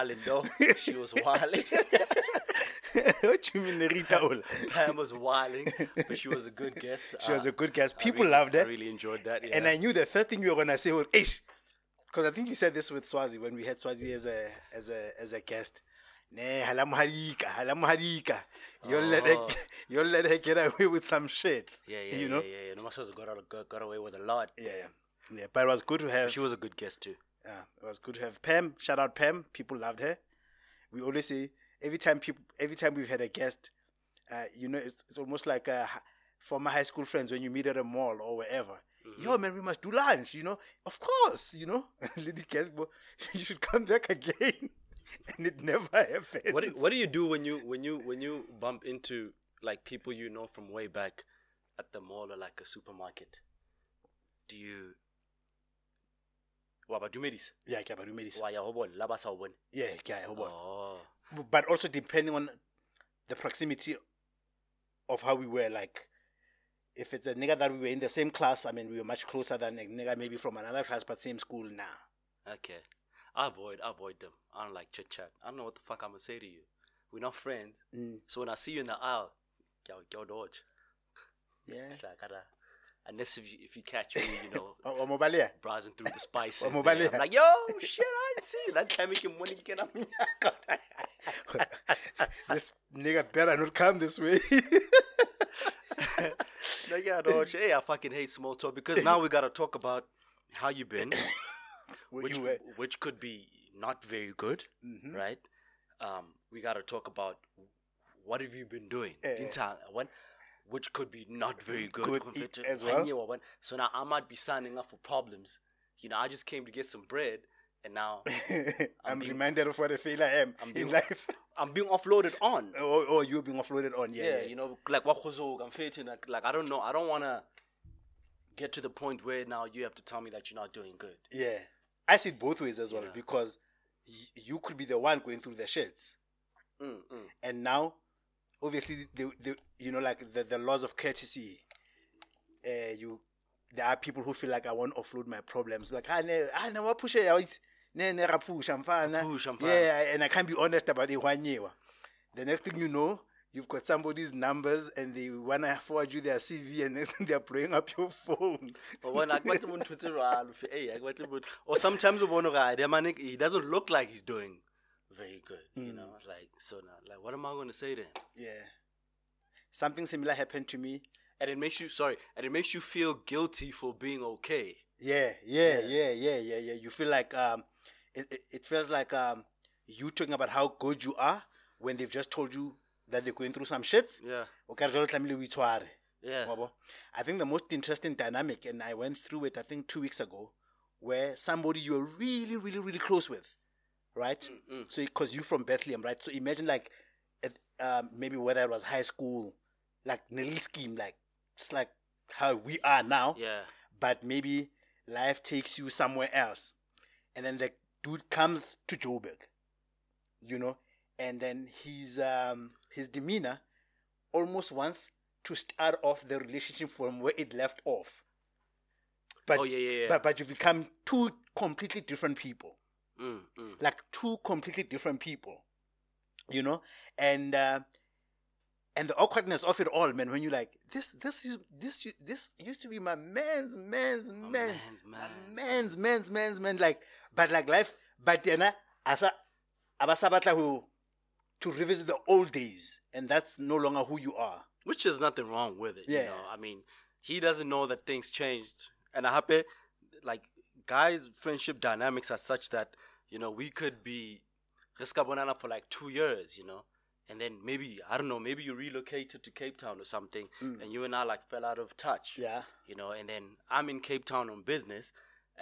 wilding though. She was wilding. what you mean, Rita Ola? Pam was wilding, but she was a good guest. She was Uh, a good guest. People really- loved her. I really enjoyed that. Yeah. And I knew the first thing you were gonna say was ish. Because I think you said this with Swazi when we had Swazi as a as a as a guest. Ne halamuharika, halamuharika. You'll let her Oh. you'll let her get away with some shit. yeah, yeah, You yeah, know? yeah, yeah. No, Maso's got, got, got away with a lot. Yeah, yeah. Yeah. But it was good to have She was a good guest too. Yeah, it was good to have Pam. Shout out Pam. People loved her. We always say every time people, every time we've had a guest, uh, you know, it's, it's almost like uh, former high school friends when you meet at a mall or wherever. Yo, man, we must do lunch. You know, of course. You know, lady guest, but you should come back again, and it never happened. What do, what do you do when you when you when you bump into like people you know from way back at the mall or like a supermarket? Do you wa ba dumedisa? Yeah, ke a ba dumedisa. Wa ya ho bona la ba sa o bone? Yeah, ke a ho bona. Oh. but also depending on the proximity of how we were like if it's a nigga that we were in the same class i mean we were much closer than a nigga maybe from another class but same school now Okay. I avoid I avoid them. I don't like chit chat. I don't know what the fuck I'm gonna say to you. We're not friends. Mm. So when I see you in the aisle, yo, dodge. yeah It's like, I gotta, unless if you, if you catch me, you know, o o mo baleya? browsing through the spices. There. I'm like, yo, shit, I ain't see that time making money you get on me. this nigga better not come this way yeah, dodge. Hey, I fucking hate small talk because now we gotta talk about how you been, which you which could be not very good, Mhm. right? Um, we gotta talk about what have you been doing, Eh. When, which could be not very good, as well. So now I might be signing up for problems. You know, I just came to get some bread, and now i'm being- reminded of what a fail i am I'm in being- life I'm being offloaded on. oh, oh you're being offloaded on yeah, yeah, yeah. you know, like what I'm fitting. Like, like I don't know. I don't want to get to the point where now you have to tell me that you're not doing good. Yeah, I see it both ways as well Yeah. because y- you could be the one going through the shits, Mm, mm. and now, obviously, the, the you know like the, the laws of courtesy. Uh, you, there are people who feel like I want to offload my problems. Like ah, ah, I ne, I push it. It's ne ne push mfana. Ah. Yeah, and I can't be honest about it. one year. The next thing you know. You've got somebody's numbers and they wanna forward you their CV and next thing they're blowing up your phone. But when I got to Twitter, eh, hey, I got or sometimes eh, I he doesn't look like he's doing very good. You know, like so now, like what am I going to say then? Yeah. Something similar happened to me. And it makes you sorry, and it makes you feel guilty for being okay. Yeah, yeah, yeah, yeah, yeah, yeah. You feel like um, it, it, it feels like um, you talking about how good you are when they've just told you that they're going through some shits. Yeah, Okay, ka re jwale tlamehile yeah. I think the most interesting dynamic, and I went through it, I think two weeks ago, where somebody you're really, really, really close with, right? So, because you're from Bethlehem, right? So imagine like, at, um, maybe whether it was high school, like little scheme, like it's like how we are now Yeah. but maybe life takes you somewhere else. And then the dude comes to Joburg, you know, and then his um his demeanor almost wants to start off the relationship from where it left off. But Oh, yeah, yeah, yeah. but but you become two completely different people. Mm, mm. Like two completely different people. You know? And uh and the awkwardness of it all, man, when you like this, this, this, this used to be my man's, man's, man's, man's man. man's, man's, man's, man. Like, but like life, but then, asa, abasabatla who to revisit the old days, and that's no longer who you are. Which is nothing wrong with it. You Yeah. know, I mean, he doesn't know that things changed, and I happy like guys' friendship dynamics are such that you know we could be riska banana for like two years, you know, and then maybe I don't know, maybe you relocated to Cape Town or something, and you and I like fell out of touch. Mm. Yeah. you know, and then I'm in Cape Town on business.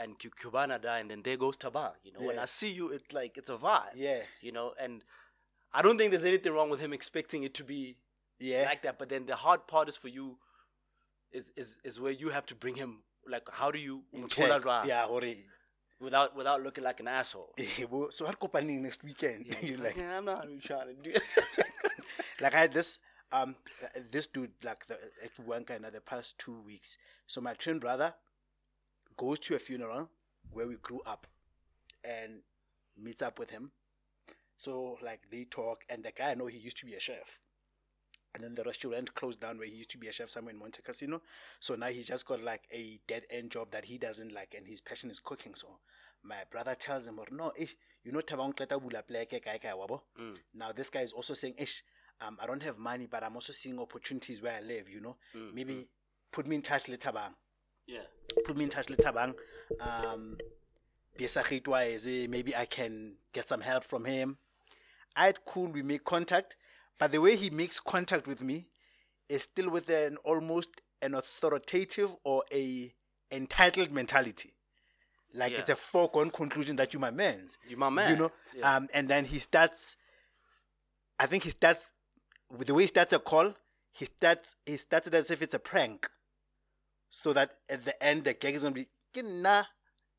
And Cu- Cubana die, and then there goes Taban. You know, when I see you, it's like it's a vibe. Yeah. You know, and I don't think there's anything wrong with him expecting it to be Yeah. like that. But then the hard part is for you, is is is where you have to bring him. Like, how do you in check. Yeah, hore. Without without looking like an asshole. Eh, bo, so what kopaning next weekend? You're like, yeah, I'm not even trying to do it. like I had this um this dude like the one kind of the past two weeks. So my twin brother goes to a funeral where we grew up and meets up with him. So like they talk and the guy I know he used to be a chef. And then the restaurant closed down where he used to be a chef somewhere in Montecasino. So now he just got like a dead end job that he doesn't like and his passion is cooking. So my brother tells him, "Or no, ish, you know tabang kleta bula pleke kai kai wabo. Now this guy is also saying, ish, um, I don't have money, but I'm also seeing opportunities where I live, you know. Maybe put me in touch with tabang. yeah. Put me in touch with tabang. Um maybe I can get some help from him. I'd cool, we make contact. But the way he makes contact with me is still with an almost an authoritative or a entitled mentality. Like Yeah. it's a foregone conclusion that you my man's. You my man. You know? Yeah. Um and then he starts I think he starts with the way he starts a call, he starts he starts it as if it's a prank. So that at the end the gag is gonna be "Ke nna,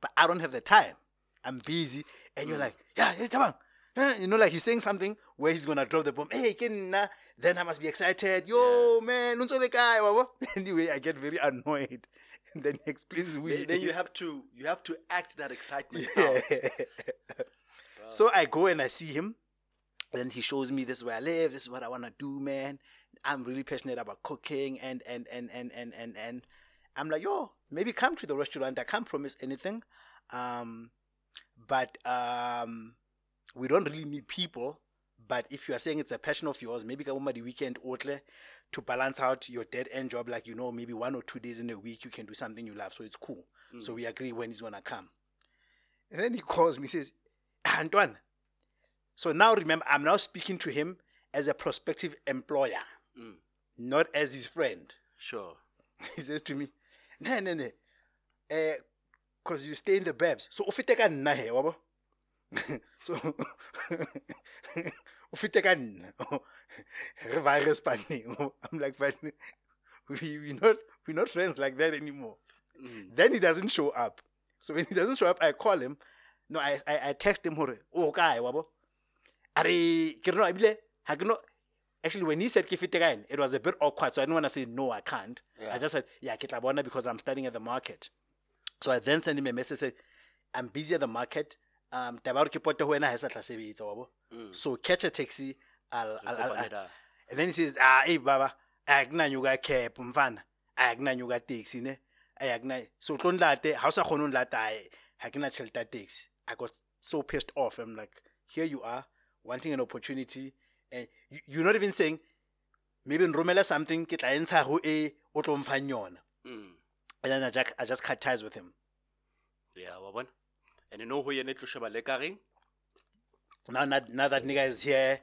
but I don't have the time. I'm busy. And you're like, yeah. Eh, You know, like he's saying something where he's gonna drop the bomb. Hey, ke nna." then I must be excited. Yo, man, kae, wabo?" Anyway, I get very annoyed. And then he explains who he Then, then you have to you have to act that excitement Yeah. out. So I go and I see him. And then he shows me this is where I live, this is what I wanna do, man. I'm really passionate about cooking and and and and and and, and I'm like, yo, maybe come to the restaurant. I can't promise anything. Um but um we don't really need people. But if you are saying it's a passion of yours, maybe come the weekend outle to balance out your dead end job, like you know, maybe one or two days in a week you can do something you love. So it's cool. Mm. So we agree when he's gonna come. And then he calls me, says, Antoine. So now remember, I'm now speaking to him as a prospective employer, mm. not as his friend. Sure. He says to me, No, no, no. Because eh, you stay in the Babs. So, ka nna he, wabo? so, ufite ka nna. Re ba re spanning. I'm like, but we, we not, we're not friends like that anymore. Mm. Then he doesn't show up. So when he doesn't show up, I call him. No, I I, I text him hore. Oh, kai wabo. Are ke no ebile ha ke no Actually, when he said kae, it was a bit awkward. So I didn't want to say no, I can't. I just said, yeah, ke tla bona because I'm studying at the market. So I then sent him a message said, I'm busy at the market. Um, taba hore ke pote ho wena ha e sa tla sebetsa wabo. So catch a taxi. I'll, I'll, I'll, kopanela. and then he says, ah, hey, baba, akunanyuka cab, mfana. Akunanyuka taxi, ne? Ayakuna. So, tlo nlate, ha o sa kgone ho nlata, ai, ha ke na tjhelete ya taxi. I got so pissed off. I'm like, here you are, wanting an opportunity, and you, you're not even saying, maybe nromela something, ke tla e ntsha ho e, o tlo mfang yona. Mm. And then I just, I just cut ties with him. Yeah, wa bona. And you know who you need to sheba le kareng? Now, now, now that nigga is here.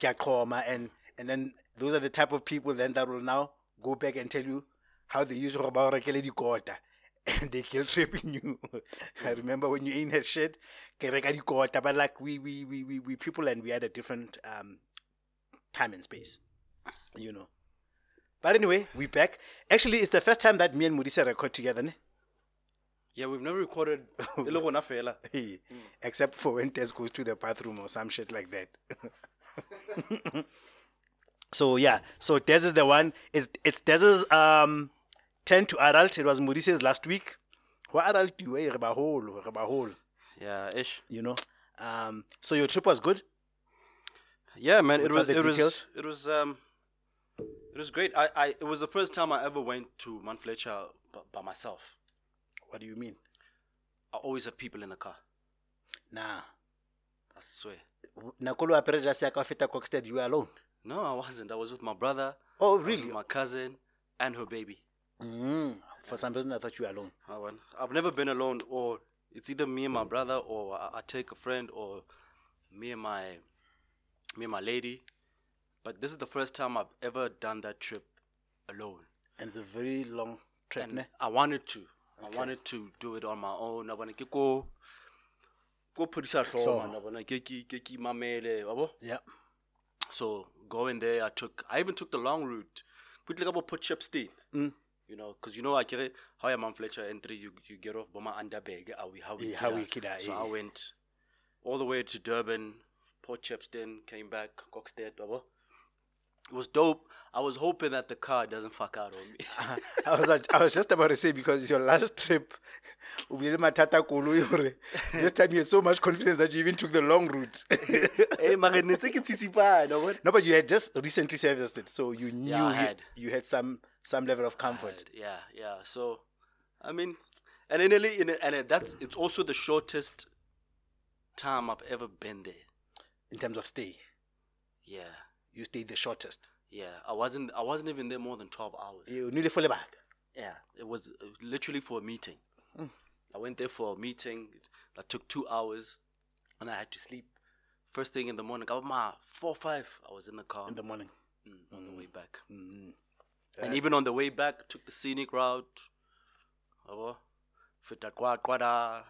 Kyakoma, and and then those are the type of people then that will now go back and tell you how they use Roba Dikota. And they kill tripping you. I remember when you ain't had shit, ke reka dikota, but like we we, we we we people and we had a different um time and space. You know. But anyway, we back. Actually, it's the first time that me and Mudisa record together, ne? Yeah, we've never recorded le gona fela. Hey, except for when Tess goes to the bathroom or some shit like that. so yeah, so Tess is the one. It's it's Tess's um ten to adult. It was Maurice's last week. What adult you eh, reba hole, Yeah, ish. you know. Um, so your trip was good. Yeah, man, it was the it was it was um it was great. I, I it was the first time I ever went to Mount Fletcher by, by myself. What do you mean? I always have people in the car. Nah. I swear. Nakolo apere just ka feta Kokstad, you were alone. No, I wasn't. I was with my brother. Oh really? my cousin and her baby. Mm. For some reason I thought you were alone. I went. I've never been alone, or it's either me and my brother, or I, I take a friend, or me and my me and my lady. But this is the first time I've ever done that trip alone. And it's a very long trip, and ne? I wanted to. I wanted to do it on my own. I wanted to go go phodisa man. I wanna ke ke ke ke mamele, wa bo? Yeah. So going there, I took. I even took the long route. Like about Port Shepstone. Mm. You know, because you know, like how your Mount Fletcher entry, you you get off Boma underbag, how we how we Yeah, how we kida, So yeah. I went all the way to Durban, Port Shepstone, came back, Kokstad, blah, blah. It was dope. I was hoping that the car doesn't fuck out on me. I was I was just about to say because it's your last trip. o bile mathata kolo hore this time you had so much confidence that you even took the long route. Eh, hey, mara ne ntse ke tsitsipana, what? no, but you had just recently serviced it, so you knew Yeah, I you, had. you had some some level of comfort. Yeah, yeah. So, I mean, and in in and that's it's also the shortest time I've ever been there. in terms of stay. Yeah, You stayed the shortest. yeah. I wasn't I wasn't even there more than twelve hours. You nearly fully back. Yeah, it was literally for a meeting. I went there for a meeting that took two hours, and I had to sleep first thing in the morning. About my four five, I was in the car in the morning. mm, on the way back. Mm. And even on the way back, took the scenic route. Fita Kwada,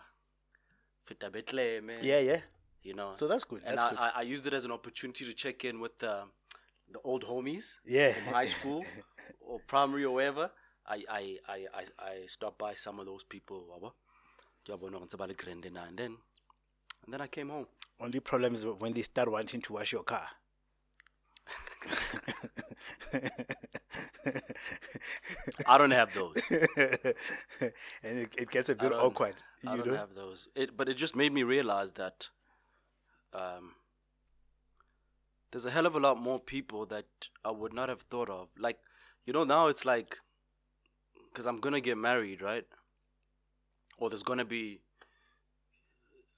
Fita Bethlehem. eh, Yeah, yeah. You know. So that's good. and That's I, good. I, I used it as an opportunity to check in with uh, the old homies Yeah. from high school or primary or wherever. I, I, I, I, I stopped by some of those people. yabo. Ke a bona hore ntse ba le grand na, And then, and then I came home. Only problem is when they start wanting to wash your car. I don't have those. and it, it gets a I bit don't- awkward. I don't know? have those. It, but it just made me realize that um, there's a hell of a lot more people that I would not have thought of. Like, you know, now it's like, because I'm gonna get married, right? Or there's gonna be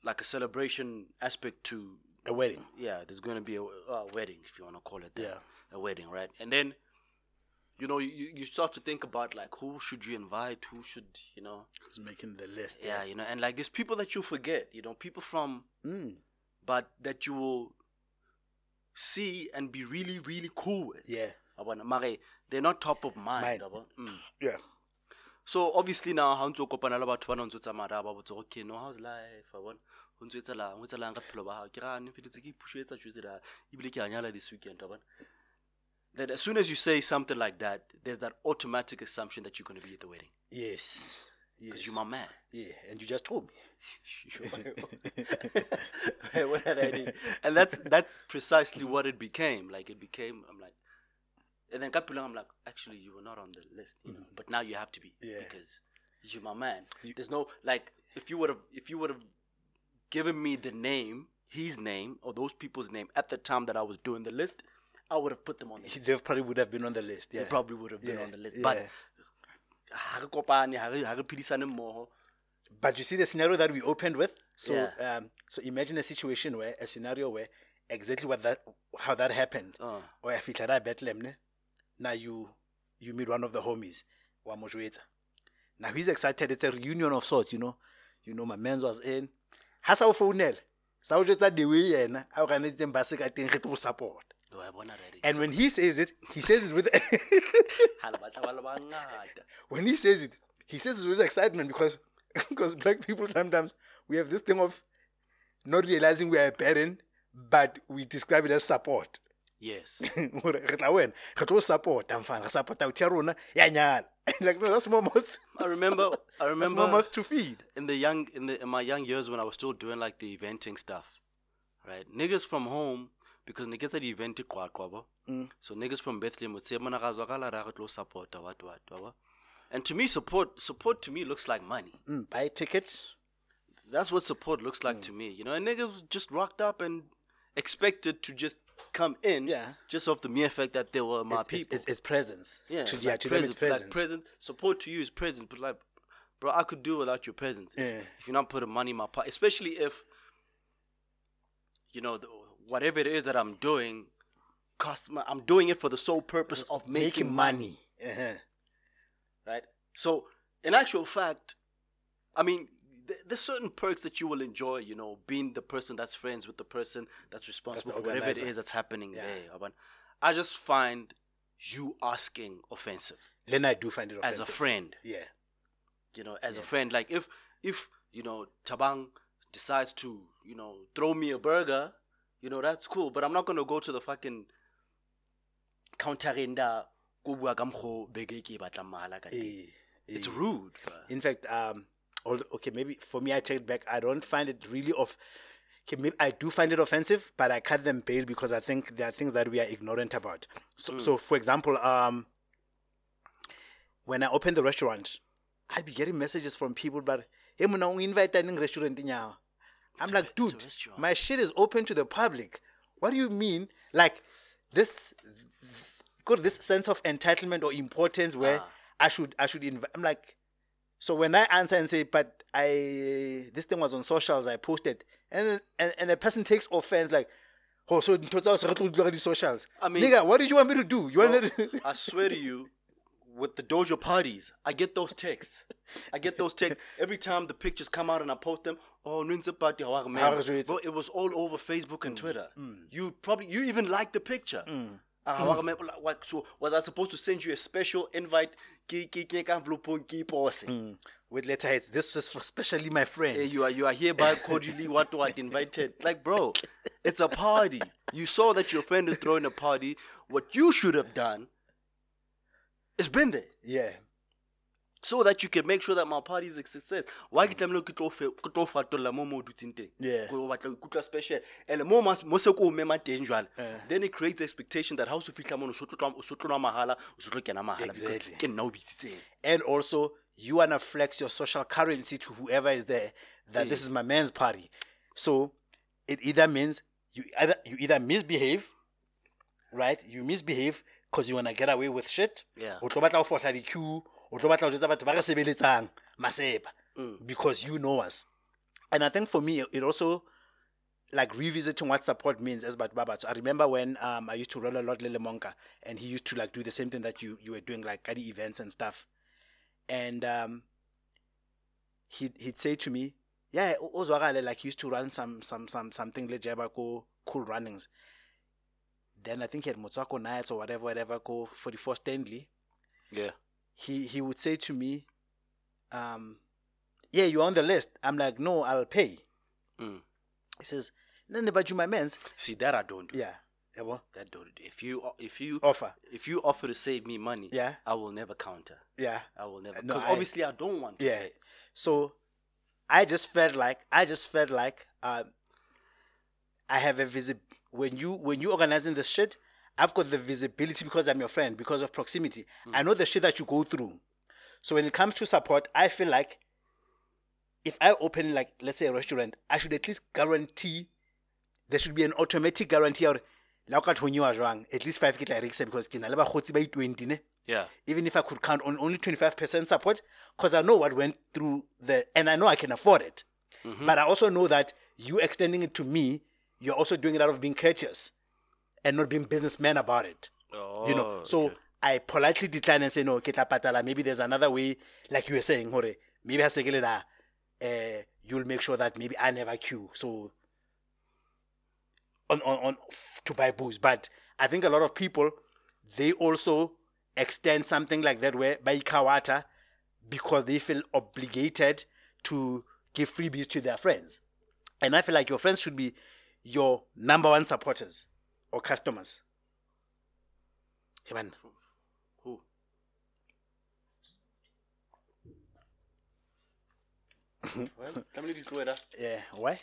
like a celebration aspect to A wedding. yeah, there's going to be a, a wedding, if you want to call it that. Yeah. A wedding, right? And then, you know, you, you start to think about, like, who should you invite? Who should, you know, Who's making the list? yeah, you know, and like, there's people that you forget, you know, people from, Mm. But that you will see and be really, really cool with. Yeah. Yabona, mare, They're not top of mind. Mind. yabo. Mm. Yeah. so obviously now ha ntse o kopana le batho ba na ntse o tsamaya ra ba botse okay no how's life a bona ho ntse etsalang ho etsalang ka bophelo ba hao ke ra ne feditse ke ipushetsa juse da ebile ke a nyala this weekend bona that as soon as you say something like that there's that automatic assumption that you're going to be at the wedding Yes. Yes. because you're my man yeah, and you just told me. What had I and that's that's precisely what it became like it became i'm like and then Kapila, I'm like, actually, you were not on the list, you know, mm. but now you have to be Yeah. because you're my man. There's no like, if you would have, if you would have given me the name, his name, or those people's name at the time that I was doing the list, I would have put them on the list. They probably would have been on the list. Yeah. They probably would have been Yeah, on the list. yeah. But ha re kopane, ha re- ha re phedisane mmoho. But you see the scenario that we opened with. So Yeah. um, so imagine a situation where a scenario where exactly what that how that happened. Uh. Or if it had Bethlehem, ne? now you you meet one of the homies, wa. Now he's excited. It's a reunion of sorts, you know. You know, my man's was in. Ha sa o founela. Sa o jwetsa the way yena a o ganetseng bus ka teng re tlo support. Do I bona already? And when he says it, he says it with Ha le batla ba le bangata. when he says it, he says it with excitement because because black people sometimes we have this thing of not realizing we are a parent, but we describe it as support. Yes. Hore re tla wena, re tlo support, I'm fine. Re support out ya rona, ya. Like no, that's more. I remember. I That's more remember. mouth to feed. in the young in the in my young years when I was still doing like the eventing stuff, right? Niggas from home because niggas at the event kwabo. So niggas from Bethlehem would say "Mona gazwa ka la ra tlo support what what what. And to me support support to me looks like money. Mm, buy tickets. That's what support looks like to me, you know. And niggas just rocked up and expected to just come in Yeah. just off the mere fact that they were my It's, people. it's, it's, presence. Yeah, to, like yeah, to them it's presence, presence. Like presence. Support to you is presence, but like, bro, I could do without your presence. If, Yeah. if you're not putting money in my pocket, especially if, you know, the, whatever it is that I'm doing, cost. My, I'm doing it for the sole purpose of making, Making money. Uh-huh. right? So, in actual fact, I mean, th- there's certain perks that you will enjoy, you know, being the person that's friends with the person that's responsible for whatever it is that's happening Yeah. there. I just find you asking offensive Then I do find it offensive. as a friend. Yeah. you know, as a friend. Like if if you know Tabang decides to you know throw me a burger, you know that's cool. But I'm not gonna go to the fucking counter in the ko bua ka mokgwa beke ke mahala ka Eh, it's eh. rude bruh. In fact, um, although, okay, maybe for me, I take it back. I don't find it really off. Okay, maybe I do find it offensive, but I cut them bail because I think there are things that we are ignorant about. So, so for example, um, when I opened the restaurant, I'd be getting messages from people, but hey, muna invite in restaurant now. I'm like, a dude, my shit is open to the public. What do you mean? Like this, got this sense of entitlement or importance where Ah. I should, I should invite. I'm like, so when I answer and say, but I this thing was on socials, I posted, and and, and a person takes offense like, oh, so the socials. I mean- nigga, what did you want me to do? You Bro, wanted to I swear to you, with the dojo parties, I get those texts. I get those texts every time the pictures come out and I post them. Oh, Nunza party, how are How is man. it? Bro, it was all over Facebook Mm, and Twitter. You probably you even liked the picture. Ah, how are man, like, what- so was I supposed to send you a special invite? Pose. with letterheads. This was for especially my friends. Hey, you are you are hereby cordially what what invited. Like, bro, it's a party. You saw that your friend is throwing a party. What you should have done is been there. yeah. so that you can make sure that my party is a success why ke tlamehile ke tlo fe- ke tlo fatolla mo mo o dutseng teng Yeah. Ko o batla ho special and mo mas- mo se ko o mema teng Eh. then it creates the expectation that ha o se fitlha mono o so tlo tloha- o so tlo nwa mahala o so tlo kena mahala Exactly. ke nna o bitsitseng And also, you wanna flex your social currency to whoever is there that this is my man's party. So it either means you either you either misbehave, right? You misbehave because you wanna get away with shit. Yeah. O tlo batla ho fohla di-queue, o tlo batla ho jwetsa batho ba re sebeletsang, masepa, Mm. because you know us. And I think for me, it also like revisiting what support means as but Baba. So I remember when um, I used to roll a lot Lele Monka and he used to like do the same thing that you you were doing, like Kadi events and stuff. And um he'd he'd say to me, Yeah, o- ozwakale," like he used to run some some some something le jeba ko cool runnings. Then I think he had Motswako nights or whatever, whatever, go 44 Stanley. yeah He he would say to me, um, yeah, you're on the list. I'm like, no, I'll pay. Mm. He says, no, no, but you my man's. see that i don't do Yeah. Yeah, well, that don't do if you if you offer. if you offer to save me money Yeah. i will never counter Yeah. i will never No, because I- obviously i don't want to Yeah. pay. So I just felt like I just felt like um, I have a visib when you when you organizing this shit, I've got the visibility because I'm your friend, because of proximity. Mm. I know the shit that you go through. So when it comes to support, I feel like if I open like let's say a restaurant, I should at least guarantee there should be an automatic guarantee or la o ka thonyiwa jwang, at least five ke tla rekisa because ke na le ba i-twenty ne yeah even if I could count on only 25% support, because I know what went through the, and I know I can afford it. Mm-hmm. But I also know that you extending it to me, you're also doing it out of being courteous and not being businessman about it. oh, You know, so okay. I politely decline and say, no, patala. maybe there's another way, like you were saying, hore, maybe ke le eh, you'll make sure that maybe I never queue. So, on, on, on to buy booze. But I think a lot of people, they also extend something like that where by Kawata because they feel obligated to give freebies to their friends. And I feel like your friends should be your number one supporters or customers. Hey man, Who? well, tlamehile di tlohela. yeah, why?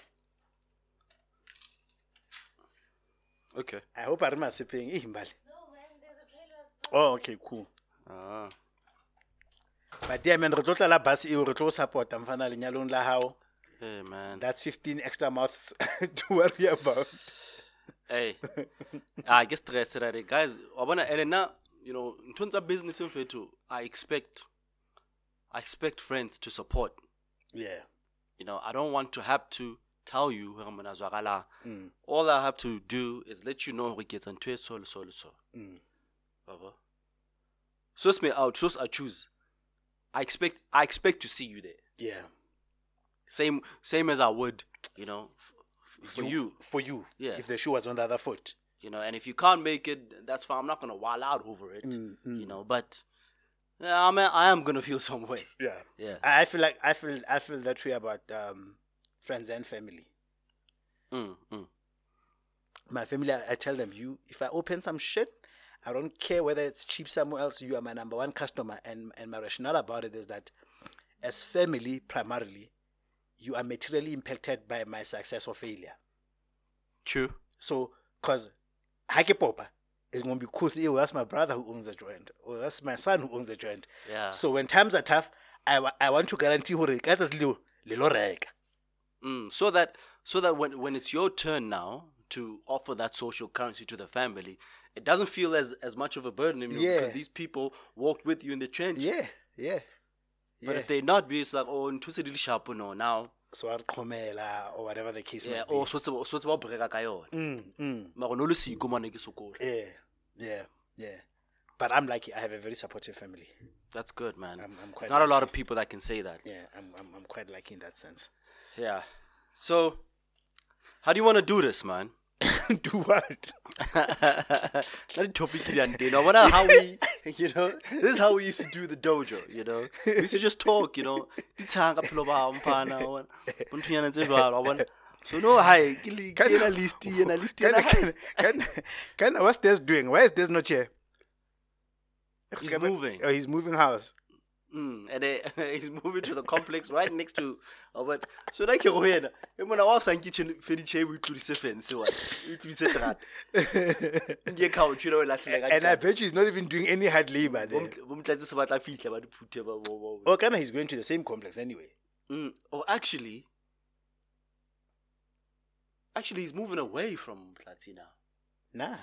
okay I hope I remember sipping. Eh, Mbali. No, man, there's a Oh, okay, cool. ah But yeah, man, re tlo tlala bus eo re tlo support mfana lenyalong la hao. Hey man. That's 15 extra mouths to worry about. hey. Ah, I guess stress re guys wa bona and now you know in terms of business in i expect i expect friends to support. Yeah. you know i don't want to have to tell you zwakala. Mm. All i have to do is let you know hore ke etsa ntho e so so so. Mm. Source me out source i choose. I expect i expect to see you there. Yeah. Same same as i would you know f- for you For you. Yeah. If the shoe was on the other foot. you know and if you can't make it that's fine i'm not gonna wall out over it you know but yeah, I mean, I am gonna feel some way Yeah. yeah I I feel like I feel I feel that way about um, friends and family. mm, mm. My family, I, I tell them, you if I open some shit, I don't care whether it's cheap somewhere else. You are my number one customer, and and my rationale about it is that, as family primarily, you are materially impacted by my success or failure. True. So, cause Hake Popa is gonna be cool. See, oh, that's my brother who owns the joint, or that's my son who owns the joint. Yeah. So when times are tough, I, I want to guarantee hore ka tsatsi leo le lo reka. Mm, so that so that when when it's your turn now to offer that social currency to the family, it doesn't feel as as much of a burden anymore Yeah. because these people walked with you in the trench. Yeah, yeah, But yeah. if they not be, it's like oh, ntuse di sharp no now. so I'll komela or whatever the case Yeah. might be. Or so so so ba breka ka yona. Mm, mm, Mara no le siko mane ke sokola. yeah, yeah, yeah. But I'm lucky. I have a very supportive family. That's good, man. I'm- I'm quite not a lot of people that can say that. Yeah, I'm, I'm, I'm quite lucky in that sense. Yeah. So, how do you want to do this, man? Do what? Not topic and I wonder how we, you know, this is how we used to do the dojo, you know. We used to just talk, you know. Ditshanga phelo ba mphana wa. Bonthunyana tse jwalo, wa bona. So no, hi, ke na list ena list Can, ena. can, can, can, what's this doing? Why is Des not here? He's moving. Oh, he's moving house. Mm, and then he's moving to the complex right next to oh, but so like go yena. E mona wa sa kitchen furniture we tlodise fence wa. We tlodise. Nge couch you know la hlela And I bet you he's not even doing any hard labor there. bomtlatse se batla fitlha ba di phuthe ba bo bo. Oh, Kana, he's going to the same complex anyway. Mm. Oh, actually, actually, he's moving away from Platzi now. Nah.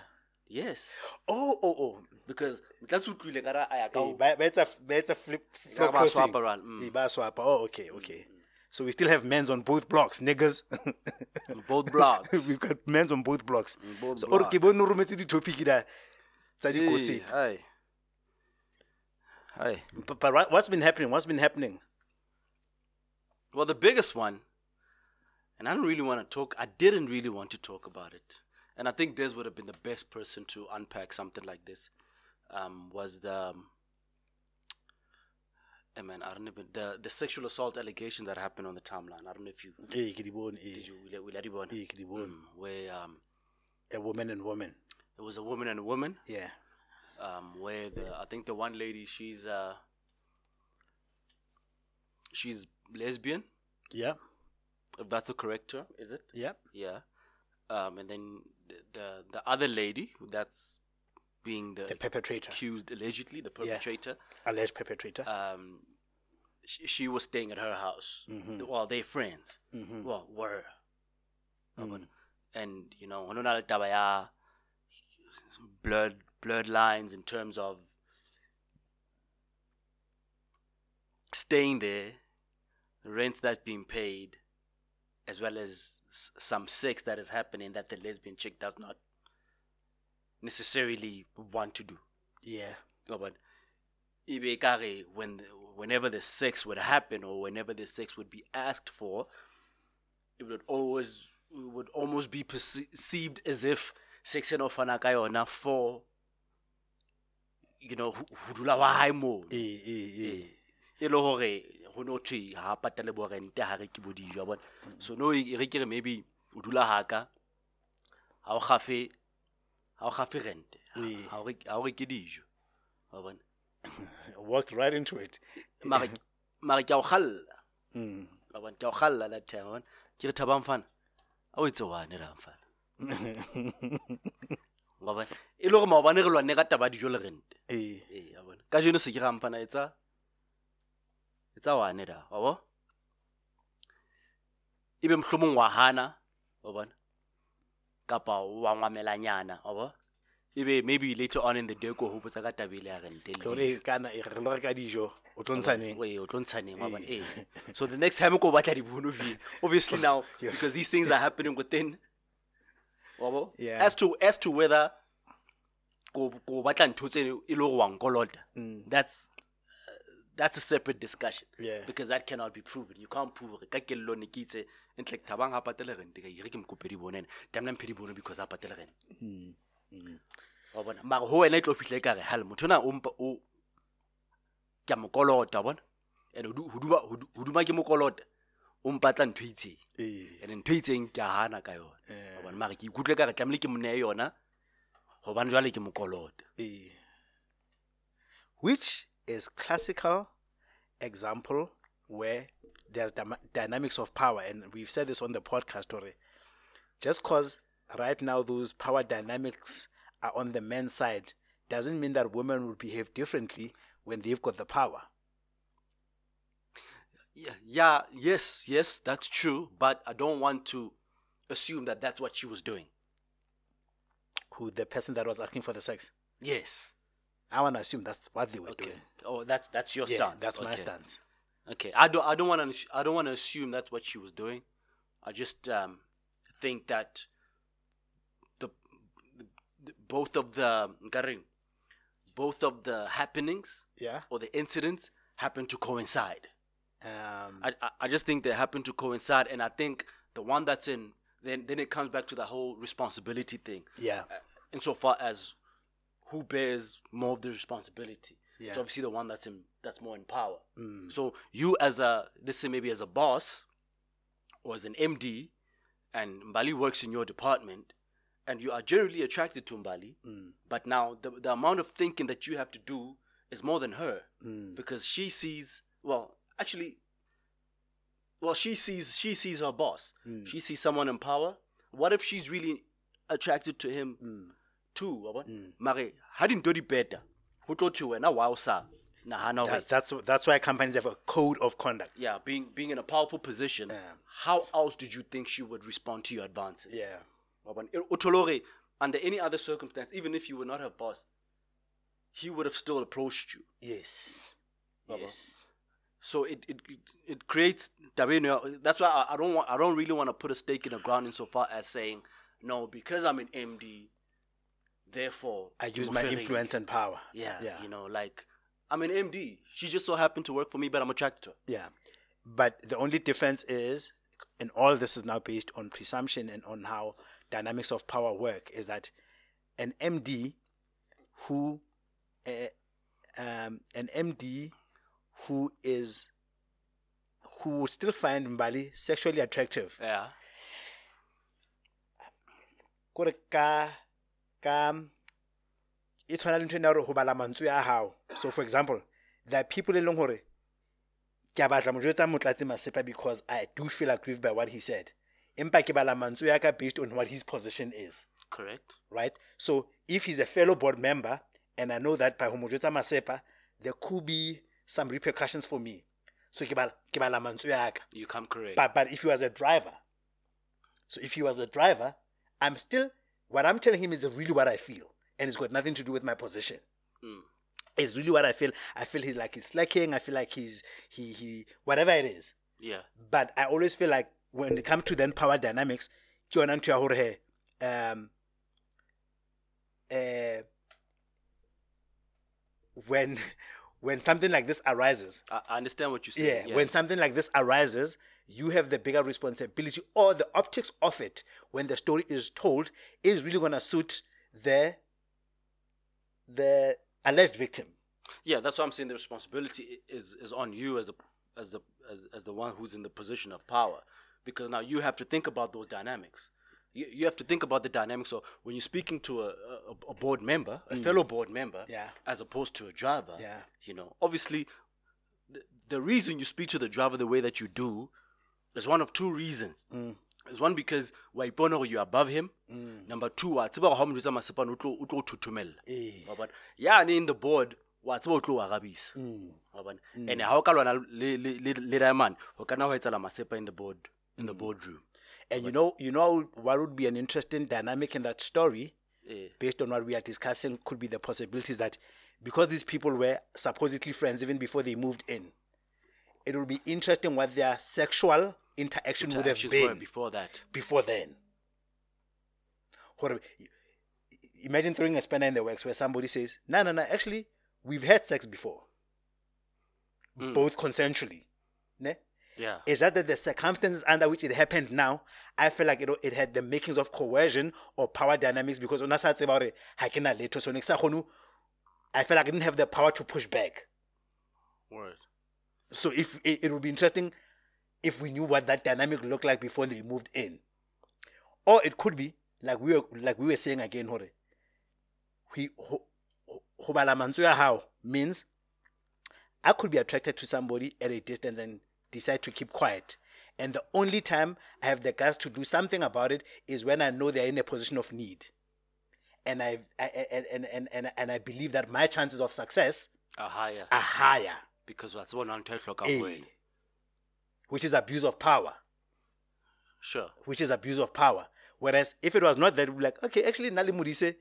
Yes, Oh, oh, oh. because that's what ka ra a ya ka Hey, ho- but, but it's a, but it's a flip, ba crossing. around, mm. Oh, okay, okay. So we still have men's on both blocks, niggas. both blocks. We've got men's on both blocks. both so, or ke blocks. bone o rometse di-topic da tsa Hey, dikosi. hi. Hi. But, but what's been happening? What's been happening? Well, the biggest one, and I don't really want to talk. I didn't really want to talk about it, and I think Des would have been the best person to unpack something like this. Um, was the um, I mean, I don't even the the sexual assault allegation that happened on the timeline. I don't know if you Eh, ke di bone, eh. did you will everyone Eh, di bone. where um A woman and woman. it was a woman and a woman Yeah. um where the I think the one lady she's uh she's lesbian Yeah. if that's the correct term is it Yeah. yeah um and then the the, the other lady that's being the, The perpetrator. accused allegedly the perpetrator Alleged perpetrator. um she, she was staying at her house Mhm. well they're friends Mhm. well were Mm. and you know ono na le blurred blurred lines in terms of staying there rent that's being paid as well as some sex that is happening that the lesbian chick does not necessarily want to do Yeah. no, but when the, whenever the sex would happen or whenever the sex would be asked for, it would always it would almost be perceived as if sex and ofana ka yona for you know ho dula wa hae moo. Eh, eh, eh. e le ho no thwe ha patale bo rente ha re ke bo dijo bona. So no e re ke re maybe o dula haka ha o gafe ha o gafe rente Ee. ha o re ha o re ke dijo wa bona. Walked right into it. mara mara ke a o galla Mm. wa bona ke a o galla that time wa bona. Ke re thabang fana a o etse wane ra mfana wa bona e le gore maobane re lwane ka taba dijo le rente ee. Bona. Ka jeno se ke ga mfana etsa etsa wane da wa bo ebe mohlomong wa hana wa bona kapa wa ngwamelanyana wa bo. Ebe maybe later on in the day ko hopotsa ka tabele ya rente le Ore kana re lo reka dijo. O tlo ntsha neng? Wait, o tlo ntshaneng wa eh so the next time ko batla dibono vile obviously now because these things are happening within wabo Yeah. as to as to whether ko ko batla ntho tse e le gore wa nkolota that's that's a separate discussion. Yeah. because that cannot be proven. You can't prove gore ka kello ne ke itse ntle ke thabang a patele rente ka ire ke mokopedi di bonene. Tamna mphedi bone because a patele rente wa bona. Mara ho wena e tlo fitlhe kare hal motho na o mpa o ke a mokolota wa bona? And go duma- ke mokolota o mpatla ntho e itseng. Eh. and ntho e itseng ke a hana ka yona. Eh. wa bona. Mara ke ikutlwe kare tlamehile ke moneye yona gobane jwale ke mokolote Eh. Which is classical example where there's dyma- dynamics of power, and we've said this on the podcast already. Just because right now those power dynamics are on the men's side doesn't mean that women will behave differently when they've got the power. yeah, yeah yes yes that's true but i don't want to assume that that's what she was doing Who the person that was asking for the sex? yes I want to assume that's what they were okay doing. oh that's that's your Yeah, stance that's my stance. Okay, I don't. I don't want to. I don't want to assume that's what she was doing. I just um, think that the, the, both of the Garing, both of the happenings Yeah. or the incidents happen to coincide. Um, I, I I just think they happen to coincide, and I think the one that's in then then it comes back to the whole responsibility thing. yeah. Uh, insofar as who bears more of the responsibility. Yeah. It's obviously the one that's in that's more in power. Mm. So you as a let's say maybe as a boss or as an MD and Mbali works in your department and you are generally attracted to Mbali, mm. but now the the amount of thinking that you have to do is more than her. Mm. Because she sees well, actually well she sees she sees her boss. She sees someone in power. What if she's really attracted to him too? wa bona? Mm. Mare ha dintho di beta. Ho tlo thwe wena wa o sa nahana hore That, that's that's why companies have a code of conduct. yeah, being being in a powerful position, how else did you think she would respond to your advances? Yeah. Wa bona? O thole hore, under any other circumstance, even if you were not her boss, he would have still approached you. Yes. Yes. So it it, it, it creates. That's why I, I don't want I don't really want to put a stake in the ground insofar as saying no because I'm an MD, therefore I use my influence and power. Yeah, Yeah. you know, like I'm an MD. She just so happened to work for me, but I'm attracted to her. Yeah. But the only difference is, and all this is now based on presumption and on how dynamics of power work, is that an MD who, uh, um, an MD who is, who would still find Mbali sexually attractive, Yeah. Ka e tshwana le ntho ena gore go bala mantswe a hao. So for example there are people e leng gore ke a batla mo jwetsa motlatse masepa because i do feel aggrieved by what he said. Empa ke bala mantswe ya ka based on what his position is. Correct. right? So if he's a fellow board member and i know that by ho mo jwetsa masepa there could be some repercussions for me. So ke bala ke bala mantswe ya ka. You come correct. but but if he was a driver, so if he was a driver, I'm still what I'm telling him is really what I feel, and it's got nothing to do with my position. It's really what I feel. I feel he's like he's slacking. I feel like he's he he whatever it is. yeah. But I always feel like when it comes to then power dynamics, ke yona ntho ya hore he, um, uh, when when something like this arises, I, I understand what you say. yeah, say. when something like this arises, you have the bigger responsibility, or the optics of it when the story is told is really going to suit the the alleged victim. yeah, that's why I'm saying the responsibility is is on you as a as the as, as the one who's in the position of power, because now you have to think about those dynamics. You, you have to think about the dynamics. So when you're speaking to a, a, a board member, a mm. fellow board member, Yeah. as opposed to a driver, Yeah. you know, obviously, the, the reason you speak to the driver the way that you do is one of two reasons. Mm. There's one because wa ipona gore you're above him. Mm. Number two, wa tseba gore ha o mo jwetsa masepane o tlo o thothomella. Eh. Wa bona? yane in the board wa tseba o tlo o arabisa mm. Wa bona? and ha o ka lwana le diamond o kana ho etsala masepa in the board in the boardroom And you know, you know what would be an interesting dynamic in that story, Eh. based on what we are discussing, could be the possibilities that because these people were supposedly friends even before they moved in, it would be interesting what their sexual interaction would have been before that before then. Horrible. Imagine throwing a spanner in the works where somebody says, "No, no, no. Actually, we've had sex before, hmm. both consensually." Ne? yeah Is that that the circumstances under which it happened now? I feel like it, it had the makings of coercion or power dynamics because on tseba hore ha ke na letho, so next I feel like I didn't have the power to push back. word So if it, it would be interesting if we knew what that dynamic looked like before they moved in, or it could be like we were like we were saying again, Hore, He ho ho- ho bala mantswe a hao means I could be attracted to somebody at a distance and decide to keep quiet. And the only time I have the guts to do something about it is when I know they're in a position of need. And I, I and, and, and, and, and I believe that my chances of success a higher are higher, because what's one on hloka Eh. wena which is abuse of power. sure which is abuse of power. Whereas if it was not that, we'd be like, okay, actually, Nali Murise,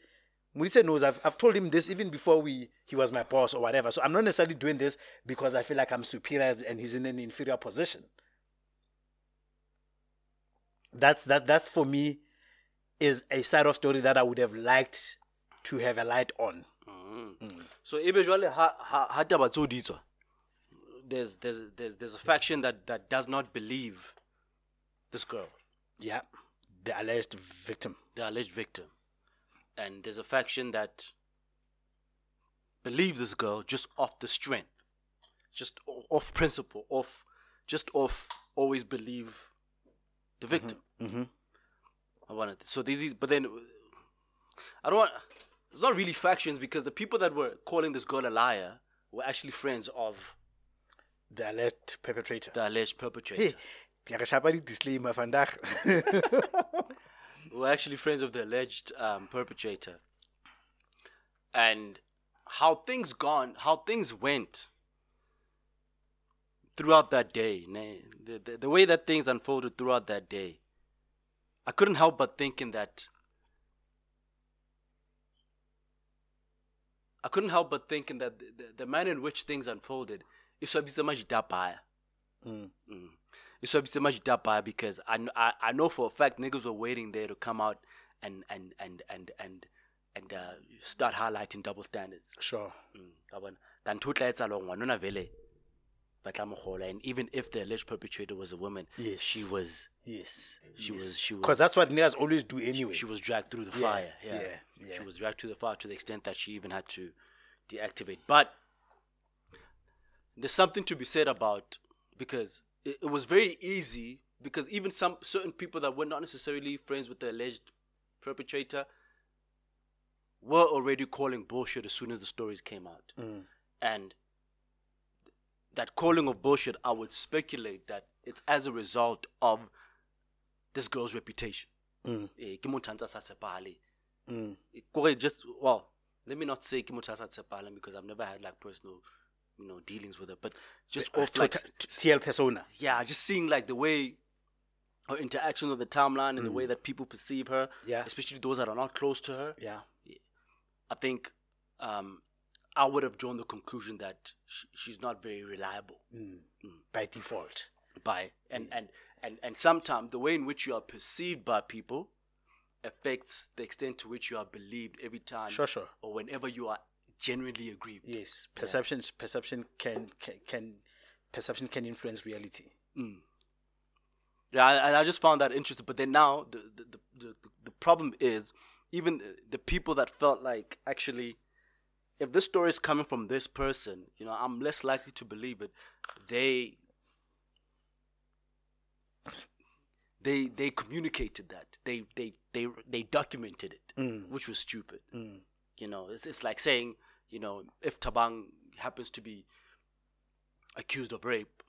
Murise knows I've, I've told him this even before we he was my boss or whatever. So I'm not necessarily doing this because I feel like I'm superior and he's in an inferior position. That's that. That's for me is a side of story that I would have liked to have a light on. so ebe jwale ha ha ha taba tseo di tswa there's there's there's there's a faction that that does not believe this girl. Yeah, the alleged victim. the alleged victim. And there's a faction that believe this girl just off the strength just o- off principle off just off always believe the mm-hmm. victim. Mm-hmm. I wanted so these is- but then I don't want it's not really factions because the people that were calling this girl a liar were actually friends of The alleged perpetrator. the alleged perpetrator Hey, ke a re shapa di-disclaimer, vandag. were actually friends of the alleged um, perpetrator. And how things gone, how things went throughout that day, the, the, the way that things unfolded throughout that day, I couldn't help but thinking that I couldn't help but thinking that the, the, the manner in which things unfolded is swabisa majitapaya. Mm. It's swabisa majitapaya because I, I I know for a fact niggas were waiting there to come out and and and and and and uh, start highlighting double standards. Sure. Mm, ka bona. kanti ho tla hore ngwanona vele ba tla mo kgola. and even if the alleged perpetrator was a woman Yes. she was Yes. She was- she was- Because that's what niggas always do anyway. she was dragged through the Yeah, fire. Yeah, yeah, yeah. She was dragged through the fire to the extent that she even had to deactivate. But there's something to be said about because it, it was very easy because even some certain people that were not necessarily friends with the alleged perpetrator were already calling bullshit as soon as the stories came out. Mm. And that calling of bullshit, I would speculate that it's as a result of this girl's reputation. Ke motho a ntse a sa tshepahale. Eh, kore just well, let me not say ke motho a sa tshepahaleng because I've never had like personal, you know, dealings with her. But just uh, off like T- TL persona. yeah, just seeing like the way her interactions with the timeline and the way mm. that people perceive her, Yeah. especially those that are not close to her. Yeah. I think um, I would have drawn the conclusion that sh- she's not very reliable mm. Mm. By default. by and and and and sometimes the way in which you are perceived by people affects the extent to which you are believed every time Sure, sure. or whenever you are genuinely aggrieved. Yes. Perception perception can, can can perception can influence reality. Mm. Yeah, I- and I just found that interesting. But then now the the, the, the, problem is even the- the people that felt like actually if this story is coming from this person, you know, I'm less likely to believe it. They they they communicated that. They they they they documented it, mm. which was stupid. Mm. You know, it's it's like saying, you know, if Tabang happens to be accused of rape,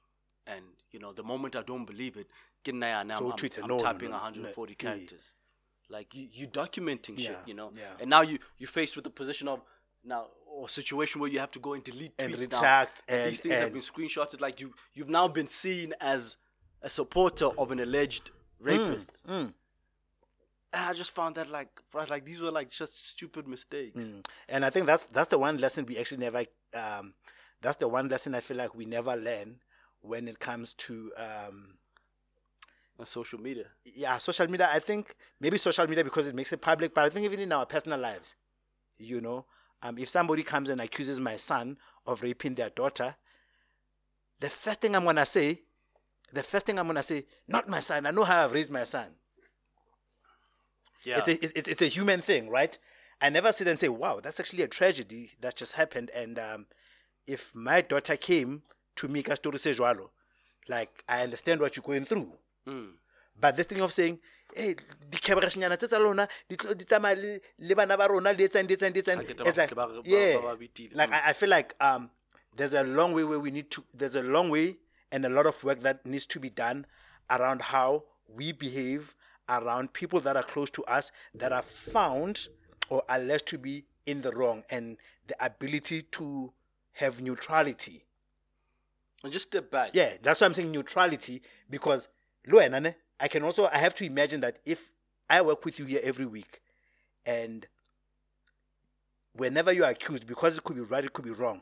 and you know, the moment I don't believe it, ke nna yana, So I'm, I'm no, no, typing no, no, 140 yeah. characters. Like you, you documenting shit, you know, yeah. and now you you faced with the position of now or situation where you have to go and delete And tweets now, retract and, and- these things have and- been screenshotted. Like you you've now been seen as a supporter of an alleged rapist. Mm, And I just found that like, like these were like just stupid mistakes. And I think that's that's the one lesson we actually never um that's the one lesson I feel like we never learn when it comes to um social media. yeah, social media. I think maybe social media because it makes it public, but I think even in our personal lives, you know, um, if somebody comes and accuses my son of raping their daughter, the first thing I'm gonna say, the first thing I'm gonna say, not my son. I know how I've raised my son. Yeah. It's a it's, it's a human thing, right? I never sit and say, "Wow, that's actually a tragedy that just happened." And um, if my daughter came to me, ka story se like I understand what you're going through. But this thing of saying hey di-camerashnyana tse tsa lona di tsamaya le- bana ba rona di etsang di etsang di etsang It's like, yeah ba- ba beatile. like Mm. I, I feel like um there's a long way where we need to there's a long way and a lot of work that needs to be done around how we behave around people that are close to us that are found or alleged to be in the wrong and the ability to have neutrality And just step back. yeah that's why i'm saying neutrality because lo wena ne, i can also i have to imagine that if i work with you here every week and whenever you are accused because it could be right it could be wrong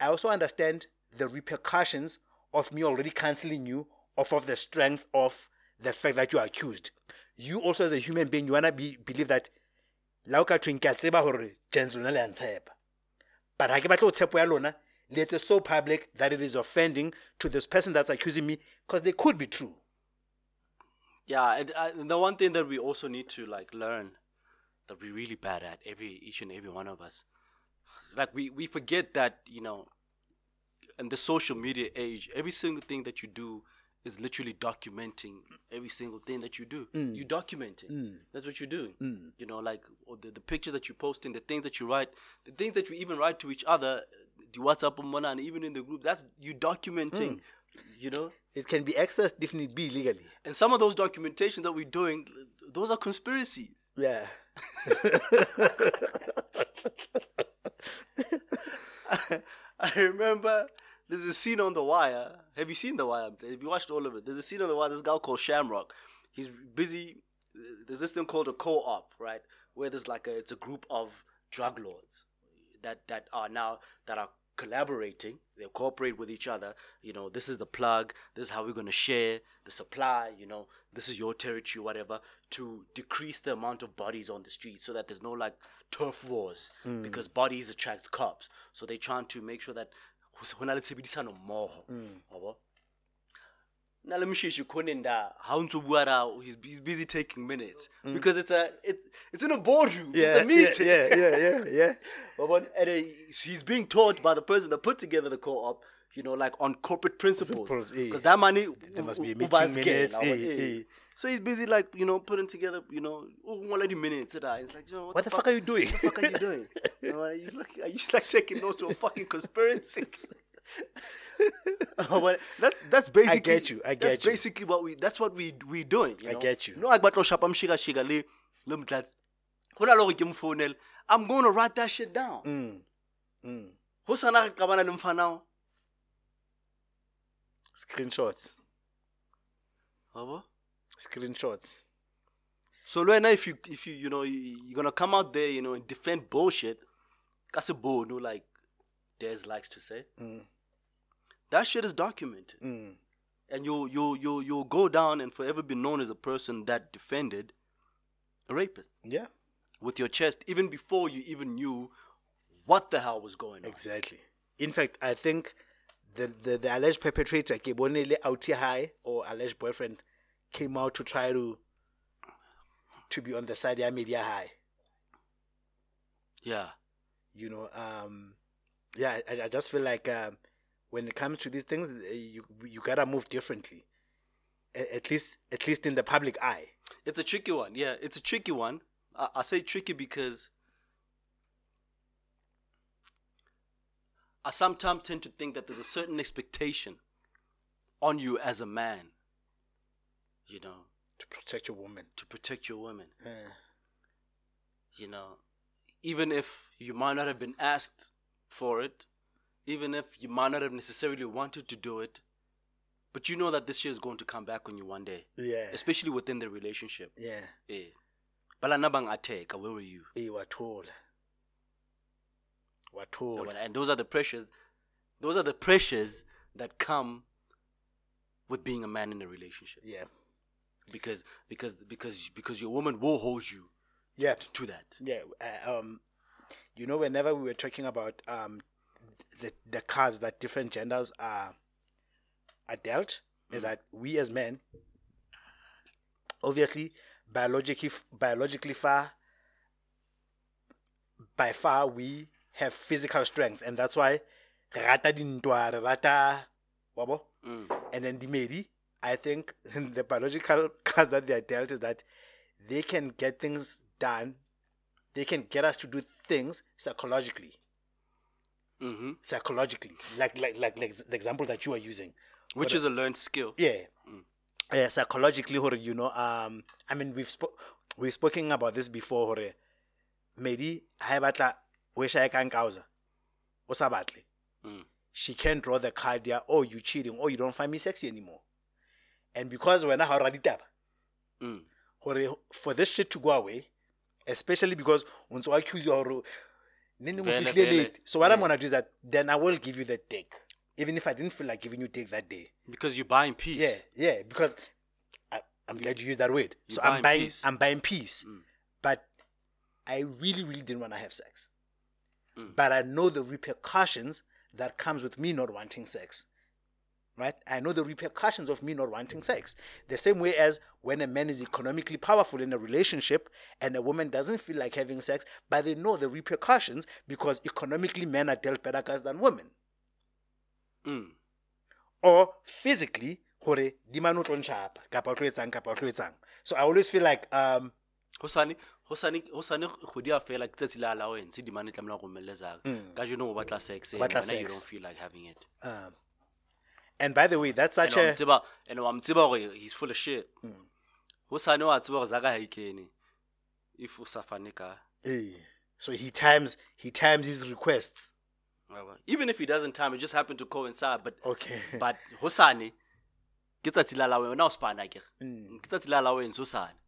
i also understand the repercussions of me already canceling you off of the strength of the fact that you are accused. You also as a human being you want to be believe that la o ka gens lona le a ntshepa. But ha ke batle go tshepo ya lona le etse so public that it is offending to this person that's accusing me because they could be true. Yeah, and, uh, the one thing that we also need to like learn that we're really bad at every each and every one of us, like we we forget that you know, in the social media age, every single thing that you do is literally documenting every single thing that you do. Mm. You document it. Mm. That's what you're doing. Mm. You know, like or the, the pictures that you post and the things that you write, the things that you even write to each other, the WhatsApp and even in the group. That's you documenting. You know, it can be accessed if need be legally and some of those documentation that we're doing, those are conspiracies. yeah I remember there's a scene on The Wire. Have you seen The Wire? Have you watched all of it? There's a scene on The Wire. This guy called Shamrock. He's busy. There's this thing called a co-op, right? Where there's like a it's a group of drug lords that that are now that are collaborating. They cooperate with each other. You know, this is the plug. This is how we're gonna share the supply. You know, this is your territory, whatever, to decrease the amount of bodies on the street, so that there's no like turf wars hmm. because bodies attract cops. So they're trying to make sure that ho na le tshebedisano mmoho wa bo? na le mosheshi khonenda ha o ntso bua ra he's, he's busy taking minutes because it's a it, it's in a boardroom yeah it's a meeting yeah yeah yeah yeah when- and uh, he's being taught by the person that put together the co-op, you know, like on corporate principles. Eh. Because that money There must be meeting minutes, eh, eh. So he's busy, like you know, putting together, you know, one lady minutes. It's like, you know, what, what the fuck are you doing What the fuck are you doing? You know, are you like, are you like taking notes to a fucking conspiracy? Oh, but that's that's basically. I get you, I get that's you. Basically, what we that's what we we doing. You I know? get you. No, I got to shop. I'm shiga shiga le le mtlatsi. Go na le gore ke mo founele. I'm going to write that shit down. mm. Mm. Ho sana re qabana le mfanao. screenshots Yabo? Screenshots So Luena, if you if you you know you, you're gonna come out there, you know, and defend bullshit, that's a bull, no like Des likes to say. That shit is documented. Mm. And you'll you'll you'll you'll go down and forever be known as a person that defended a rapist yeah with your chest, even before you even knew what the hell was going on. Exactly. In fact, I think the the, the alleged perpetrator, Kebonele High or alleged boyfriend, came out to try to to be on the side of media high. Yeah. You know, um, yeah, I, I just feel like um, when it comes to these things, eh, you you gotta move differently. A- At least, at least in the public eye. It's a tricky one. Yeah, it's a tricky one. I, I say tricky because I sometimes tend to think that there's a certain expectation on you as a man, you know, To protect your woman. to protect your women. Eh, You know, even if you might not have been asked for it, even if you might not have necessarily wanted to do it, but you know that this shit is going to come back on you one day, yeah. especially within the relationship. Yeah. Eh. Balana where were you? Wathola. Wathola. Well, and those are the pressures those are the pressures that come with being a man in a relationship Yeah. Because because because because your woman will hold you Yeah. to that Yeah, uh, um, you know, whenever we were talking about um, the the cards that different genders are are dealt, is that we as men, obviously, biologically biologically far, by far we have physical strength, and that's why rata dintwa, rata, wabo, Mm. and then the medi I think the biological cards that they are dealt is that they can get things done. They can get us to do things psychologically. Mm-hmm. Psychologically, like like like, like the example that you are using. Which is a learned skill. Yeah. Uh, psychologically, hore, you know, um, I mean, we've spo- we've spoken about this before. Hore, maybe e batla o e shaya ka nkauza, o sa batle. Mm. She can draw the card there. Oh, you cheating. Oh, you don't find me sexy anymore. And because when I already tap, Mm. for this shit to go away, especially because once I accuse you, hore, nene o Vele, fihlile late. so what I'm gonna do is that then I will give you the dick, even if I didn't feel like giving you dick that day. Because you're buying peace. Yeah, yeah, because I, I'm glad you used that word. You're so buying I'm buying, peace. I'm buying peace, Mm. but I really, really didn't want to have sex. Mm. But I know the repercussions that comes with me not wanting sex. Right? I know the repercussions of me not wanting sex. The same way as when a man is economically powerful in a relationship and a woman doesn't feel like having sex, but they know the repercussions because economically men are dealt better cards than women Mm. or physically gore di mane o tlo kapa o kapa o tlo etsang so i always feel like um hosane hosane hosane kgwedi ya fela ke tsatsi la allowance di mane tlamela go mmeletsaka ka jeno o batla sex and you don't feel like having it um and by the way that's and such wa a and wa mtseba gore he's full of shit. Hosane wa tseba gore zaka ha ikene if o sa fane ka. Eh, so he times he times his requests. Even if he doesn't time it just happened to coincide but okay. but hosane ke tsatsi la allowance wena o spana kere Mm. ke tsatsi la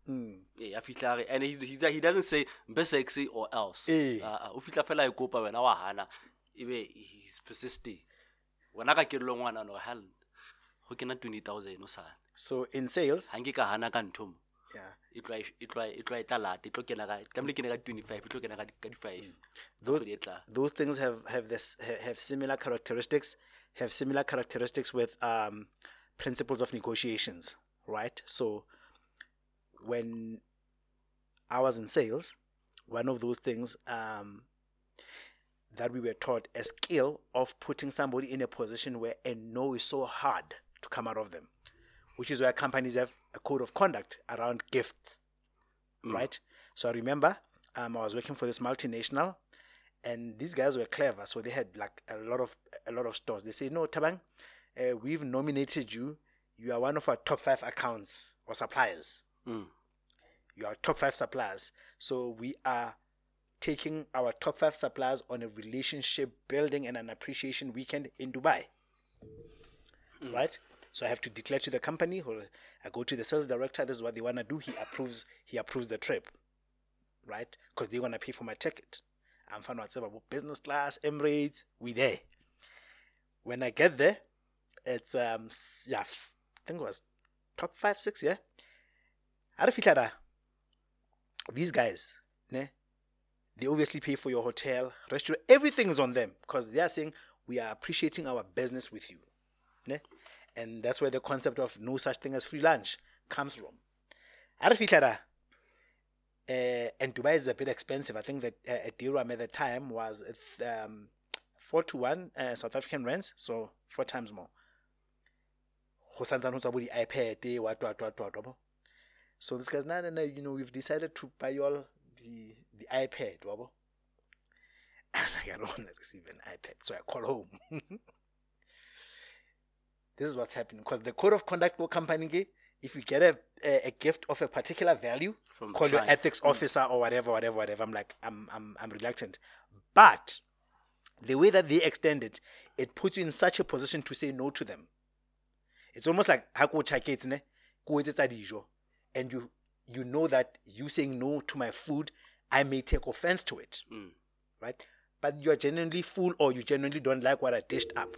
Mm. Yeah, a re- and he, he, he doesn't say mbe sexy or else. Eh. uh, o fihla fela e kopa wena wa hana ebe he's persisting wena ka kelelo ngwana no hell go kena 20000 o sane so in sales? Ha nke ka hana ka ntho mo. Yeah. E tloa e- tla late e tlo kena ka tlamehile kene ka 25 e tlo kena ka di- ka di 5 those kgwedi e tlang. those things have have this have similar characteristics have similar characteristics with um principles of negotiations right? So when i was in sales one of those things um that we were taught a skill of putting somebody in a position where a no is so hard to come out of them which is why companies have a code of conduct around gifts right? So i remember um, i was working for this multinational and these guys were clever. So they had like a lot of a lot of stores. They say no tabang uh, we've nominated you. You are one of our top five accounts or suppliers. Mm. you are top five suppliers. So we are taking our top five suppliers on a relationship building and an appreciation weekend in dubai. Right? So i have to declare to the company or i go to the sales director this is what they want to do he approves he approves the trip. Right? Because going to pay for my ticket. I'm fine about business class emirates we there. When i get there it's um yeah I think it was top five six yeah? How do you these guys ne they obviously pay for your hotel restaurant everything is on them because they are saying we are appreciating our business with you ne? and that's where the concept of no such thing as free lunch comes from uh, and Dubai is a bit expensive. I think that uh, a dirham at the time was um, four to one uh, South African rands, so four times more. So this guy's, no, no, no, you know, we've decided to buy all the, the iPad, wabo. I'm like, I don't want to receive an iPad, so I call home. this is what's happening because the code of conduct for company, if you get a, a, a gift of a particular value, From call your ethics mm. officer or whatever, whatever, whatever. I'm like, I'm, I'm, I'm reluctant. But the way that they extend it, it puts you in such a position to say no to them. It's almost like ha ko tjhaketse, ne, ko etsetsa dijo, and you you know that you saying no to my food, I may take offense to it, Mm. right? But you're genuinely full or you genuinely don't like what I dished up,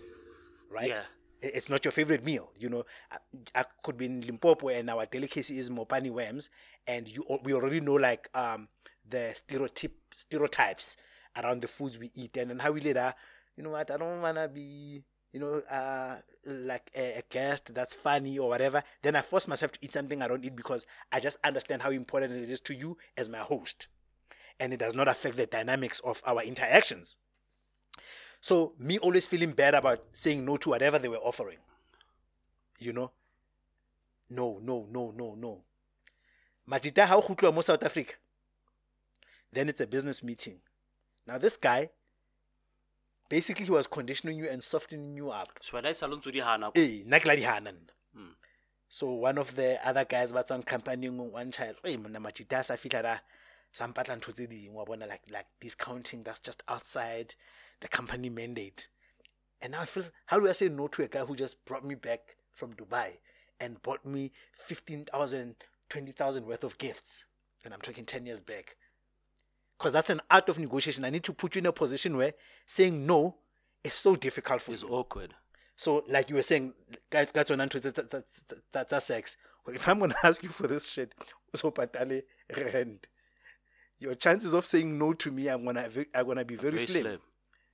right? Yeah. It's not your favorite meal, you know. I, I could be in Limpopo and our delicacy is mopani worms, and you we already know like um the stereotype stereotypes around the foods we eat and, and how we later, you know what? I don't wanna be you know, uh, like a, a guest that's funny or whatever, then I force myself to eat something I don't eat because I just understand how important it is to you as my host. And it does not affect the dynamics of our interactions. So, me always feeling bad about saying no to whatever they were offering, you know, no no no no no. Majita ha o kgutluwa mo south africa? Then it's a business meeting. Now this guy basically he was conditioning you and softening you up. So e sa le di hana Eh, nna di hana. So one of the other guys tswang company nngwe one child, hey monna majita a sa fihla da sa mpatla ntho tse ding wa bona like like discounting that's just outside the company mandate. And now I feel how do I say no to a guy who just brought me back from Dubai and bought me 15,000, 20,000 worth of gifts. And I'm talking 10 years back. Because that's an art of negotiation. I need to put you in a position where saying no is so difficult for is you. It's awkward So, like you were saying, guys, guys on Android, that, that, that, that, that's sex. Well, if I'm going to ask you for this shit, so patale rent, your chances of saying no to me, I'm gonna, I'm gonna be very, very slim, slim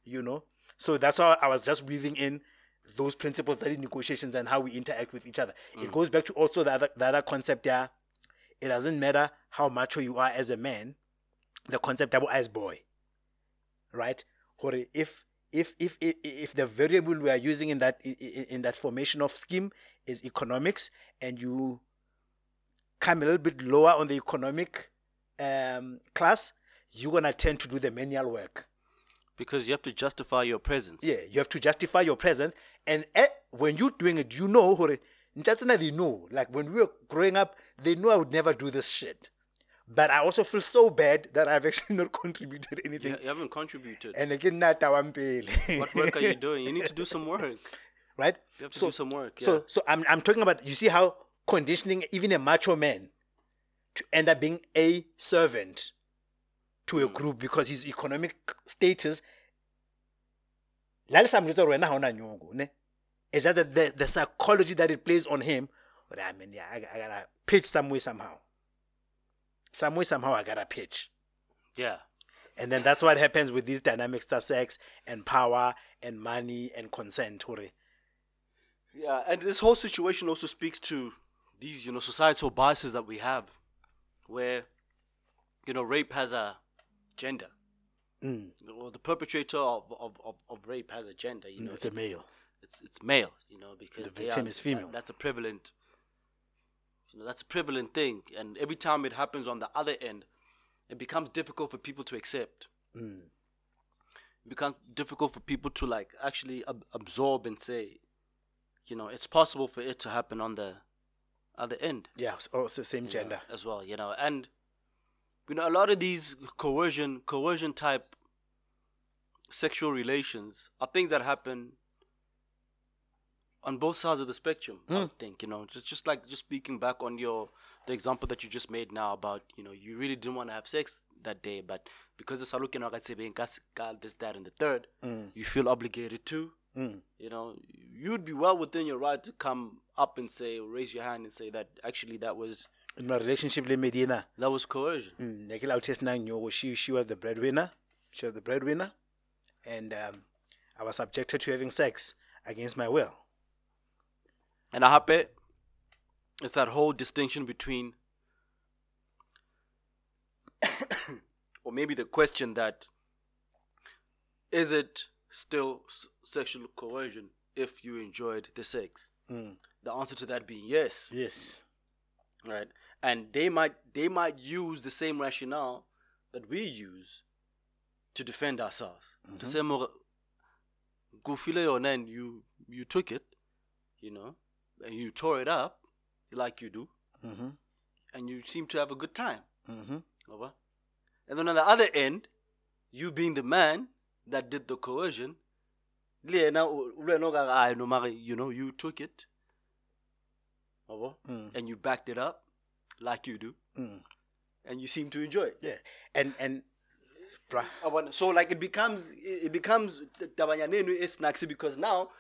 You know. So that's why I was just weaving in those principles that in negotiations and how we interact with each other. It mm. goes back to also the other, the other concept. Yeah, it doesn't matter how macho you are as a man. The concept double as boy, right? Hore, If if if if the variable we are using in that in that formation of scheme is economics, and you come a little bit lower on the economic um, class, you're gonna tend to do the manual work. because you have to justify your presence Yeah, you have to justify your presence, and eh, when you're doing it, you know, hore, they know. Like when we were growing up, they knew I would never do this shit. But I also feel so bad that I've actually not contributed anything. you, you haven't contributed And again, not tawampele. what work are you doing you need to do some work right? You have to do some work, yeah. So, so I'm, I'm talking about. You see how conditioning even a macho man to end up being a servant to Hmm. a group because his economic status. La le sa mo jwetsa hore wena ha ona nyoko, ne? Just that the, the psychology that it plays on him. But I mean, yeah, I, I gotta pitch some way somehow. Some way somehow I gotta pitch. yeah And then that's what happens with these dynamics of sex and power and money and consent. Yeah, and this whole situation also speaks to these, you know, societal biases that we have, where, you know, rape has a gender. Mm. Or the perpetrator of, of, of, of rape has a gender. You know, it's a male. It's it's male. You know, because The victim are- is female. that- that's a prevalent. You know, that's a prevalent thing, and every time it happens on the other end, it becomes difficult for people to accept. Mm. It becomes difficult for people to like actually ab- absorb and say, you know, it's possible for it to happen on the other end Yeah, oh, so same you know, gender. as well. You know, and you know a lot of these coercion coercion type sexual relations are things that happen on both sides of the spectrum. I Hmm. would think you know, just just like just speaking back on your the example that you just made now about you know you really didn't want to have sex that day, but because it's looking like this, that, and the third, Hmm. you feel obligated to. You know, you'd be well within your right to come up and say, raise your hand and say that actually that was In my relationship with Medina, that was coercion. mm, Nekila Utesna Nyogo, she she was the breadwinner. She was the breadwinner, and um, I was subjected to having sex against my will. And I happy it's that whole distinction between or maybe the question that is it still s- sexual coercion if you enjoyed the sex? The answer to that being yes, Yes. right? And they might they might use the same rationale that we use to defend ourselves. To say more go feel it and you you took it, you know, and you tore it up like you do, Mm-hmm. and you seem to have a good time. Mm-hmm. Over. And then on the other end, you being the man that did the coercion, le yena o- le yena o ka "Ah, no mare, you know, you took it, over, mm. and you backed it up like you do, mm. and you seem to enjoy it. Yeah, and and, bruh, I want- So like it becomes it becomes tabanyanenu is snacksy because now,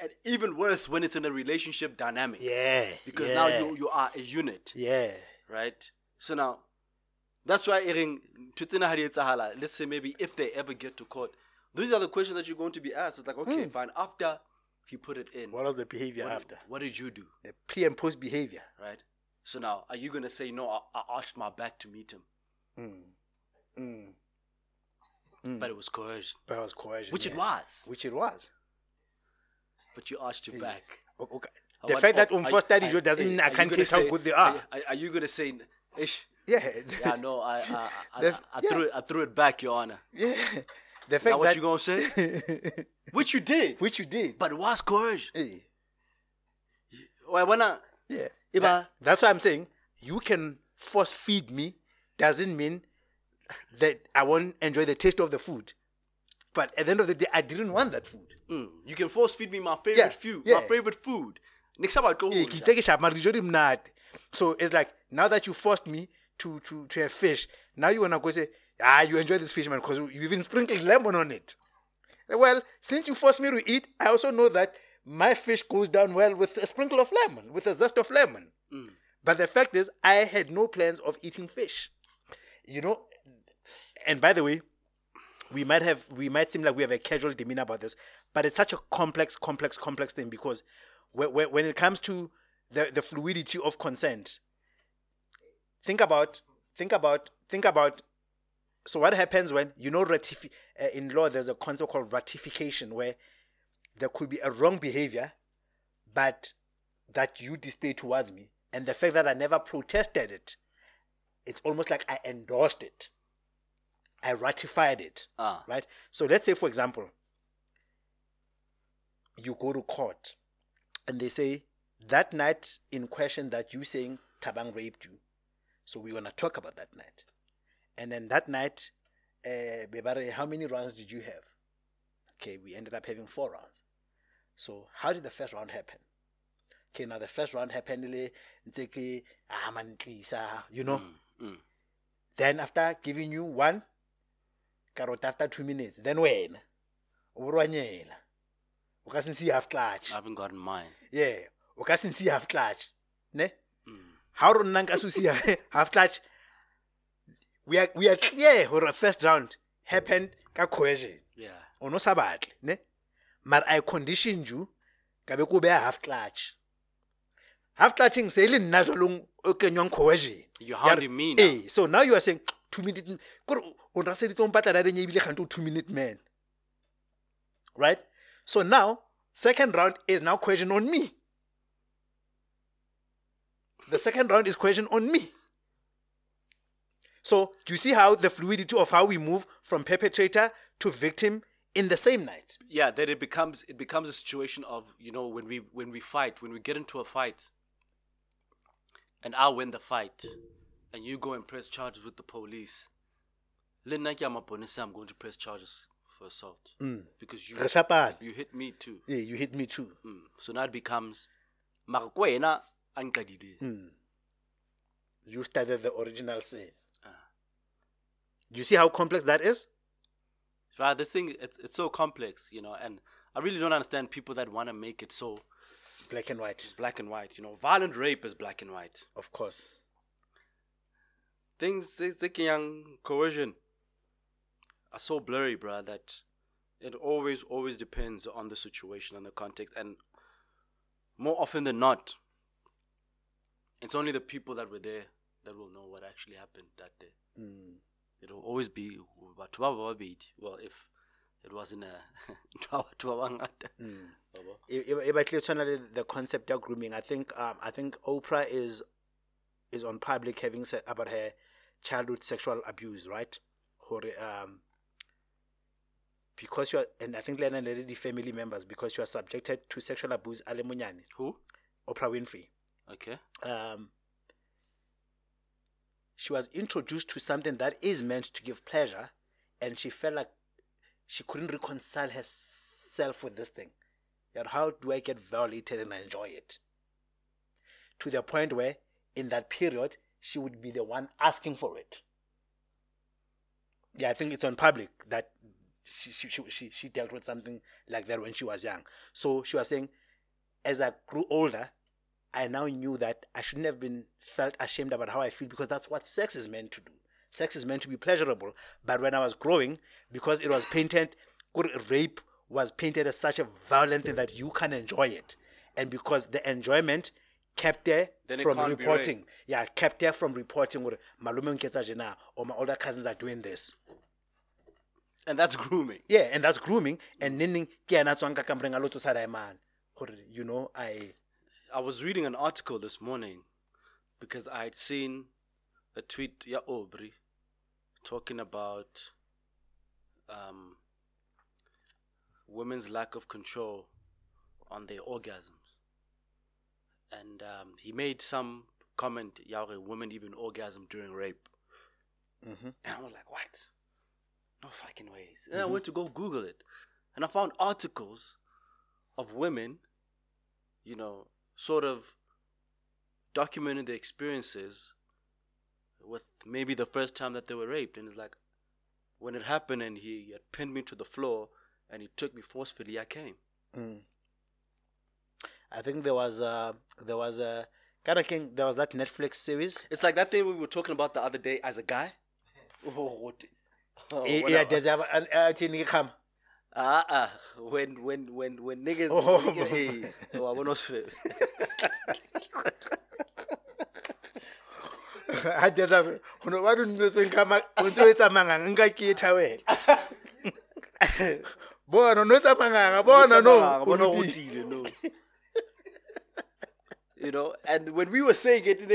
and even worse when it's in a relationship dynamic. yeah, Because yeah, now you you are a unit. yeah, right? So now, that's why Ering, let's say maybe if they ever get to court, these are the questions that you're going to be asked. It's like, okay, mm. fine. After he put it in, what was the behavior what, after what did you do, the pre and post behavior? right? So now, are you gonna say no? I, I arched my back to meet him, hmm. Hmm. Hmm. but it was coercion, But it was coercion, which it was. which it was. But you arched your back. Okay. The What- fact that are- first study are- doesn't mean I can't gonna how good they are. Are, are you gonna say, ish? Yeah. Yeah, no, I, I, I, The- I, I yeah. threw it, I threw it back, Your Honor. yeah. The fact what that you gonna say? Which you did, which you did. but it was coercion. Hey, Why, I, yeah. Iba- That- that's why I'm saying you can force feed me doesn't mean that I won't enjoy the taste of the food. But at the end of the day, I didn't want that food. mm, you can force feed me my favorite Yeah, food, yeah. my favorite food. Next time I go home, ke take a shot, mara dijo di mnate. So it's like now that you forced me to to to have fish, now you wanna go say, ah, you enjoy this fish, man, because you even sprinkled lemon on it. Well, since you forced me to eat, I also know that my fish goes down well with a sprinkle of lemon, with a zest of lemon. But the fact is, I had no plans of eating fish. You know, and by the way, we might have we might seem like we have a casual demeanor about this, but it's such a complex, complex, complex thing because when, when, when it comes to the, the fluidity of consent, think about think about think about so what happens when you know ratifi- uh, in law there's a concept called ratification where there could be a wrong behavior but that you display towards me and the fact that i never protested it it's almost like i endorsed it. I ratified it Ah. right? So let's say for example you go to court and they say that night in question that you saying tabang raped you. So we're gonna talk about that night and then that night uh, Bebare, how many rounds did you have? Okay we ended up having four rounds. So how did the first round happen? Okay now the first round happened le ntse ke, ah, you know? Mm. then after giving you one carrot after two minutes then when o borwanyela o ka se half clutch. I haven't gotten mine. yeah o ka half clutch ne? Mm. ha o re nna nka se o half clutch we are, we are gore first round happened ka coercion. Yeah. o no sa batle ne? Mara i conditioned you ka be ko beya half clutch. Half clutching se e le nna jwalong o kenywang cohesion. You're Ya re- hounding me now. eh so now you are saying two minute kore o nraseditse o mpatla rareng ebile gante o two minute man? Right? So now second round is now question on me. The second round is question on me so do you see how the fluidity of how we move from perpetrator to victim in the same night? Yeah then it becomes it becomes a situation of you know when we when we fight when we get into a fight and i win the fight and you go and press charges with the police le nna ke ya maponesa, i'm going to press charges for assault. Because you you hit me too. Yeah you hit me too. Mm. so now it becomes mara ko wena a you started the original sin you see how complex that is? Right the thing it's, it's so complex you know and i really don't understand people that want to make it so black and white. Black and white you know violent rape is black and white. Of course. Things they thinking young coercion are so blurry, bruh, that it always always depends on the situation and the context, and more often than not, it's only the people that were there that will know what actually happened that day. Hmm. It'll always be batho ba babedi. Well, if it wasn't a batho ba bangata. Yabo. e batlile tshwana le the concept of grooming i think um i think oprah is is on public having said about her childhood sexual abuse right Hore, um because you are and i think lena le the family members because you are subjected to sexual abuse alemunyane Who? oprah winfrey Okay. um she was introduced to something that is meant to give pleasure and she felt like she couldn't reconcile herself with this thing. That how do i get violated and enjoy it? To the point where in that period she would be the one asking for it. Yeah i think it's on public that she, she, she, she dealt with something like that when she was young. So she was saying as i grew older I now knew that I shouldn't have been felt ashamed about how I feel because that's what sex is meant to do. Sex is meant to be pleasurable. But when I was growing, because it was painted, rape was painted as such a violent thing that you can't enjoy it. And because the enjoyment kept her from reporting. Yeah, kept her from reporting or malume nketsa jena or my older cousins are doing this. And that's grooming. Yeah, and that's grooming. And ninning ke yena a tswang ka kamoreng a lo tsosa diamond. Gore, You know, I I was reading an article this morning because I had seen a tweet, yeah, Aubrey, talking about um, women's lack of control on their orgasms. And um, he made some comment, yeah, women even orgasm during rape. Mhm. And I was like, what? No fucking ways. And I went to go Google it. And I found articles of women, you know, sort of documenting their experiences with maybe the first time that they were raped. And it's like, when it happened and he had pinned me to the floor and he took me forcefully, I came. Mm. I think there was a there was a kind of king. There was that Netflix series. It's like that thing we were talking about the other day as a guy. Oh, what? Oh, yeah, there's a an uh, thing come. Ah, ah, when when when when niggas, Oh. nigga, hey, oh, I wanna say- ha there's a hono wa dun no tseng kama o ntse o etsa manganga etha wena bona no etsa manganga bona no o bona o rutile. rutile, no. you know, and when we were saying it,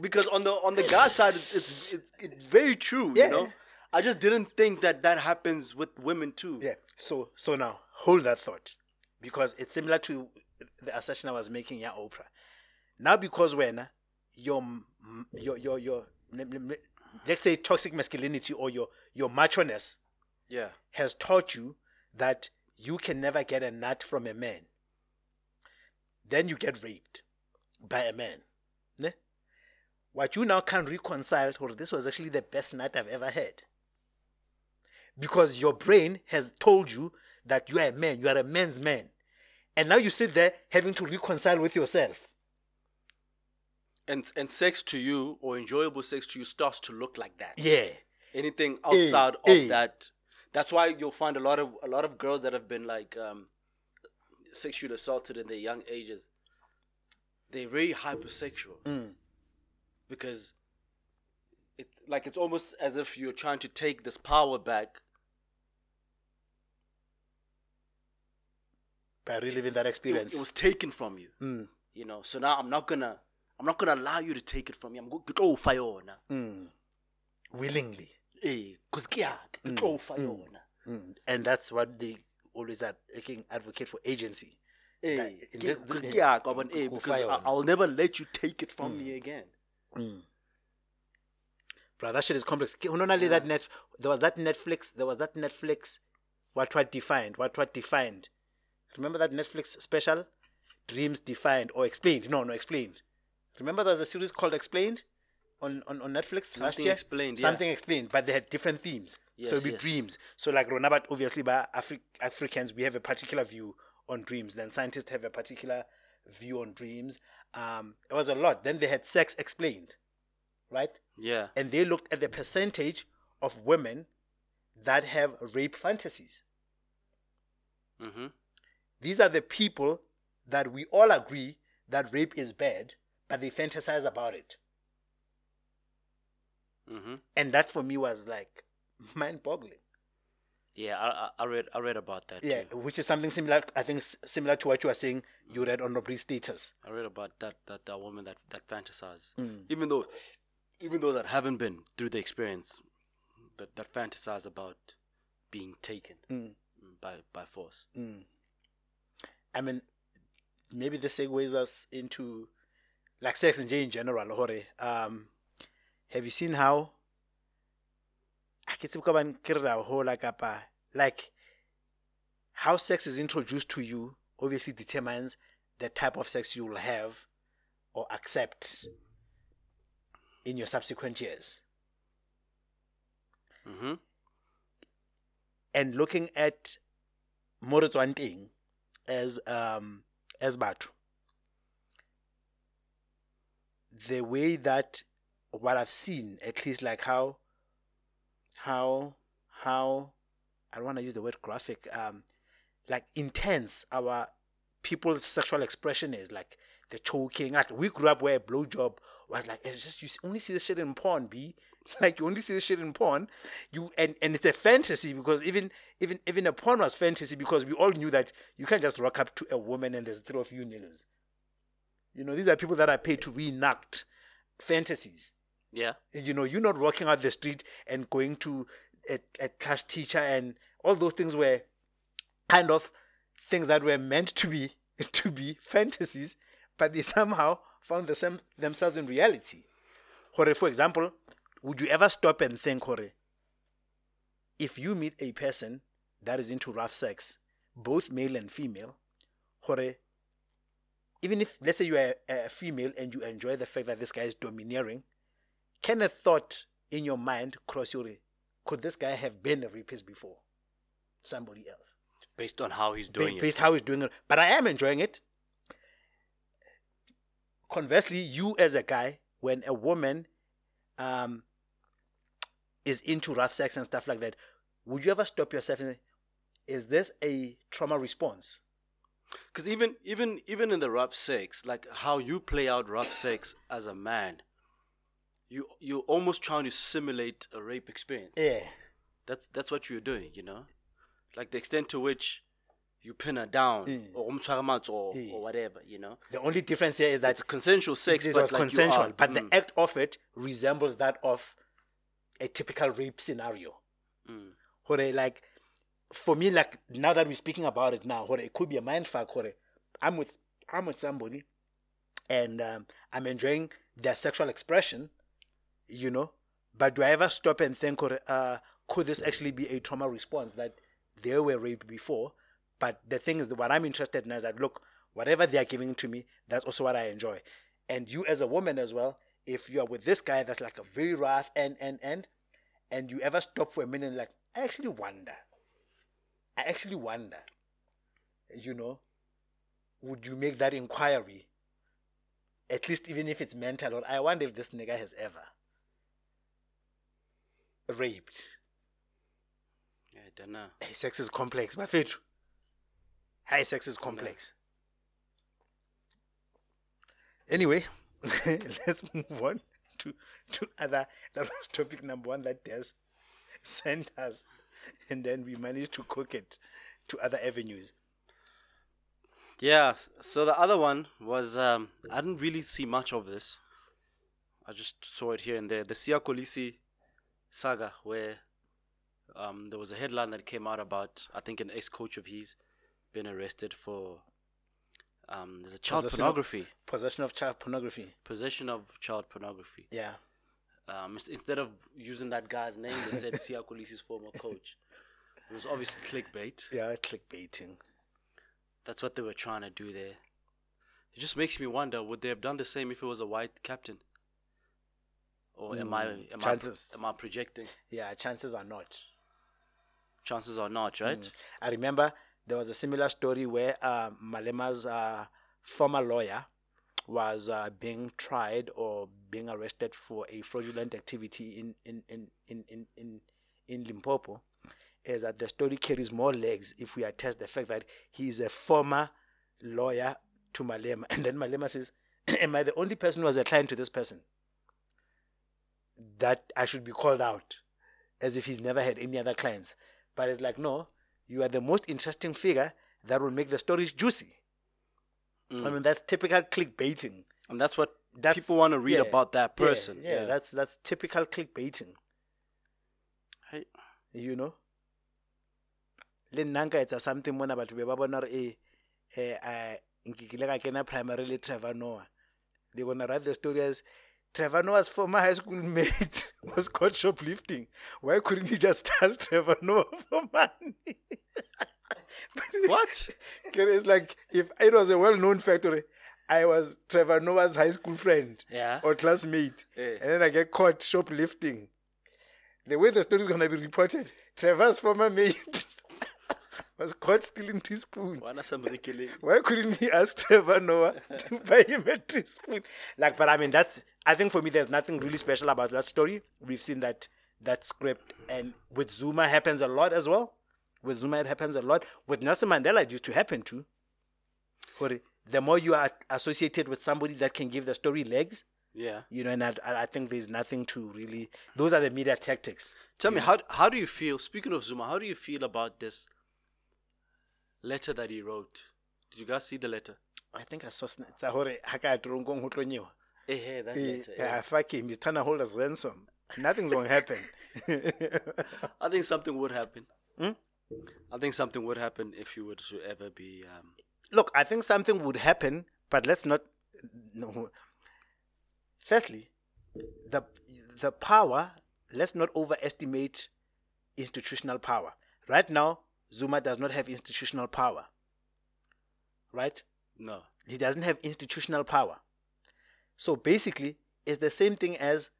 because on the on the guy side, it's it's, it's, it's very true. Yeah. You know, I just didn't think that that happens with women too. Yeah. So so now hold that thought because it's similar to the assertion I was making. Yeah, Oprah. Now because when your your your your let's say toxic masculinity or your your macho ness yeah, has taught you that you can never get a nut from a man. Then you get raped by a man. Ne? What you now can't reconcile, or this was actually the best nut I've ever had. Because your brain has told you that you are a man, you are a man's man. And now you sit there having to reconcile with yourself. and and sex to you or enjoyable sex to you starts to look like that. Yeah. anything outside of hey. that. That's why you'll find a lot of a lot of girls that have been like um, sexually assaulted in their young ages. They're very hypersexual Mm. because it's like it's almost as if you're trying to take this power back. By reliving that experience. it was taken from you, Mm. you know. So now I'm not gonna I'm not gonna allow you to take it from me. I'm going to go fire on Mm. Willingly. Eh, cause yeah, go fire on. Mm. And that's what they always are advocate for agency. Eh, in ke- this- yeah, come on, eh, because I, I'll never let you take it from me again. Mm. Bro, that shit is complex. Not only that net, there was that Netflix. There was that Netflix. What what defined? What what defined? Remember that Netflix special, Dreams Defined or Explained? No, no, Explained. Remember there was a series called Explained on on, on Netflix last Something year. Explained, yeah. Something Explained, but they had different themes. so Yes, it'd be yes. dreams. So like Ronabat, obviously, by Afri- Africans, we have a particular view on dreams. Then scientists have a particular view on dreams. Um, it was a lot. Then they had sex explained, right? Yeah. and they looked at the percentage of women that have rape fantasies. Mm-hmm. These are the people that we all agree that rape is bad, but they fantasize about it. Mm-hmm. And that for me was like mind boggling. Yeah, I, I read I read about that Yeah, too. which is something similar, I think, similar to what you were saying you read on Aubrey status. I read about that that that woman that that fantasize. Mm. Even though even though that haven't been through the experience that that fantasize about being taken Mm. by by force. Mm. I mean, maybe this segues us into like sex and J in general. Hore. Um, have you seen how? I can see like like how sex is introduced to you obviously determines the type of sex you will have or accept in your subsequent years. Mm-hmm. and looking at Moritz Wanting as um as Batu. The way that what I've seen, at least like how how how I don't want to use the word graphic, um like intense our people's sexual expression is like the choking. Like we grew up where a blowjob was like it's just you only see this shit in porn, b. Like you only see this shit in porn. You and and it's a fantasy because even even even a porn was fantasy because we all knew that you can't just rock up to a woman and there's three of you niggas. You know, these are people that are paid to reenact fantasies. Yeah. You know, you're not walking out the street and going to a, a class teacher and all those things were kind of things that were meant to be to be fantasies, but they somehow found the same, themselves in reality. Hore, for example, would you ever stop and think, Hore, if you meet a person that is into rough sex, both male and female, Hore, even if let's say you are a, female and you enjoy the fact that this guy is domineering, can a thought in your mind cross your could this guy have been a rapist before somebody else? Based on how he's doing based it. how he's doing it. But I am enjoying it. Conversely, you as a guy, when a woman um, is into rough sex and stuff like that, would you ever stop yourself and say, is this a trauma response? Because even even even in the rough sex, like how you play out rough sex as a man, you you're almost trying to simulate a rape experience. Yeah. That's that's what you're doing, you know, like the extent to which you pin her down Mm. or Yeah. or whatever, you know. The only difference here is that It's consensual sex, it but was like consensual, are- but mm, the act of it resembles that of a typical rape scenario. mm. Like for me, like now that we're speaking about it now, hore, it could be a mind fuck. Hore, I'm with I'm with somebody, and um, I'm enjoying their sexual expression, you know. But do I ever stop and think, hore, uh, could this actually be a trauma response that they were raped before? But the thing is, that what I'm interested in is that look, whatever they are giving to me, that's also what I enjoy. And you, as a woman as well, if you are with this guy that's like a very rough and and and, and you ever stop for a minute, like I actually wonder. I actually wonder. You know, would you make that inquiry? At least, even if it's mental, or I wonder if this nigga has ever raped. Yeah, I don't know. Hey, sex is complex, my fit. High sex is complex. Anyway, let's move on to to other. That was topic number one that Des sent us, and then we managed to cook it to other avenues. Yeah. So the other one was um, I didn't really see much of this. I just saw it here and there. The Siya Kolisi saga, where um, there was a headline that came out about I think an ex-coach of his been arrested for um, there's a child Possession of- pornography, Possession of child pornography. possession of child pornography. Yeah. Um, instead of using that guy's name, they said Siya Kolisi's former coach. It was obviously clickbait. Yeah, clickbaiting. That's what they were trying to do there. It just makes me wonder: would they have done the same if it was a white captain? Or am I Mm, am chances. I am I projecting? Yeah, chances are not. Chances are not, right? Mm. I remember there was a similar story where uh, Malema's uh, former lawyer was uh, being tried or being arrested for a fraudulent activity in in in in in, in, in Limpopo. Is that the story carries more legs if we attest the fact that he is a former lawyer to Malema, and then Malema says, "Am I the only person who was a client to this person?" That I should be called out, as if he's never had any other clients. But it's like, no, you are the most interesting figure that will make the stories juicy. Mm. I mean, that's typical clickbaiting. And that's what That's, people want to read yeah, about that yeah, person. Yeah, that's that's typical clickbaiting. Hey. You know. Le nna nka etsa something mona batho be ba bona gore eh eh a nkekile ka kena primary le Trevor Noah. They gonna write the story as Trevor Noah's former high school mate was caught shoplifting. Why couldn't he just ask Trevor Noah for money? What? It's like if it was a well-known factory, I was Trevor Noah's high school friend Yeah. or classmate, Yeah. and then I get caught shoplifting. The way the story is gonna be reported, Trevor's former mate was caught stealing teaspoon. Why couldn't he ask Trevor Noah to buy him a teaspoon? Like, but I mean, that's. I think for me, there's nothing really special about that story. We've seen that that script, and with Zuma happens a lot as well. With Zuma, it happens a lot. With Nelson Mandela, it used to happen too. The more you are associated with somebody that can give the story legs, Yeah. you know, and I, I think there's nothing to really. Those are the media tactics. Tell me how how do you feel? Speaking of Zuma, how do you feel about this letter that he wrote? Did you guys see the letter? I think I saw tsa hore ha ka toronkong ho tlo nyewa. Eh, hey, that's Eh, yeah. yeah, fuck him. He's trying to hold us ransom. Nothing's gonna happen. I think something would happen. Hmm? I think something would happen if you were to ever be. Um, Look, I think something would happen, but let's not. No. Firstly, the the power. Let's not overestimate institutional power. Right now, Zuma does not have institutional power. Right? no. He doesn't have institutional power. So basically, it's the same thing as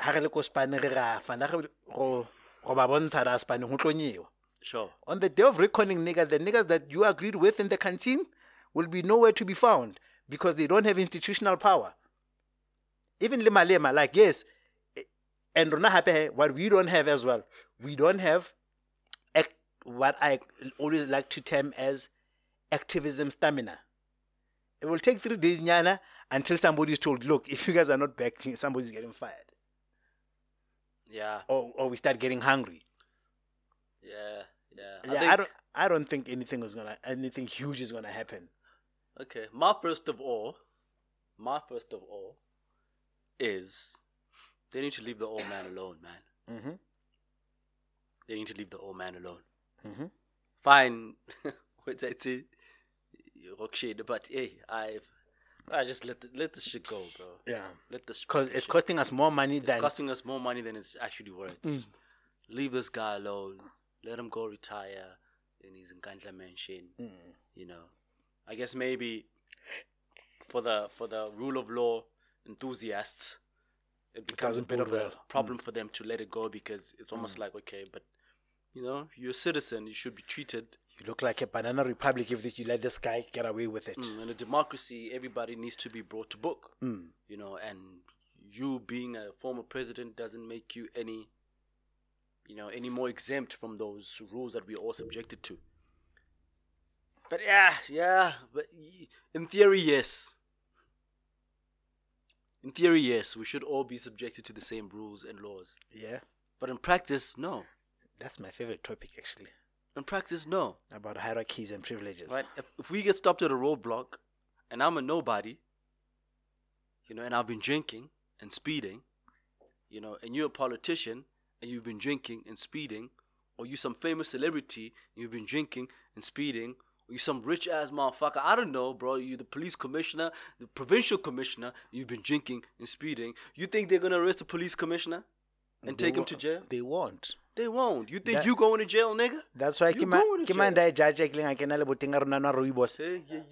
ha re le ko Spane re ra na re go go ba bontsha ra Spane ho tlo. Sure. On the day of reckoning, nigga, the niggas that you agreed with in the canteen will be nowhere to be found because they don't have institutional power. Even Lima Lema, like, yes, eh, and Rona Hape, what we don't have as well, we don't have what I always like to term as activism stamina. It will take three days, Nyana, until somebody's told, look, if you guys are not back, somebody's getting fired. Yeah. Or, or we start getting hungry. Yeah. Yeah. yeah, I don't. I don't think anything is gonna, anything huge is gonna happen. Okay, my first of all, my first of all, is they need to leave the old man alone, man. Mm-hmm. They need to leave the old man alone. Mm-hmm. Fine, what's I say? Rock shade, but hey, I've I just let the, let the shit go, bro. Yeah, Let the because it's shit- costing us more money it's than costing us more money than it's actually worth. Mm. Just leave this guy alone. Let him go retire in his Nkandla mansion. Mm. You know, I guess maybe for the for the rule of law enthusiasts, it becomes a bit of a well. problem for them to let it go because it's almost like okay, but you know, you're a citizen. You should be treated. you look like a banana republic if this, you let this guy get away with it. Mm, in a democracy, everybody needs to be brought to book. Mm. You know, and you being a former president doesn't make you any, you know, any more exempt from those rules that we're all subjected to. But yeah, yeah, but in theory, yes. In theory, yes, we should all be subjected to the same rules and laws. Yeah, But in practice, no. That's my favorite topic actually In practice, no. about hierarchies and privileges. Right? If, if we get stopped at a roadblock and I'm a nobody, you know, and I've been drinking and speeding, you know, and you're a politician and you've been drinking and speeding, or you some famous celebrity and you've been drinking and speeding, or you some rich ass motherfucker, I don't know, bro, you the police commissioner, the provincial commissioner, you've been drinking and speeding. You think they're gonna arrest the police commissioner and They take him to jail? They won't. They won't. You think That- you going to jail, nigga? That's why ke ma- going to ke man jail. da judge a kileng a kena le boteng rona nwa rooibos.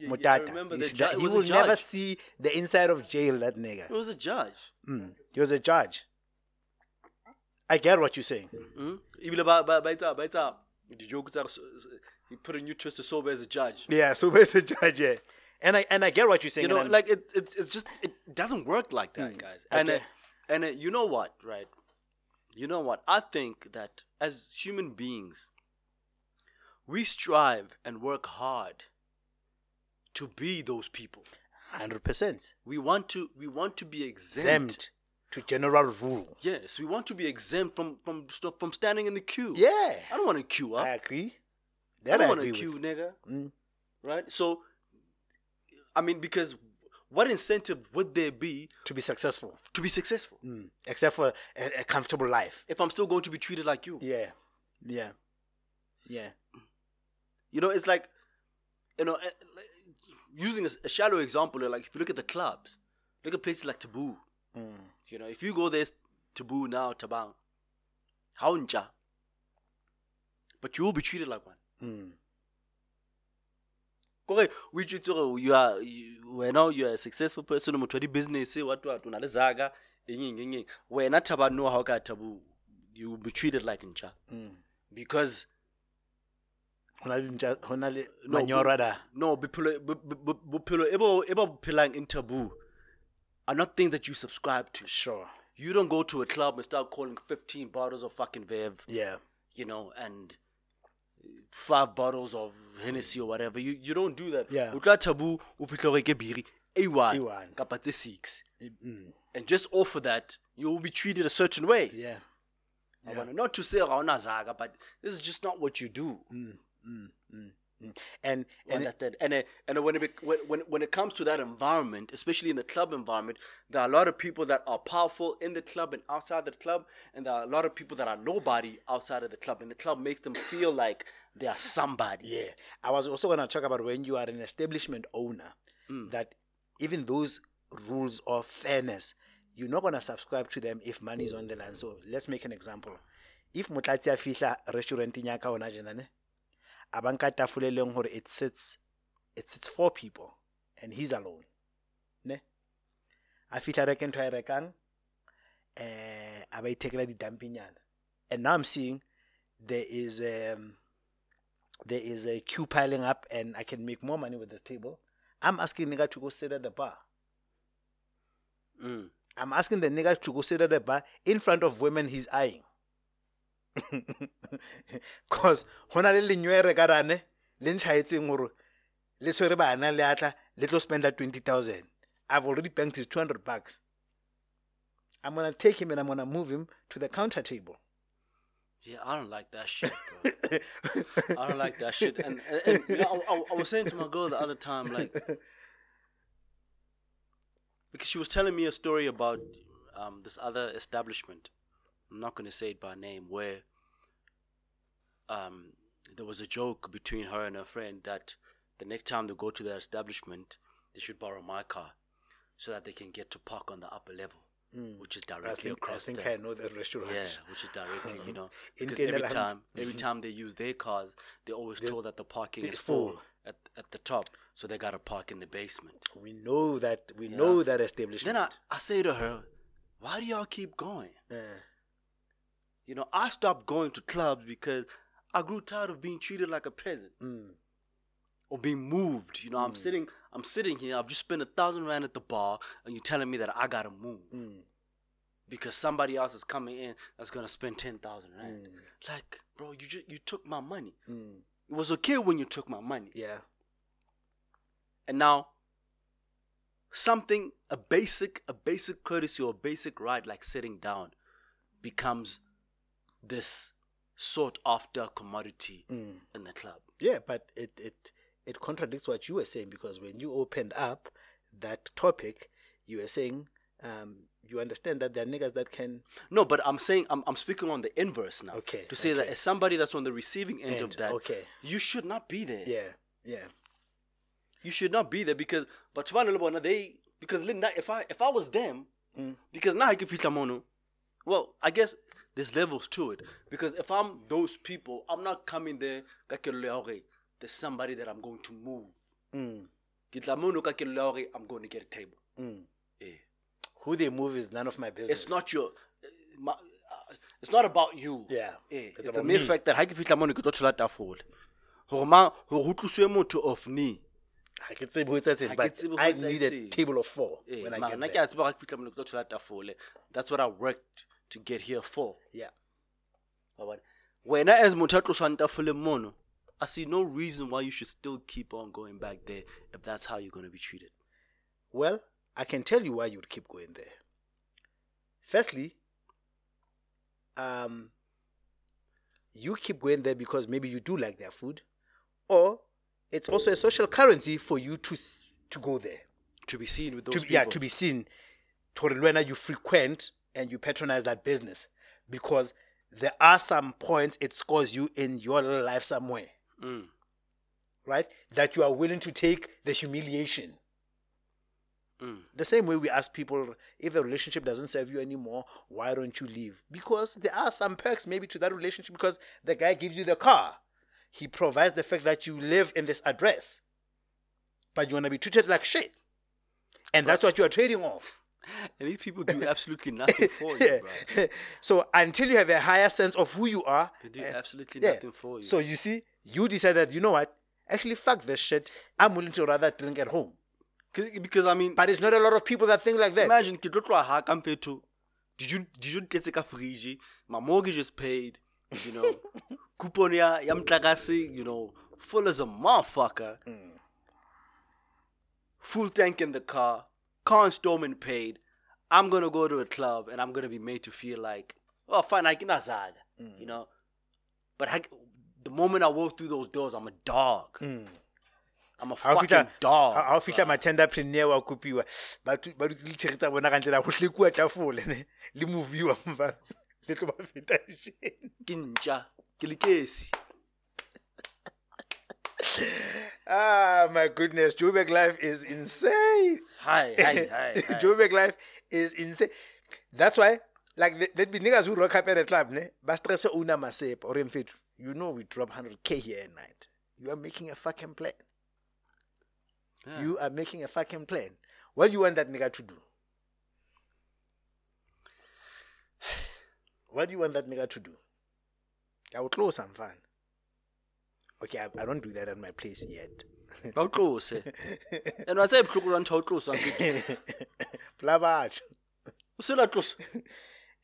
Motata. remember the that- ju- it he will never see the inside of jail, that nigga. He was a judge. Mm. He was a judge. I get what you're saying. Mm? Even by by by time, by time. The joke he put a new twist to sober as a judge. Yeah, so he's a judge, yeah. And I and I get what you're saying. You know, like it, it, it's just it doesn't work like that, guys. And Okay. uh, and uh, you know what, right? You know what? I think that as human beings, we strive and work hard to be those people. hundred percent We want to we want to be exempt. exempt to general rule. Yes, we want to be exempt from from stuff from standing in the queue. Yeah, I don't want to queue up. I agree. I That I, don't want to queue, nigga. Mm. Right? So, I mean, because what incentive would there be To be successful, to be successful mm. except for a, a comfortable life. if I'm still going to be treated like you? Yeah, yeah, yeah. You know, it's like, you know, eh, using a, a shallow example, like if you look at the clubs, look at places like Taboo. Mm. You know, if you go there, Taboo now, Tabang, Hauncha, but you will be treated like one. Mm. Kore o itse gore you are you, wena you are a successful person motho wa di-business what what o na le zaga eng eng eng eng wena thabano ga o ka thabu you will be treated like ncha Mm. because Ho na le ntja- ho na le No, manyoro da. no bophelo bo- bo- bo- bophelo e ba bo phelang in taboo are not things that you subscribe to Sure. you don't go to a club and start calling 15 bottles of fucking Veuve Yeah. you know and five bottles of Hennessy or whatever you you don't do that Yeah. o tla taboo o fitlha o reke biri A1 A1. kapa tse 6 Mm. and just offer that you will be treated a certain way Yeah. Wanna- not to say ga ona zaga but this is just not what you do Mm. Mm. Mm. And and it- And uh, and when it when when when it comes to that environment, especially in the club environment, there are a lot of people that are powerful in the club and outside the club, and there are a lot of people that are nobody outside of the club, and the club makes them feel like they are somebody. Yeah. I was also going to talk about when you are an establishment owner, that even those rules of fairness, you're not going to subscribe to them if money is on the line. So let's make an example. If Mutlatsi a fihla restauranteng ya ka hona tjena, ne, a ba nka tafole leng hore it sits it sits four people and he's alone. Ne? A fihla reke ntho a e rekang eh a ba ithekela di-dumpinyana. And now I'm seeing there is um there is a queue piling up and I can make more money with this table. I'm asking nigga to go sit at the bar. Mm. I'm asking the nigga to go sit at the bar in front of women he's eyeing. Cause hona le lenywere ka rane le ntshwaetseng hore le tshwere bana le atla le tlo spend that 20,000. I've already banked his 200 bucks. I'm gonna take him and I'm gonna move him to the counter table. Yeah, I don't like that shit, bro. I don't like that shit. And, and, and you know, I, I, I was saying to my girl the other time, like, because she was telling me a story about um, this other establishment. I'm not going to say it by name, where um, there was a joke between her and her friend that the next time they go to their establishment, they should borrow my car so that they can get to park on the upper level, which is I directly think, I across think there. I know that restaurant. Yeah, which is directly, you know, because every time, every time they use their cars, they're always told that the parking is full full. at at the top, so they gotta park in the basement. We know that we know that establishment. Then I, I say to her, "Why do y'all keep going?" Uh, You know, I stopped going to clubs because I grew tired of being treated like a peasant mm, or being moved. You know, I'm sitting, I'm sitting here. I've just spent a thousand rand at the bar, and you're telling me that I gotta move mm, because somebody else is coming in that's gonna spend ten thousand rand. Like, bro, you just you took my money. mm, It was okay when you took my money. yeah. And now something a basic a basic courtesy or a basic right like sitting down becomes this sought after commodity Mm. in the club. Yeah, but it, it it contradicts what you were saying because when you opened up that topic, you were saying um, you understand that there are niggas that can No, but I'm saying I'm, I'm speaking on the inverse now. Okay, To say that okay. as somebody that's on the receiving end, End, of that, okay. you should not be there. yeah yeah You should not be there because but Tshwane le bona, they because if I if I was them Mm. because now I can feel mono. Well, I guess there's levels to it because if I'm those people, I'm not coming there ka kelelo ya hore there's somebody that I'm going to move. mm, Ke tla mono ka kelelo ya hore I'm going to get a table. mm. Eh. who they move is none of my business. It's not your my, uh, it's not about you. Yeah, Eh, it's it's the about mere me. fact that ha ke fihla mono ke tlo thola tafole. Hore ma hore ho tloswe motho of knee. I can say who it's Ha but I need a table of four Eh, when I get nna ke there. a tseba ga ke fihla mono ke tlo thola tafole. That's what I worked to get here for. Yeah. Wa bona? wena as motho a tloswang tafoleng mono i see no reason why you should still keep on going back there if that's how you're going to be treated Well, I can tell you why you'd keep going there. Firstly, um, you keep going there because maybe you do like their food, or it's also a social currency for you to to go there. to be seen with those To, people yeah, to be seen. Torilwena, you frequent and you patronize that business because there are some points it scores you in your life somewhere, Mm. right? That you are willing to take the humiliation. Mm. The same way we ask people if a relationship doesn't serve you anymore, why don't you leave? Because there are some perks maybe to that relationship because the guy gives you the car. He provides the fact that you live in this address. But you want to be treated like shit. And that's what you are trading off. And these people do absolutely nothing for you bro so until you have a higher sense of who you are, they do eh, absolutely yeah. nothing for you So you see, you decided, you know what? Actually, fuck this shit. I'm willing to rather drink at home. because i mean But it's not a lot of people that think like that. imagine ke tlo tloha ha ka mphetho dijo dijo di tletse ka fridge my mortgage is paid you know coupon ya you know full as a motherfucker mm. full tank in the car car installment paid i'm gonna go to a club and i'm gonna be made to feel like oh fine i can azaga mm. you know but ha- the moment I walk through those doors, I'm a dog. Mm. I'm a fucking fihla- dog. ha- o fihla matender preneur wa kopiwa ba tu- ba dutse le tšhege tsa bona ka ntlela go hlekuwa tafole ne le moviwa mfa le tlo ba feta shene. Ke ntja, ke lekesi. Ah my goodness. Joburg life is insane. Hi, hi, hi. hi. joburg life is insane. That's why like there- there'd be niggas who rock up at a club ne? Ba stress owner masepa or mfethu. You know we drop 100k here at night. You are making a fucking plan. You are making a fucking plan. What do you want that nigga to do? What do you want that nigga to do? I will close some fun okay I, I don't do that at my place yet tlose. And wa tsaya bohloko lwa ntho ha o tlosa nke. Pela batho. O se la tlosa.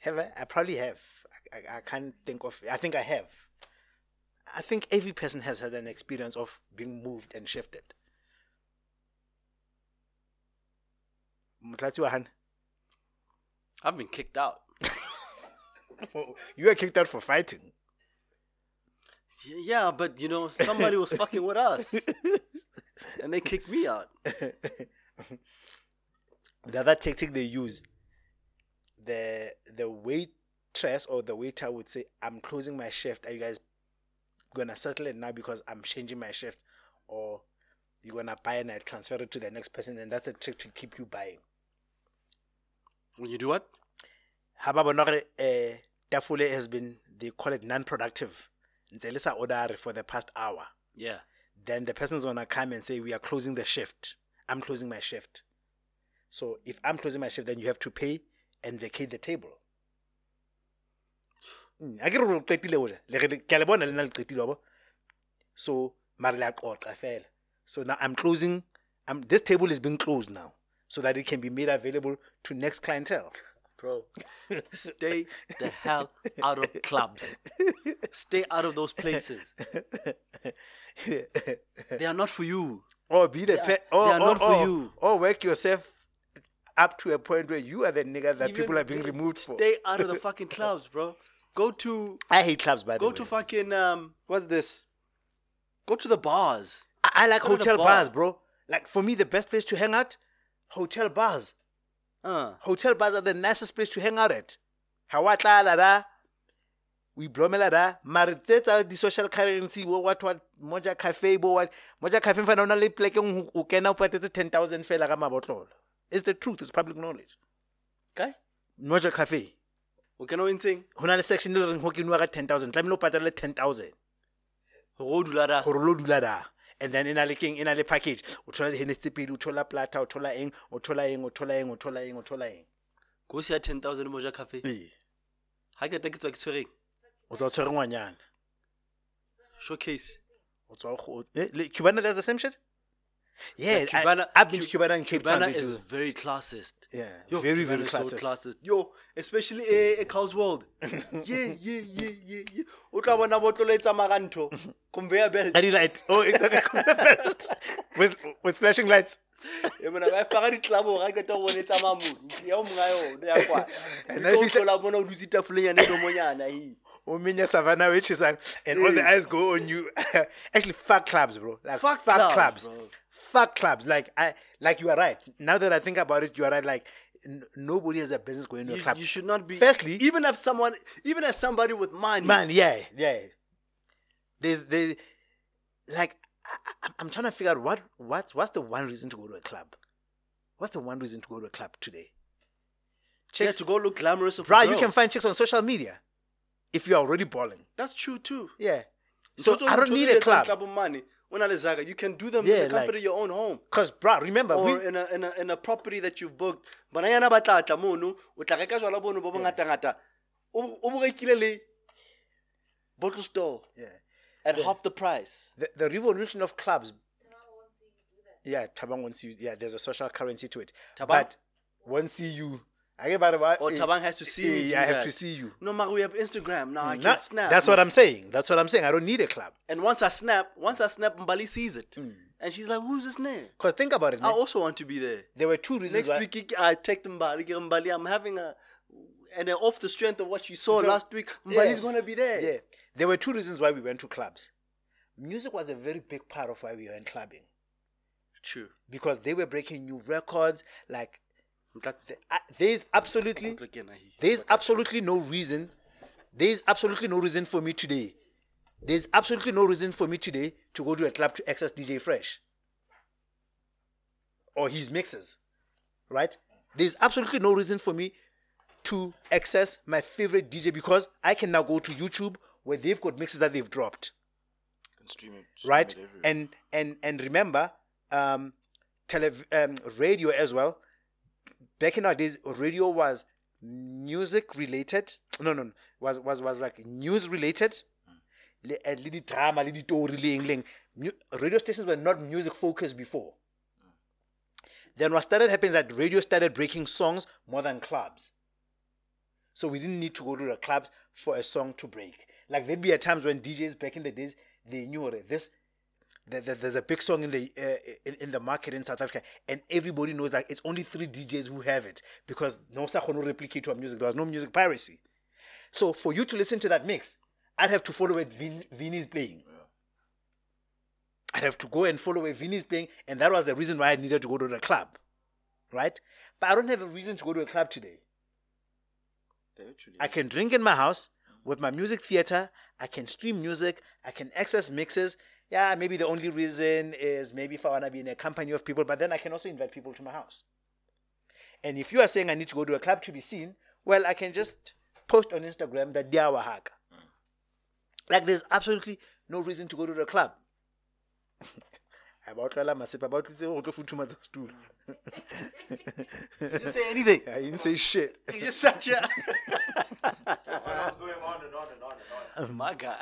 Have I? I probably have. I, I, I can't think of. I think I have. I think every person has had an experience of being moved and shifted. Motlatsi wa Hana, I've been kicked out. You were kicked out for fighting. Yeah, but you know, somebody was fucking with us. And they kicked me out. The other tactic they use, the the waitress or the waiter would say, "I'm closing my shift. Are you guys gonna settle it now because I'm changing my shift, or you're gonna buy and I transfer it to the next person?" And that's a trick to keep you buying. When you do what? ha ba bona gore eh has been they call it non-productive ntse le sa order for the past hour. Yeah. then the person's gonna come and say we are closing the shift. I'm closing my shift. So if i'm closing my shift then you have to pay and vacate the table. Mm, a ke re o qetile o ja le re ke a le bona le na le qetile wa so mare le a qoqa fela. So now i'm closing I'm, this table is being closed now so that it can be made available to next clientele Bro, stay the hell out of clubs. Stay out of those places. They are not for you. Or be the They are- or, they are or, not for you. Or work yourself up to a point where you are the nigga that Even- people are being removed for. Stay out of the fucking clubs, bro. Go to I hate clubs, by the way. go to fucking um what's this? Go to the bars. I, I like Go hotel bar. bars, bro. Like for me, the best place to hang out, hotel bars. Uh Hotel bars are the nicest place to hang out at. Hawatla la da. We blomela da. Mare tse tsa the social currency wo what what moja cafe bo what moja cafe mfana ona le pleke o kena o patetse 10000 fela ka mabotlolo. It's the truth, it's public knowledge. okay. Moja cafe. O kana o entseng? ho na le section e leng ho kenuwa ka 10000 tlamehile o patale 10000 Go dula da. gore lo dula da and then e na le keng e na le package o thola di-hennes pedi o thola plata o thola eng o thola eng o thola eng o thola eng o thola eng Go sia 10000 moja cafe. ee Ha ke ta ke tswa ke tshwereng. o tswa o tshwere ngwanyana Showcase. o tswa o eh, le- cubana does the same shit yeah, Yeah, Cubana, I, i've been to Cu- cubana in cape town Cubana is do. very classist. yeah Yo, very Cubana very is so classist classist. Yo, especially a, a Cows World. yeah, yeah, yeah, yeah, yeah. O tla bona botlolo e tsamaya ka ntho. Conveyor belt. I delight. Oh, it's a conveyor belt with with flashing lights. e bona ba faga ditlabo ga go bone tsamaya mo ya o monga yone ya kwa And if tlo you- tlola bona o dutse tafoleng yane domonyana Ominya Savannah, which is uh, and all the eyes go on you. Actually, fuck clubs, bro. Like Fuck fuck, clubs, clubs. bro. Fuck clubs. Like I, like you are right. Now that I think about it, you are right. Like n- nobody has a business going to a you, club. you should not be Firstly- even if someone even as somebody with money Man, yeah, yeah. There's there, like I, I'm trying to figure out what what's what's the one reason to go to a club. What's the one reason to go to a club today? yeah, to go look glamorous Right, you can find chicks on social media if you're already balling. that's true too Yeah. So tse- I don't need a club. club money Una le zaga, you can do them Yeah, in the like- comfort of your own home Cause, bro, remember or we in a, in, a, in a property that you've booked bananyana ba tla tla mono o tla reka jwala bono bo bongatangata o o bo rekile le bottle store yeah. at half the price the, the revolution of clubs. Yeah, Tabang wants you. Yeah, there's a social currency to it. Thabang? But once see you, I get about or eh, Tabang has to see me Yeah, do I have that. to see you. no matter we have Instagram now I mm, can Nah, snap That's what I'm saying. That's what I'm saying. I don't need a club. and once I snap once I snap Mbali sees it Mm. and she's like who's this name Cause think about it. I also want to be there There were two reasons. next why, week I text Mbali re, Mbali I'm having a and then off the strength of what you saw So- last week, Yeah. Gonna be there. Yeah. There were two reasons why we went to clubs. Music was a very big part of why we went clubbing True. because they were breaking new records. Like, the, there's absolutely there's absolutely no reason there's absolutely no reason for me today there's absolutely no reason for me today to go to a club to access dj fresh. Or his mixes right? There's absolutely no reason for me to access my favorite dj because i can now go to youtube where they've got mixes that they've dropped. And stream it. stream right? it and and and remember um tele- um radio as well back in our days radio was music related. No no no. Was was was like news related. Le eh, le di drama le ditori le eng le eng. Mu- radio stations were not music focused before. Then what started happening is that radio started breaking songs more than clubs. So we didn't need to go to the clubs for a song to break. Like there'd be at times when DJs back in the days they knew this there's a big song in the uh, in, in the market in South Africa, and everybody knows that it's only three DJs who have it because no no replicate to our music. There was no music piracy. So for you to listen to that mix, I'd have to follow where Vin, Vinny's playing. I'd have to go and follow where Vinny's playing, and that was the reason why I needed to go to the club, right? But I don't have a reason to go to a club today. I can drink in my house with my music theater. I can stream music. I can access mixes. Yeah, maybe the only reason is maybe if I want to be in a company of people, but then I can also invite people to my house. And if you are saying I need to go to a club to be seen, well, I can just post on Instagram that they are Wahaka. Hmm. Like, there's absolutely no reason to go to the club. I about Kala Masip, about to say, "Oh, to futhi matsa stool." Didn't say anything. I didn't say shit. He just sat here. It's going on and on and on and on. My guy.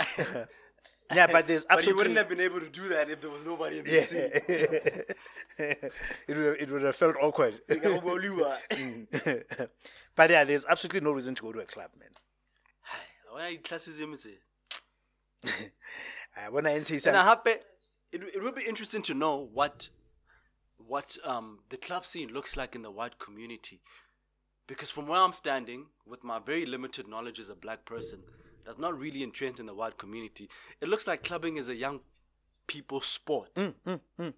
Yeah, but there's absolutely. But absolutely. wouldn't have been able to do that if there was nobody in the Yeah. scene. it, would have, it would have felt awkward. but yeah, there's absolutely no reason to go to a club, man. When I classism is it? Uh, when I something, I happy. It, it would be interesting to know what what um the club scene looks like in the white community, because from where I'm standing, with my very limited knowledge as a black person, that's not really entrenched in the white community, it looks like clubbing is a young people sport. Mm,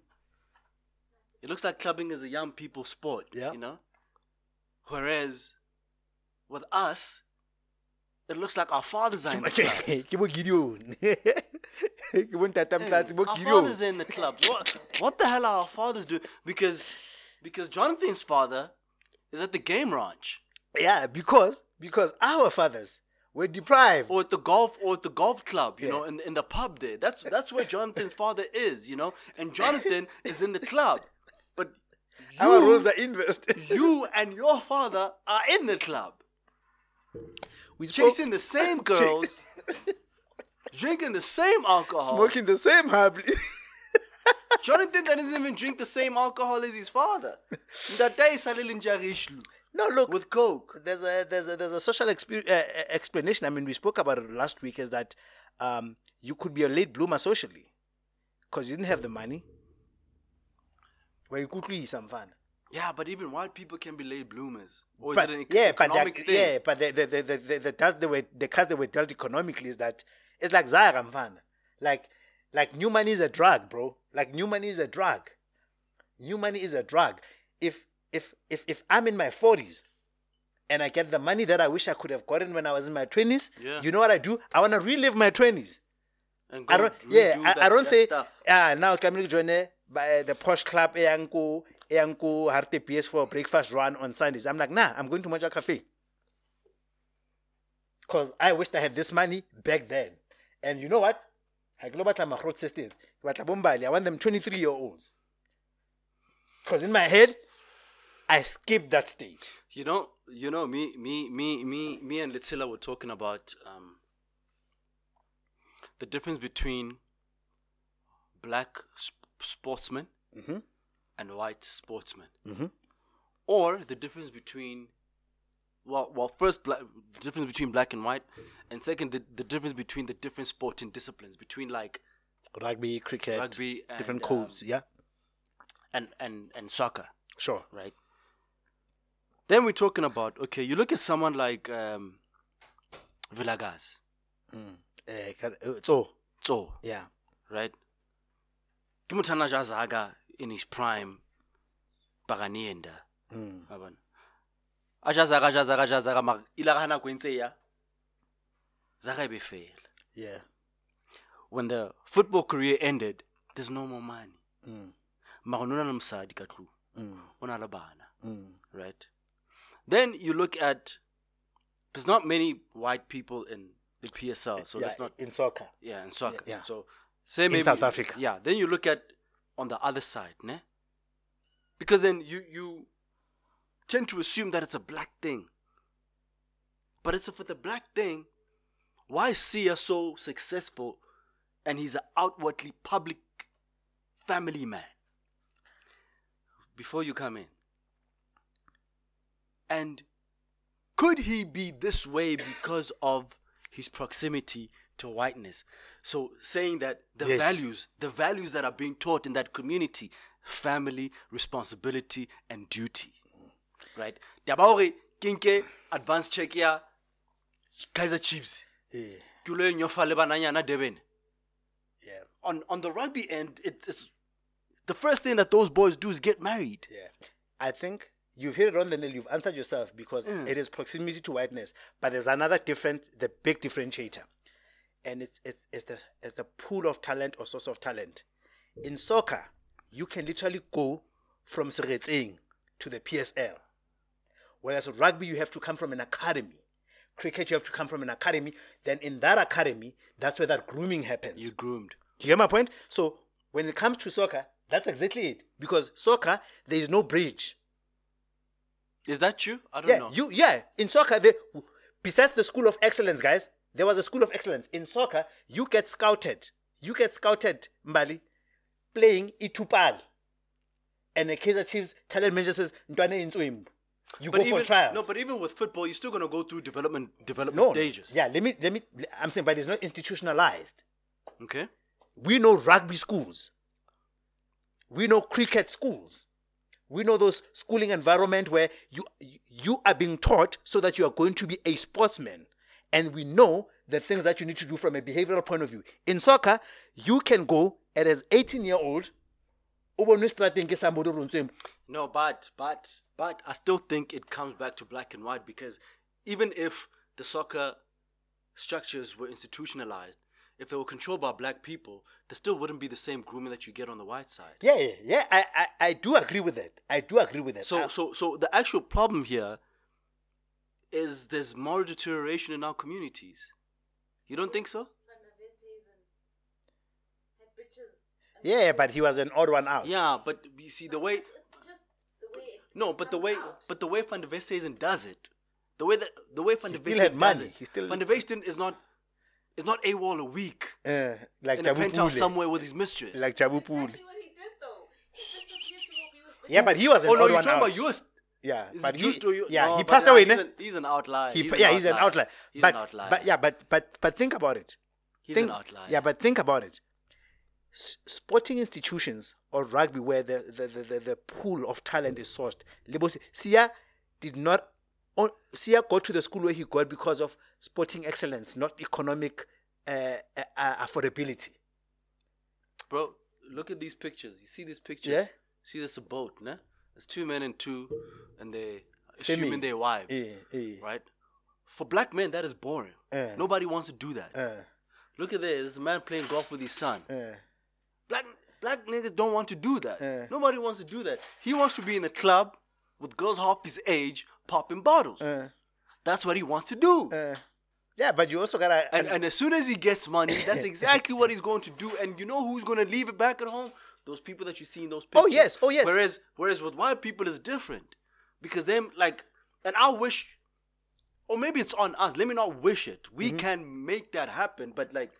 It looks like clubbing is a young people sport. Yeah. You know. Whereas, with us, it looks like our fathers are in the club. ke bo Gideon. Ke bo Ntata Our fathers are in the club. What, what the hell are our fathers doing? Because because Jonathan's father is at the game ranch Yeah, because because our fathers were deprived. or at the golf or at the golf club, you Yeah. know, in, in the pub there. That's that's where Jonathan's father is, you know, and Jonathan is in the club. But Our rules are inversed. you and your father are in the club, we chasing the same girls, drinking the same alcohol. smoking the same herb. Jonathan doesn't even drink the same alcohol as his father. That day Salil no, look, with Coke. there's a there's a there's a social exp- uh, uh, explanation. I mean, we spoke about it last week. Is that um, you could be a late bloomer socially because you didn't have the money. Where you could be some fun. Yeah, but even white people can be late bloomers. Or But an yeah, but the, yeah, but the the the the, the, the task they were the cards they were dealt economically is that it's like Zara man. Like like new money is a drug, bro. Like new money is a drug. New money is a drug. If if if if I'm in my forties and I get the money that I wish I could have gotten when I was in my twenties, Yeah. you know what I do? I wanna relive my twenties. And I don't. Yeah, I, that- I don't say. stuff. Ah, now coming to join by the posh club. Eyanku, eyanku, Harte PS for breakfast run on Sundays. I'm like, nah, I'm going to Moja Cafe. Cause I wished I had this money back then. And you know what? I go back to my throat sisters. But I want them 23 year olds. Cause in my head, I skipped that stage. You know, you know, me, me, me, me, me, and Litzilla were talking about um, the difference between black sp- sportsmen Mhm. and white sportsmen, Mhm. or the difference between well, well, first, black, the difference between black and white, and second, the, the difference between the different sporting disciplines, between like Rugby, cricket, Rugby and, different um, codes. yeah, and and and soccer, sure. right? Then we're talking about okay. You look at someone like um, Villagaz, Eh, ka- uh, so so yeah. right. Ke motho a na ja Zaga in his prime, Paganienda. Mm. Yabona. A ja Zaga, ja Zaga, ja Zaga, mara ile ga nako e e ya. Zaga be fela. Yeah. When the football career ended, there's no more money. Mm. Mara o na le mosadi ka tlung. Mm. O na. Mm. right? Then you look at there's not many white people in the PSL, so yeah, that's not in soccer. yeah in soccer. yeah. So say maybe South Africa. Yeah. Then you look at on the other side, ne? Because then you you tend to assume that it's a black thing, but it's for the black thing. Why is Siya so successful, and he's an outwardly public family man? Before you come in, and could he be this way because of his proximity to whiteness? So saying that the Yes. values, the values that are being taught in that community, family, responsibility, and duty. Right? Taba hore ke nke advance Kaiser Chiefs. Yeah. Ke lo nyofa le bananyana Durban. Yeah. On on the rugby end, it- it's the first thing that those boys do is get married. Yeah. I think you've hit it on the nail. You've answered yourself because mm. it is proximity to whiteness. But there's another different, the big differentiator. And it's, it's, it's, the, it's the pool of talent or source of talent. In soccer, you can literally go from Seretseng to the PSL. Whereas rugby, you have to come from an academy. Cricket, you have to come from an academy. Then in that academy, that's where that grooming happens. You groomed. Do you get my point? So when it comes to soccer, that's exactly it. Because soccer, there is no bridge. Is that true? I don't Yeah, know. you yeah. In soccer, they, besides the school of excellence, guys, there was a school of excellence. In soccer, you get scouted. You get scouted, Mbali, playing Itupal. And the Kaiser Chiefs talent manager says, Ntwane Intswim. You go even, for trials. No, but even with football, you're still gonna go through development development no. stages. Yeah, let me let me I'm saying, but it's not institutionalized. Okay. We know rugby schools. We know cricket schools. We know those schooling environment where you you are being taught so that you are going to be a sportsman. And we know the things that you need to do from a behavioral point of view. In soccer, you can go at as 18 year old. No, but but but I still think it comes back to black and white because even if the soccer structures were institutionalized, if they were controlled by black people, there still wouldn't be the same grooming that you get on the white side. Yeah, yeah, yeah. I, I, I do agree with that. I do agree with that. So I- so so the actual problem here is there's moral deterioration in our communities. You don't think so? Van der Vestes and had bitches. and yeah, but he was an odd one out. Yeah, but you see the way It's it's just the way No, but the way, out. but the way Van der Westhuizen does it, the way that the way Van der still Westhuizen had does money. it, He still- Van der Westhuizen is not is not a wall a week Uh, like in a penthouse Jabu somewhere with his mistress. Like Jabu Pule. exactly what he did though. He disappeared to go be with Yeah, but he was an oh no, odd you're one talking out. about yours. Yeah, Is but it he, used to you? yeah, no, he but passed nah, away. He's ne? an, he's an outlier. He, He's pa- an yeah, he's an outlier. He's but, an outlier. but yeah, but but but think about it. he's think, an outlier. Yeah, but think about it. S- sporting institutions or rugby, where the the, the, the, the pool of talent is sourced. Lebo Siya did not. On, Siya got to the school where he got because of sporting excellence, not economic uh, uh, uh, affordability. bro, look at these pictures. You see these pictures? Yeah. See, this a boat, ne? There's two men and two, and they assuming their wives, Eh, eh, right? For black men, that is boring. Eh. Nobody wants to do that. uh, Look at this. There's a man playing golf with his son. uh, Black black niggas don't want to do that. Nobody wants to do that. He wants to be in a club with girls half his age popping bottles. uh, That's what he wants to do. uh. Yeah, but you also gotta. and, and as soon as he gets money, that's exactly what he's going to do. And you know who's going to leave it back at home? Those people that you see in those pictures. Oh, yes. Oh, yes. Whereas, whereas with white people is different because them like, and I wish, or maybe it's on us. Let me not wish it. Mm-hmm. We can make that happen, but like,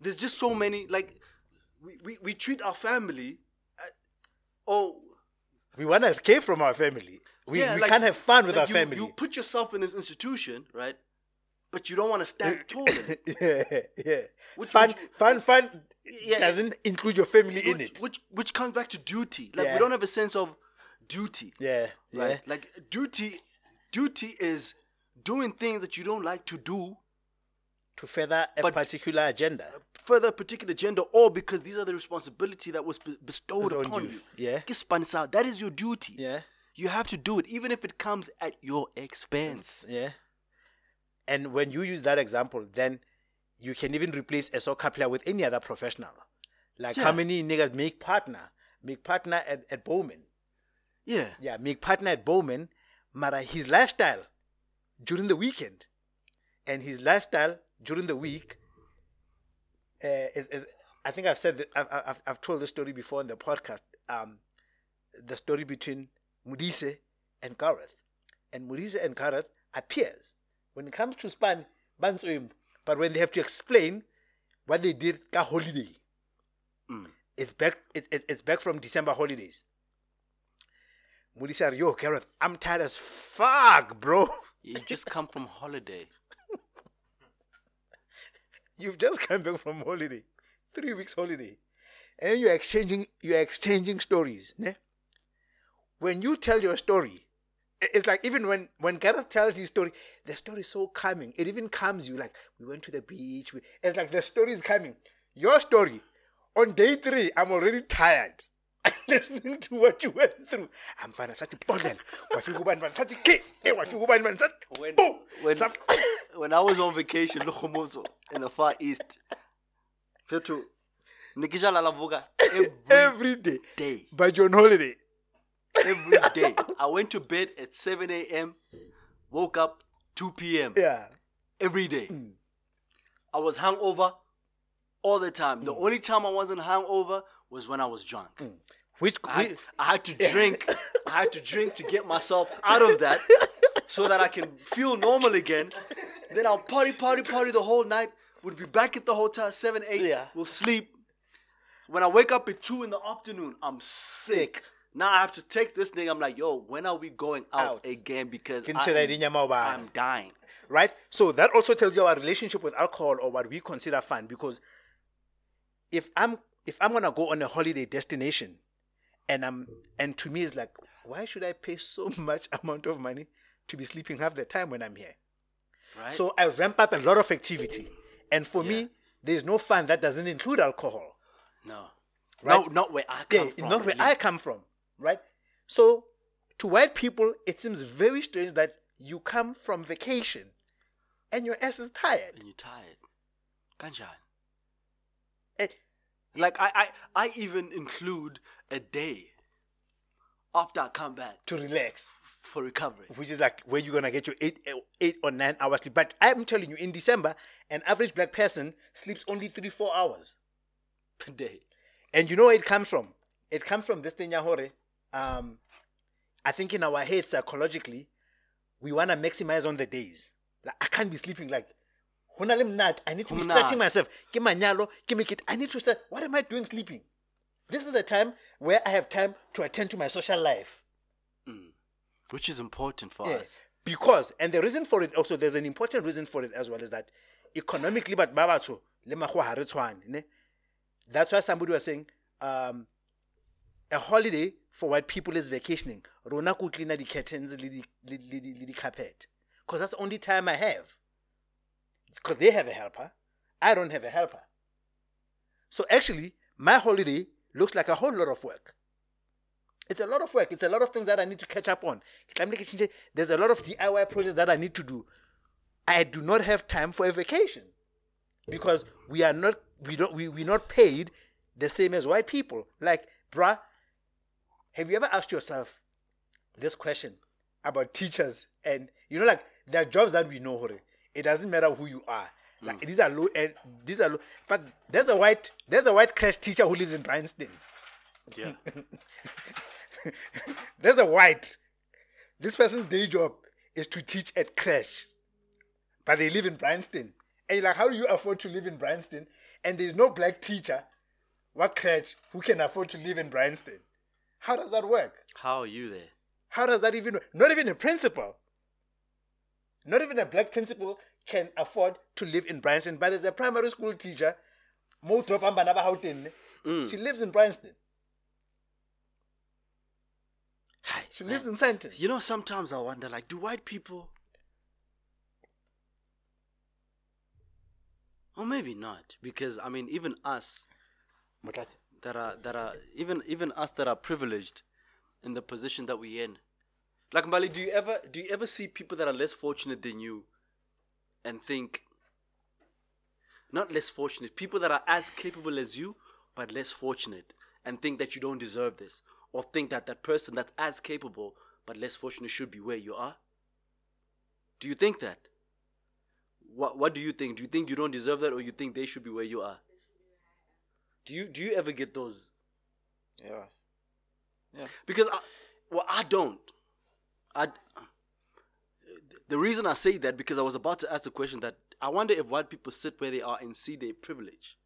there's just so many like, we we, we treat our family. At, oh, we wanna escape from our family. We, yeah, we like- can't have fun with like our you, family. You put yourself in this institution, right? But you don't want to stand tall in it. yeah, yeah. Which- fun, which- fun, fun. Yeah. doesn't include your family in it. Which which comes back to duty. Like Yeah. we don't have a sense of duty. Yeah, yeah. Right? Like duty, duty is doing things that you don't like to do To further a particular agenda. Uh, further a particular agenda, or because these are the responsibility that was bestowed On upon you. you. Yeah. Get spun out. That is your duty. Yeah. You have to do it, even if it comes at your expense. Yeah. And when you use that example, then you can even replace a soccer player with any other professional. Like how many niggas make partner? Make partner at, at Bowman. Yeah. Yeah, make partner at Bowman, mara his lifestyle during the weekend and his lifestyle during the week uh, is, is I think I've said that I've, I've, I've told this story before in the podcast. Um, the story between Mudise and Gareth, and Mudise and Gareth are peers. When it comes to span, banzoim, but when they have to explain what they did ka holiday, mm. it's back. It, it, it's back from December holidays. Mudise "Yo, Gareth, I'm tired as fuck, bro. You just come from holiday. You've just come back from holiday, three weeks holiday, and you're exchanging you're exchanging stories. Ne? When you tell your story, it's like even when when Gareth tells his story, the story is so calming. It even calms you. Like we went to the beach. We, it's like the story is coming. Your story on day three, I'm already tired. i listening to what you went through. I'm fine. Sathi bondel. Wafika ubani bani sathi ke. Eh wafika ubani bani sathi. When- when- when I was on vacation, Lokomozo, in the Far East, Nikisha Lalavuga, every every day. day. But you're on holiday. Every day. I went to bed at 7 a.m., woke up 2 p.m. Yeah. every day. Hmm. I was hungover all the time. The hmm. only time I wasn't hungover was when I was drunk. Hmm. Which, I, had, I had to drink. I had to drink to get myself out of that so that I can feel normal again. Then I'll party, party, party the whole night. We'll be back at the hotel 7, 8. Yeah. We'll sleep. When I wake up at 2 in the afternoon, I'm sick. Now I have to take this thing. I'm like, yo, when are we going out, Out. again? Because Consider I it in your mobile. I'm dying. right? So that also tells you our relationship with alcohol or what we consider fun. Because if I'm if I'm gonna go on a holiday destination, and I'm and to me it's like, why should I pay so much amount of money to be sleeping half the time when I'm here? Right? So I ramp up a lot of activity, and for me, there's no fun that doesn't include alcohol. no. Right? No, not where I Yeah, come from. not at where least. I come from, right? So, to white people, it seems very strange that you come from vacation and your ass is tired. and you're tired. Kanjan. Eh, Like I, I, I even include a day after I come back to relax, for recovery. which is like where you're gonna get your eight, eh, eight or nine hours sleep. But I'm telling you, in December, an average black person sleeps only three, four hours. Per day. And you know where it comes from? It comes from this thing, Yahore. Um, I think in our head, psychologically, we want to maximize on the days. Like, I can't be sleeping like, "Ho na le mnate, I need to be stretching myself. Ke manyalo, ke make it. I need to start. What am I doing sleeping? This is the time where I have time to attend to my social life. Which is important for Yeah. us. Because, and the reason for it also, there's an important reason for it as well, is that economically, but babato, le makgowa ha re tshwane, ne? That's why somebody was saying, um, a holiday for white people is vacationing. Rona ku clean the curtains, le di- le- le di- le di carpet. Because that's the only time I have. Because they have a helper. I don't have a helper. So actually, my holiday looks like a whole lot of work. It's a lot of work. It's a lot of things that I need to catch up on. There's a lot of DIY projects that I need to do. I do not have time for a vacation because we are not we don't we we're not paid the same as white people. Like, bruh, have you ever asked yourself this question about teachers and you know like there are jobs that we know Hore. It doesn't matter who you are. Hmm. Like these are low and these are low but there's a white there's a white crash teacher who lives in Bryanston. Yeah. There's a white. This person's day job is to teach at crash. But they live in Bryanston. And you're like, how do you afford to live in Bryanston? And there's no black teacher, what crash, who can afford to live in Bryanston? How does that work? How are you there? How does that even work? Not even a principal. Not even a black principal can afford to live in Bryanston. But there's a primary school teacher, Mo Tropamba Naba Gauteng, mm. she lives in Bryanston. Hi, She lives in Sandton. You know, sometimes I wonder, like, do white people, or maybe not, because I mean, even us Motlatsi. That are that are even even us that are privileged in the position that we're in, like Mali, do you ever do you ever see people that are less fortunate than you, and think, not less fortunate, people that are as capable as you but less fortunate, and think that you don't deserve this, or think that that person that's as capable but less fortunate should be where you are? Do you think that? What What do you think? Do you think you don't deserve that, or you think they should be where you are? Do you Do you ever get those? Yeah. Yeah. Because I, well, I don't. I. The reason I say that because I was about to ask the question that I wonder if white people sit where they are and see their privilege.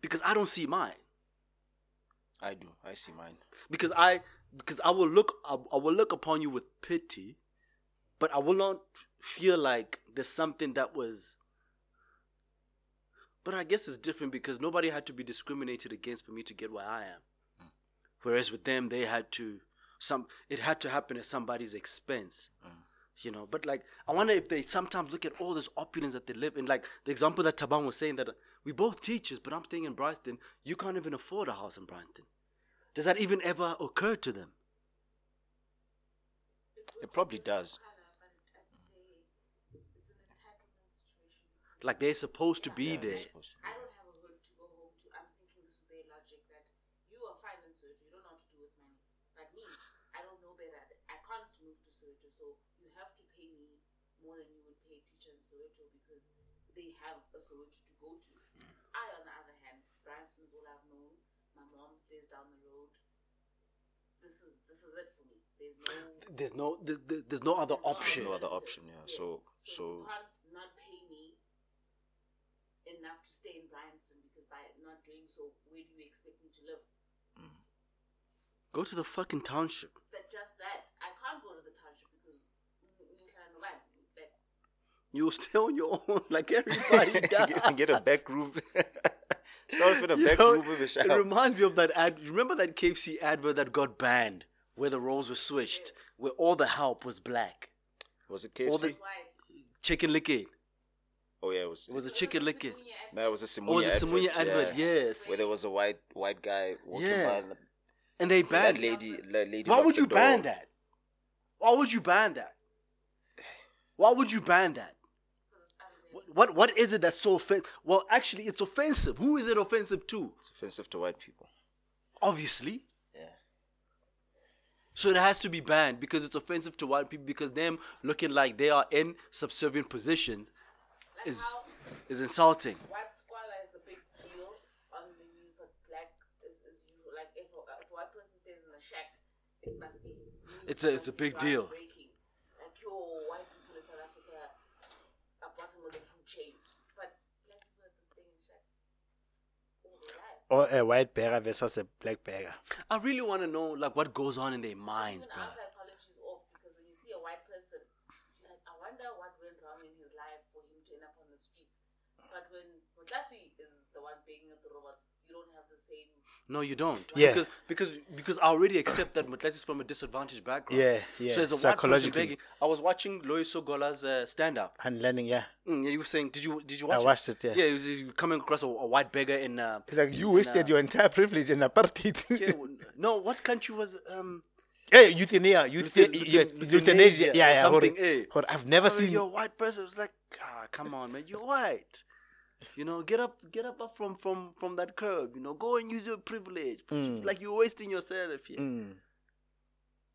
Because I don't see mine. I do. I see mine. because I because I will look I, I will look upon you with pity, but I will not feel like there's something that was. But I guess it's different because nobody had to be discriminated against for me to get where I am, whereas with them they had to some it had to happen at somebody's expense. You know, but like I wonder if they sometimes look at all this opulence that they live in. Like the example that Taban was saying that uh, we both teachers, but I'm staying in Brighton. You can't even afford a house in Brighton. Does that even ever occur to them? It probably does. It's an entitlement situation. Like they're supposed to be Yeah, there. they're to. I don't have a hood to go home to. I'm thinking this is their logic that you are fine in Soweto, you don't know what to do with money. But me, I don't know better. I can't move to Soweto, so you have to pay me more than you would pay a teacher in Soweto because they have a Soweto to go to. I, on the other hand, Bryanston is all I've known. My mom stays down the road. This is this is it for me. There's no There's no there, there- there's no other option. No other option, yeah. Yes. So- you so- can't not pay me enough to stay in Bryanston because by not doing so, where do you expect me to live? Go to the fucking township. That just that I can't go to the township because mm, you can't like You'll stay on your own like everybody does. get, get a back room. Start with a You back know, room with a It reminds me of that ad. Remember that KFC advert that got banned, where the roles were switched, where all the help was black. Was it All KFC? the why. chicken licken. Oh yeah, it was. It was a chicken licken. no, it was a Simunya Oh, it was a advert, advert, yeah. yes. Where there was a white white guy walking Yeah. by. and And they banned it. lady, that lady. Why would you door. ban that? Why would you ban that? Why would you ban that? What what, what is it that's so offensive? Well, actually, it's offensive. Who is it offensive to? It's offensive to white people. Obviously. Yeah. So it has to be banned because it's offensive to white people because them looking like they are in subservient positions Like is how is insulting. white squalor is a big deal on the news, but black is, is usual. Like if if a white person stays in the shack, it must be. It's a- it's a big deal. groundbreaking. Like yo, white people in South Africa are bottom of the food chain, but black people have to stay in shacks all their lives. Or a white beggar versus a black beggar. I really want to know like what goes on in their minds, Even bro. our psychology is off because when you see a white person, you're like, I wonder what went wrong in his life for him to end up on the streets. But when Mutati is the one begging at the robots, you don't have the same. No, you don't. Yeah. Because because because I already accept that Mutlatsi is from a disadvantaged background. Yeah, yeah, So as a white person psychologically. begging, I was watching Loyiso Gola's uh, stand up. And learning, yeah. Mm, he was saying, "Did you did you watch? I watch watched it, yeah. Yeah, he was, he was coming across a, a white beggar in. Uh, Like you in, wasted uh, your entire privilege in apartheid. yeah, no, what country was um? Hey, euthanasia, Luther- euthanasia, Luther- euthanasia, euthanasia yeah, or yeah. something, hor- eh. hor- I've never I mean, seen. you're a white person. It's like, ah, come on, man, you're white. You know, get up, get up, up from from from that curb. You know, go and use your privilege. Like you're wasting yourself here. Mm,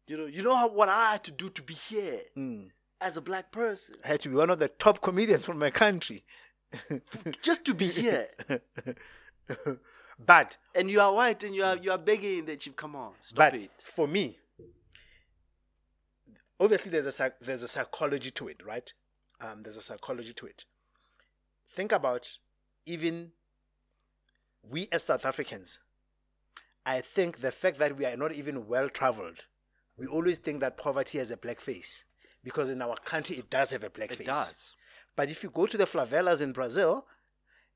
You know, you know how, what I had to do to be here mm. as a black person, I had to be one of the top comedians from my country. just to be here. but and you are white, and you are you are begging that you come on, stop it. for me, obviously there's a psych- there's a psychology to it, right? Um, there's a psychology to it. Think about even we as South Africans. I think the fact that we are not even well traveled, we always think that poverty has a black face because in our country it does have a black It face. does. But if you go to the favelas in Brazil,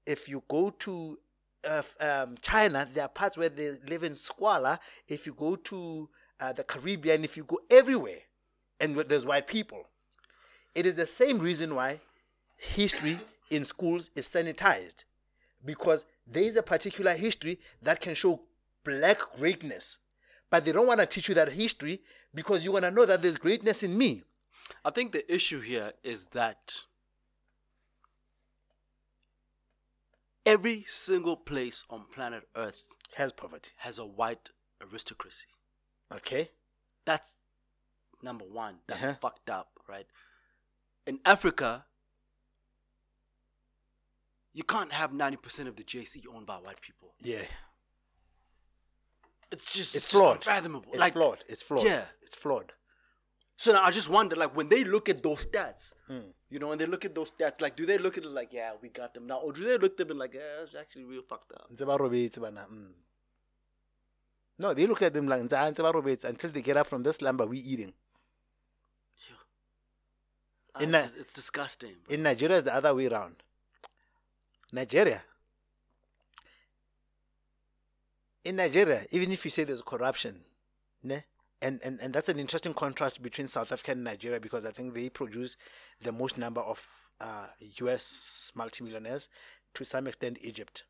if you go to uh, um, China, there are parts where they live in squalor. If you go to uh, the Caribbean, if you go everywhere, and there's white people, it is the same reason why history in schools is sanitized, because there is a particular history that can show black greatness, but they don't want to teach you that history because you want to know that there's greatness in me. I think the issue here is that every single place on planet Earth Has poverty. has a white aristocracy. Okay. That's number one. That's Uh-huh. fucked up, right? In Africa, you can't have 90% of the JSE owned by white people. Yeah. It's just It's just flawed. unfathomable. It's like, flawed. It's flawed. Yeah. It's flawed. So now I just wonder, like, when they look at those stats, Hmm. you know, when they look at those stats, like, do they look at it like, yeah, we got them now, or do they look at them and like, yeah, it's actually real fucked up? Ntse ba robetse bana, mm. No, they look at them like "Ntse a ntse until they get up from this slumber we eating. Ah, In it's, a- it's disgusting. bro. In Nigeria, it's the other way around. Nigeria. In Nigeria, even if you say there's corruption, ne? And, and, and that's an interesting contrast between South Africa and Nigeria because I think they produce the most number of uh, US multimillionaires, to some extent, Egypt.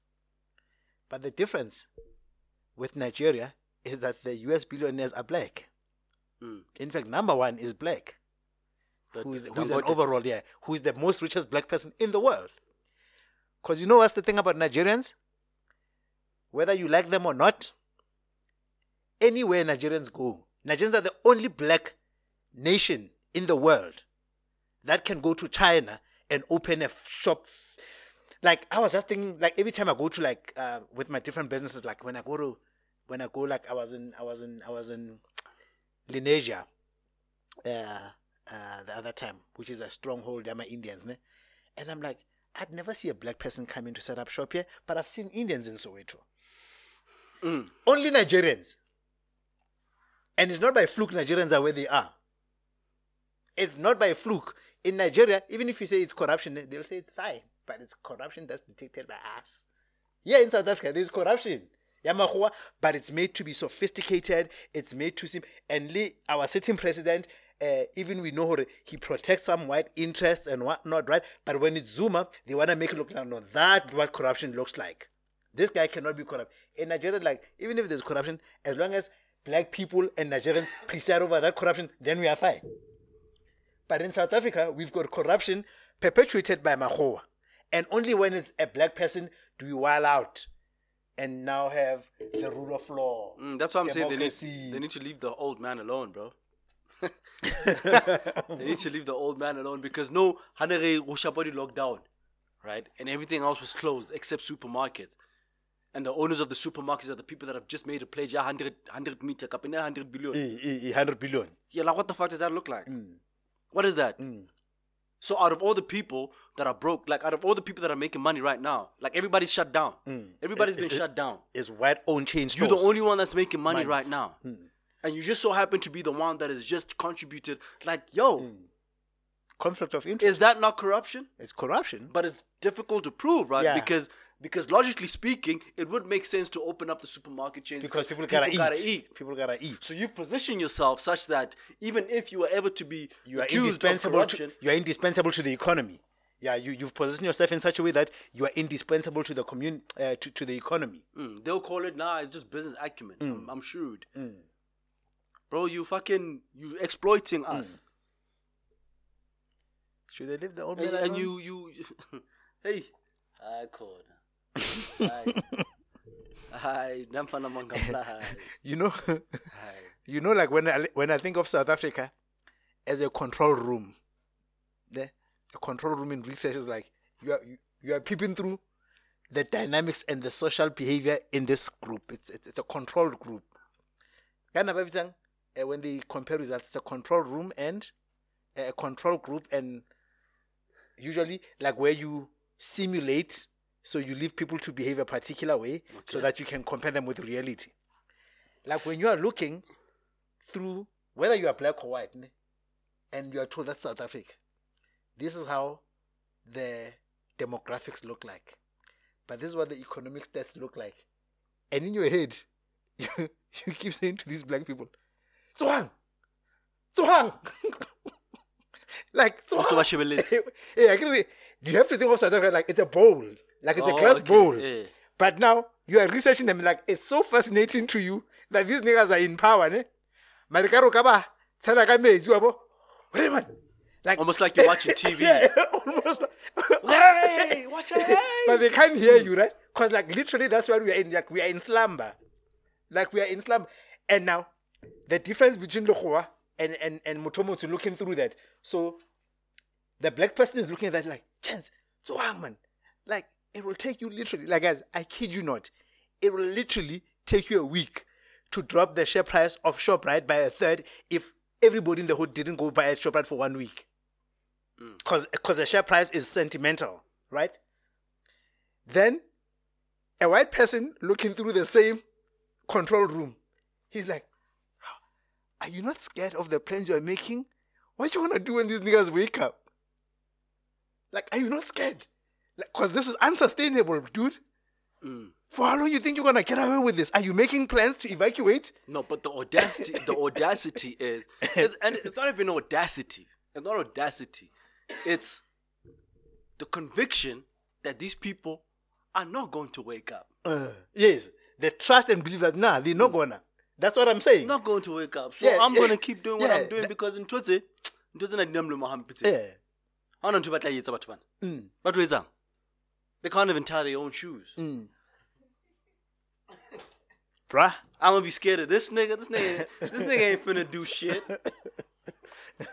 But the difference with Nigeria is that the US billionaires are black. Mm. In fact, number one is black who is, who is an overall, yeah, who's the most richest black person in the world. Because you know what's the thing about Nigerians? Whether you like them or not, anywhere Nigerians go, Nigerians are the only black nation in the world that can go to China and open a shop. Like I was just thinking, like every time I go to like uh, with my different businesses, like when I go to, when I go like I was in, I was in, I was in Lenasia, uh, uh, the other time, which is a stronghold. They're my Indians, ne? and I'm like, I'd never see a black person come in to set up shop here, but I've seen Indians in Soweto. Mm. Only Nigerians. And it's not by fluke Nigerians are where they are. It's not by fluke. In Nigeria, even if you say it's corruption, they'll say it's fine. But it's corruption that's detected by us. Yeah, in South Africa, there's corruption. Yamakua, but it's made to be sophisticated. It's made to seem. And Lee, our sitting president, uh, even we know he protects some white interests and whatnot, right? But when it's Zuma, they want to make it look like, no, that's what corruption looks like. This guy cannot be corrupt. In Nigeria, like, even if there's corruption, as long as black people and Nigerians preside over that corruption, then we are fine. But in South Africa, we've got corruption perpetuated by Mahoa. And only when it's a black person do we wild out and now have the rule of law. Mm, that's what I'm saying. They need, they need to leave the old man alone, bro. they need to leave the old man alone because no, Hanere Roshapadi locked down, right? And everything else was closed except supermarkets. And the owners of the supermarkets are the people that have just made a pledge, yeah, 100, 100 meter cup, and 100 billion. Eh, eh, eh, 100 billion. Yeah, like what the fuck does that look like? Mm. What is that? So out of all the people that are broke, like out of all the people that are making money right now, like everybody's shut down. Everybody's been It- shut down. It's white owned chain You're the only one that's making money Money. right now. And you just so happen to be the one that has just contributed. Like, yo, conflict of interest. is that not corruption? it's corruption. But it's difficult to prove, right? Yeah. Because because logically speaking, it would make sense to open up the supermarket chain because people, gotta, eat. gotta eat. People gotta eat. So you position yourself such that even if you were ever to be You are accused indispensable. of To, corruption, you are indispensable to the economy. Yeah, you you've positioned yourself in such a way that you are indispensable to the commun uh, to, to the economy. Mm, they'll call it nah, it's just business acumen. Mm. I'm, I'm shrewd. Bro, you fucking you exploiting us. Hmm. Should they leave the old And, man and alone? you you hey. I called. Hi. Hi, namfana mangapla. Hi. you know, you know, like when I when I think of South Africa as a control room, the a control room in research is like you are you, you are peeping through the dynamics and the social behavior in this group. It's it's, it's a controlled group. Kana ba bitsang, eh, when they compare results, it's a control room and eh, a control group, and usually like where you simulate, so you leave people to behave a particular way, so that you can compare them with reality. Like when you are looking through whether you are black or white, ne, and you are told that's South Africa. This is how the demographics look like. But this is what the economic stats look like. And in your head, you, you keep saying to these black people, Zwang. Zwang. like Zwang. yeah, actually, you have to think of South Africa like it's a bowl, like it's a Oh, glass okay, bowl. yeah. But now you are researching them like it's so fascinating to you that these niggas are in power, ne? Marikaro kaba, tsana ka metsi wa bo. Wait man. Like Almost like you're watching TV. yeah, almost. like- Hey, watch it. Hey. but they can't hear you, right? Because like literally that's why we are in like we are in slumber. Like we are in slumber. And now the difference between Lohoa and and, and Motomoto looking through that. So the black person is looking at that like, chance, so man. Like it will take you literally, like guys, I kid you not, it will literally take you a week to drop the share price of ShopRite by a third if everybody in the hood didn't go buy at ShopRite for one week mm. because because the share price is sentimental, right? Then a white person looking through the same control room, he's like, "Are you not scared of the plans you are making? What you wanna do when these niggas wake up? Like, are you not scared? Like, cause this is unsustainable, dude. For how long you think you're gonna get away with this? Are you making plans to evacuate? No, but the audacity, the audacity is, it's, and it's not even audacity. It's not audacity. It's the conviction that these people are not going to wake up. Uh, yes, they trust and believe that nah, they're not gonna. That's what I'm saying. Not going to wake up. So Yeah, I'm yeah, gonna keep doing what yeah, I'm doing that- because in Twitse, ntotse na di nna molemo hampe tse. Yeah. Ha hona ntho e ba tla e etsa batho bana. Mm. Etsang? They can't even tie their own shoes. Mm. Bruh. I'm gonna be scared of this nigga. This nigga, this nigga ain't finna do shit.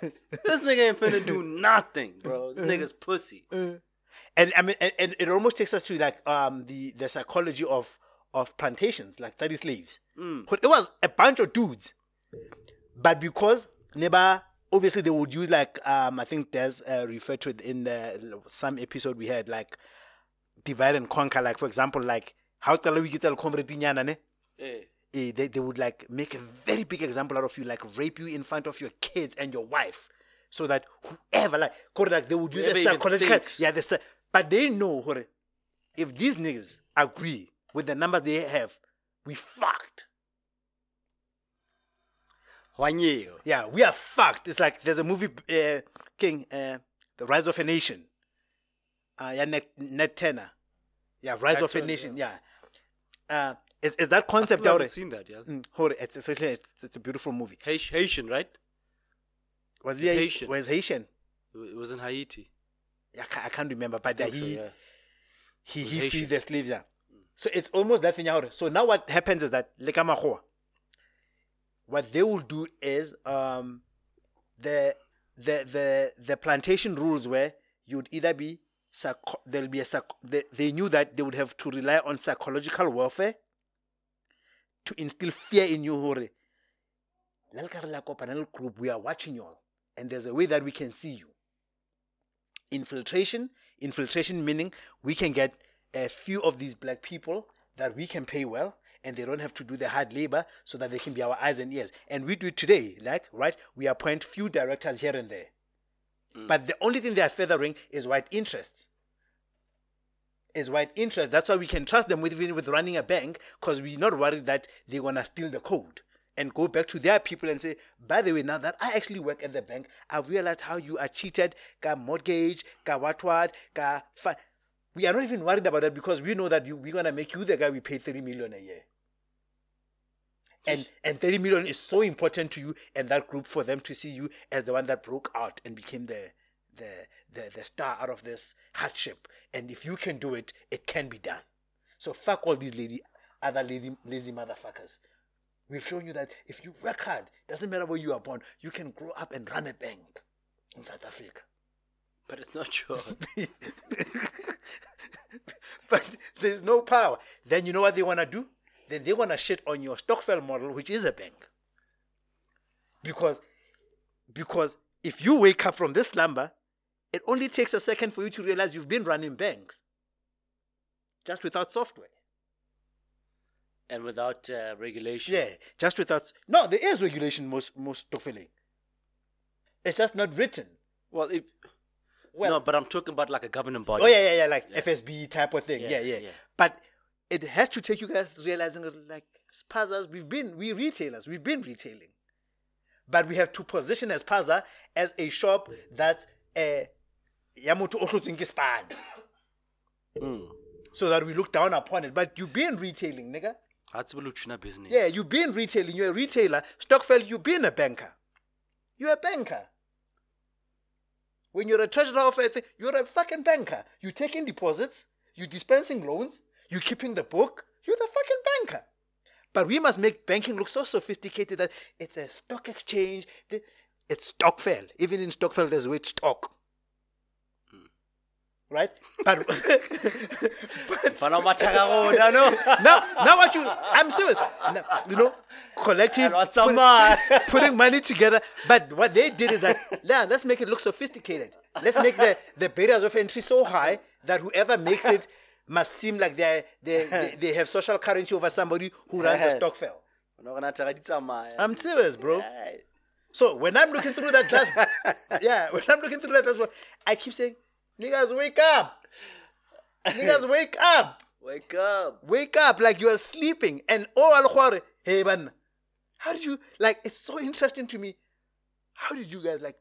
this nigga ain't finna do nothing, bro. This nigga's pussy. Mm. and I mean, and, and it almost takes us to like um the the psychology of of plantations, like study slaves. It was a bunch of dudes, but because never obviously they would use like um I think there's uh, referred to it in the some episode we had like divide and conquer. Like for example, like how tala we get comrade ne. Eh. eh, they, they would like make a very big example out of you, like rape you in front of your kids and your wife, so that whoever like, like they would use Whoever a psychological, yeah, they say, but they know, if these niggas agree with the numbers they have, we fucked. Wanyeo. Yeah, we are fucked. It's like there's a movie, uh, King, uh, The Rise of a Nation. Uh, yeah, Ned, Ned Turner. Yeah, Rise of a Nation. Yeah. Uh, it's, it's that concept never there. seen that, yes. Mm, hold it, it's, it's, it's, it's a beautiful movie. Haitian, right? Was he It's Haitian. Was Haitian? It was in Haiti. I can't, I can't remember, but I he so, yeah. he was he freed the slaves. Yeah. So it's almost that out. So now what happens is that lekamahoa. What they will do is um the the the the plantation rules where you'd either be there'll be a they, knew that they would have to rely on psychological warfare to instill fear in you hore group we are watching you all and there's a way that we can see you infiltration infiltration meaning we can get a few of these black people that we can pay well and they don't have to do the hard labor so that they can be our eyes and ears. And we do it today like right? We appoint few directors here and there. Mm. But the only thing they are feathering is white interests. Is white interest that's why we can trust them with even with running a bank because we're not worried that they're gonna steal the code and go back to their people and say, by the way, now that I actually work at the bank, I've realized how you are cheated, ka mortgage, ka what what, ka fi-. We are not even worried about that because we know that you, we're gonna make you the guy we pay 30 million a year. And and 30 million is so important to you and that group for them to see you as the one that broke out and became the the the, the star out of this hardship. And if you can do it, it can be done. So fuck all these lady other lazy lazy motherfuckers. We've shown you that if you work hard, doesn't matter where you are born, you can grow up and run a bank in South Africa. But it's not sure. but there's no power. Then you know what they want to do? Then they want to shit on your stokvel model, which is a bank. Because, because if you wake up from this slumber, it only takes a second for you to realize you've been running banks just without software. and without uh, regulation. Yeah, just without. No, there is regulation most most Stockfelling. It's just not written. Well, if Well- no, but I'm talking about like a governing body. Oh yeah, yeah, yeah, like FSB type of thing. Yeah, Yeah, yeah. yeah. But it has to take you guys realizing that, like spazas, we've been we retailers, we've been retailing. but we have to position as Paza as a shop that's eh, a yamutu mm. so that we look down upon it. But you've been retailing, nigga. That's le business. Yeah, you've been retailing. You're a retailer. stokvel, you've been a banker. You're a banker. When you're a treasurer of a thing, you're a fucking banker. You're taking deposits, you're dispensing loans, you're keeping the book. You're the fucking banker. But we must make banking look so sophisticated that it's a stock exchange. It's stokvel. Even in stokvel, there's the word stock. Right? But, Mfana o matha ka no, now, now what you, I'm serious. Now, you know, collective, Wa put- tsamaya. putting money together. But what they did is that, yeah, let's make it look sophisticated. Let's make the, the barriers of entry so high that whoever makes it must seem like they're, they they they have social currency over somebody who runs a stock fair. Ona gona thaga di tsamaya. I'm serious, bro. So when I'm looking through that glass, yeah, when I'm looking through that glass, I keep saying, niggas, wake up. Niggas, wake up. Wake up. wake up like you are sleeping and oh al khware, hey man how did you like it's so interesting to me how did you guys like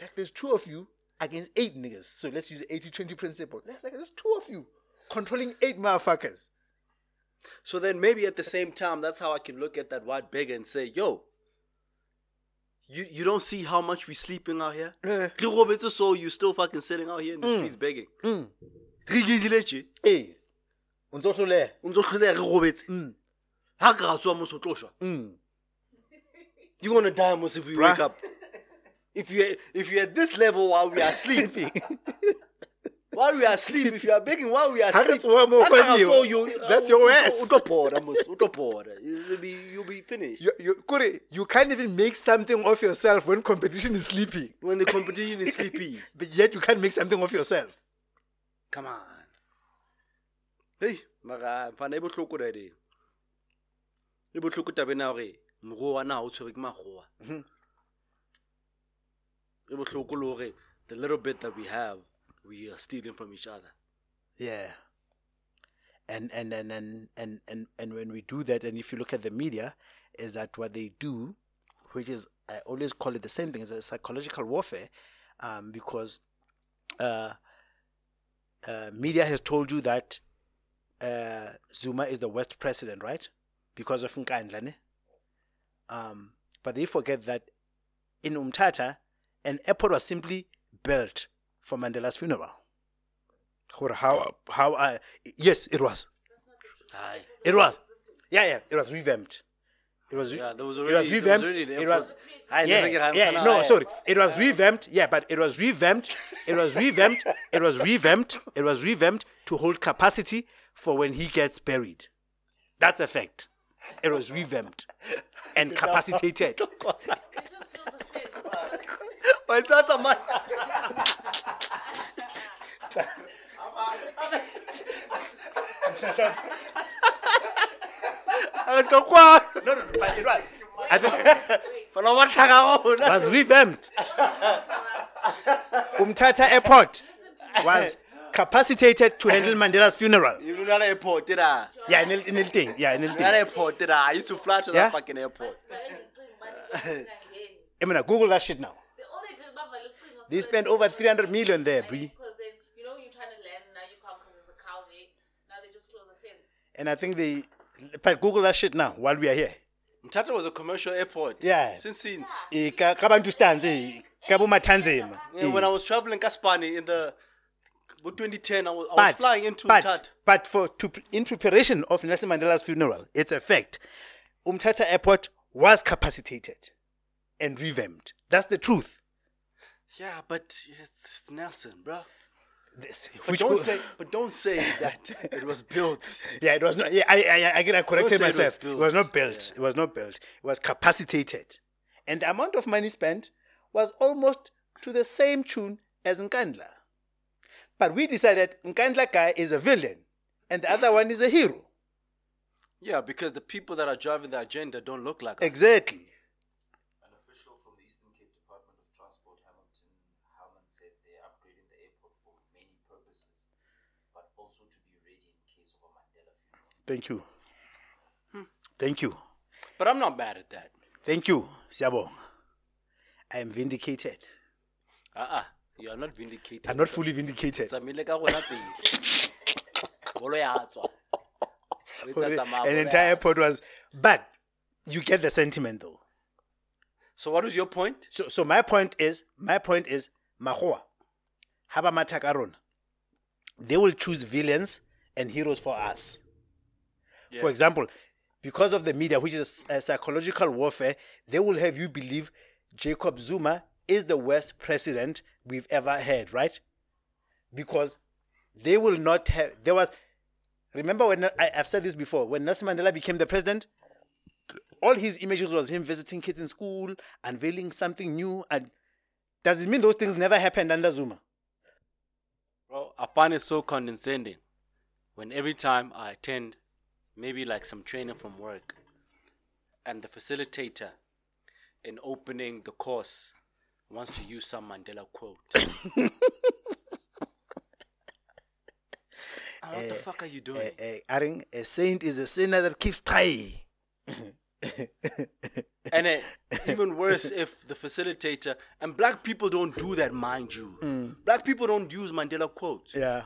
like there's two of you against eight niggas so let's use the 80-20 principle like like, there's two of you controlling eight motherfuckers So then maybe at the same time, that's how I can look at that white beggar and say, yo, you, you don't see how much we sleeping out here? Eh. Robetse so you still fucking sitting out here in the Mm. streets begging. Tje. hey unzo hloleha. O ntso hloleha re robetse. Mm. Ha ka tswa mos o tlo shwa. Mm. You're gonna die mos if we Bruh. wake up. If you if you're at this level while we are sleeping. while we are asleep, if you are begging while we are asleep, tsoha moo ha ka ra kwanyo. so you- That's your o- ass. O tlo pora mos, o tlo pora. You'll be you'll be finished. you, you, Kore, you can't even make something of yourself when competition is sleeping When the competition is sleepy. but yet you can't make something of yourself Come on. Hey, mara mfana e bohloko da ere. E bohloko tabeng ya hore moruo wa naha o tshwerwe ke makgowa. Mhm. E bohloko le hore the little bit that we have, we are stealing from each other. Yeah. And and and and and and, and when we do that, and if you look at the media, is that what they do, which is I always call it the same thing, is a psychological warfare, um, because uh, uh, media has told you that uh, Zuma is the worst president, right? Because of Nkandla, ne? Um, but they forget that in Umtata, an airport was simply built for Mandela's funeral. Or how how I yes it was. Aye. it was. Yeah yeah it was revamped. It was re- Yeah, there was it was revamped There was already it was Aye, yeah never yeah no sorry. It was revamped. Yeah but it was revamped. It was revamped. It was revamped. It was revamped to hold capacity for when he gets buried. That's a fact. It was revamped and capacitated It just feels the fence. Waithatha man. A ka kwa. no no no, but it was I think Fana wa tlhaga gona. was revamped Umtata airport was capacitated to handle Mandela's funeral You know that airport, did I? yeah in in thing yeah in That thing airport, did I? I used to fly to Yeah? that fucking airport. But then you think, but they don't think I mean Google that shit now They all they did about looking on They so spent over 300 million there, Brie. Because then, you know, you're trying to land, now you can't because there's a cow there. Now they just close the fence. And I think they, but Google that shit now while we are here. Mthatha was a commercial airport. Yeah. Since since. Eh, ka ka bantustans, eh, ka bo Matanzima. Yeah, Eh. when I was traveling Kaspani in the 2010, I was, I was But, flying into but, Mthatha. but for to in preparation of Nelson Mandela's funeral, it's a fact. Umtata Airport was capacitated and revamped. That's the truth. Yeah, but it's Nelson, bro. This, But don't say, but don't say that it was built. Yeah, it was not. Yeah, I, I, I, again, I corrected say it was myself. It was not built. It was not built. It was capacitated, and the amount of money spent was almost to the same tune as Nkandla. But we decided Nkandla guy is a villain, and the other one is a hero. Yeah, because the people that are driving the agenda don't look like. Exactly official from the Eastern Cape Department of Transport, Hamilton Harman, said they're upgrading the airport for many purposes, but also to be ready in case of a Mandela funeral. Thank you. Thank you. But I'm not mad at that. Thank you, Siabo. I am vindicated. Uh-uh. You are not vindicated. I'm not fully vindicated. Tsamile ka gona pele. Bolo ya tswa. O etsa tsamaya, An entire pod was, but you get the sentiment though. So what was your point? So, so my point is, my point is, Mahua, Haba Matakaron, they will choose villains and heroes for us. For example, because of the media, which is a psychological warfare, they will have you believe Jacob Zuma is the worst president we've ever had, right? Because they will not have. There was. Remember when I, I've said this before? When Nelson Mandela became the president, all his images was him visiting kids in school, unveiling something new, and does it mean those things never happened under Zuma? Bro, I find it so condescending when every time I attend maybe like some trainer from work and the facilitator in opening the course wants to use some Mandela quote. Ah, what the fuck are you doing? Uh, uh, Aring, a saint is a sinner that keeps trying. And uh, even worse if the facilitator and black people don't do that, mind you. Black people don't use Mandela quotes. Yeah.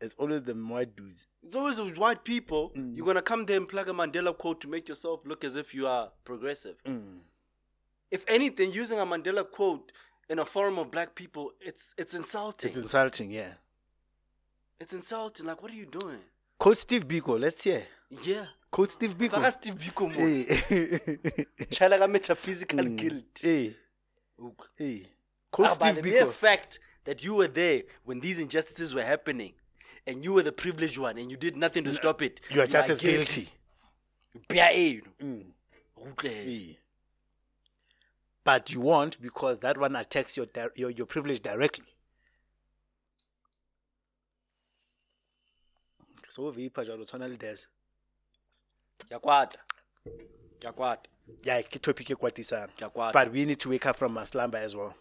It's always the white dudes. It's always those white people. Mm. You're gonna come there and plug a Mandela quote to make yourself look as if you are progressive. Mm. If anything, using a Mandela quote in a forum of black people, it's it's insulting. It's insulting, yeah. It's insulting. Like, what are you doing? Coach Steve Biko, let's hear. Yeah. Coach Steve Biko. Steve Biko mo. Hey. Chala ka metaphysical mm. guilt. hey. Hey. Coach Ah, by Steve the mere fact that you were there when these injustices were happening, and you were the privileged one, and you did nothing to stop it, You are just as guilty. Pia eh, you know. But you won't because that one attacks your di- your, your privilege directly. So vipa jalo tshwana le des. Ke a kwata. Ke a kwata. Yeah, ke topic e kwatisang. Ke a kwata. But we need to wake up from our slumber as well.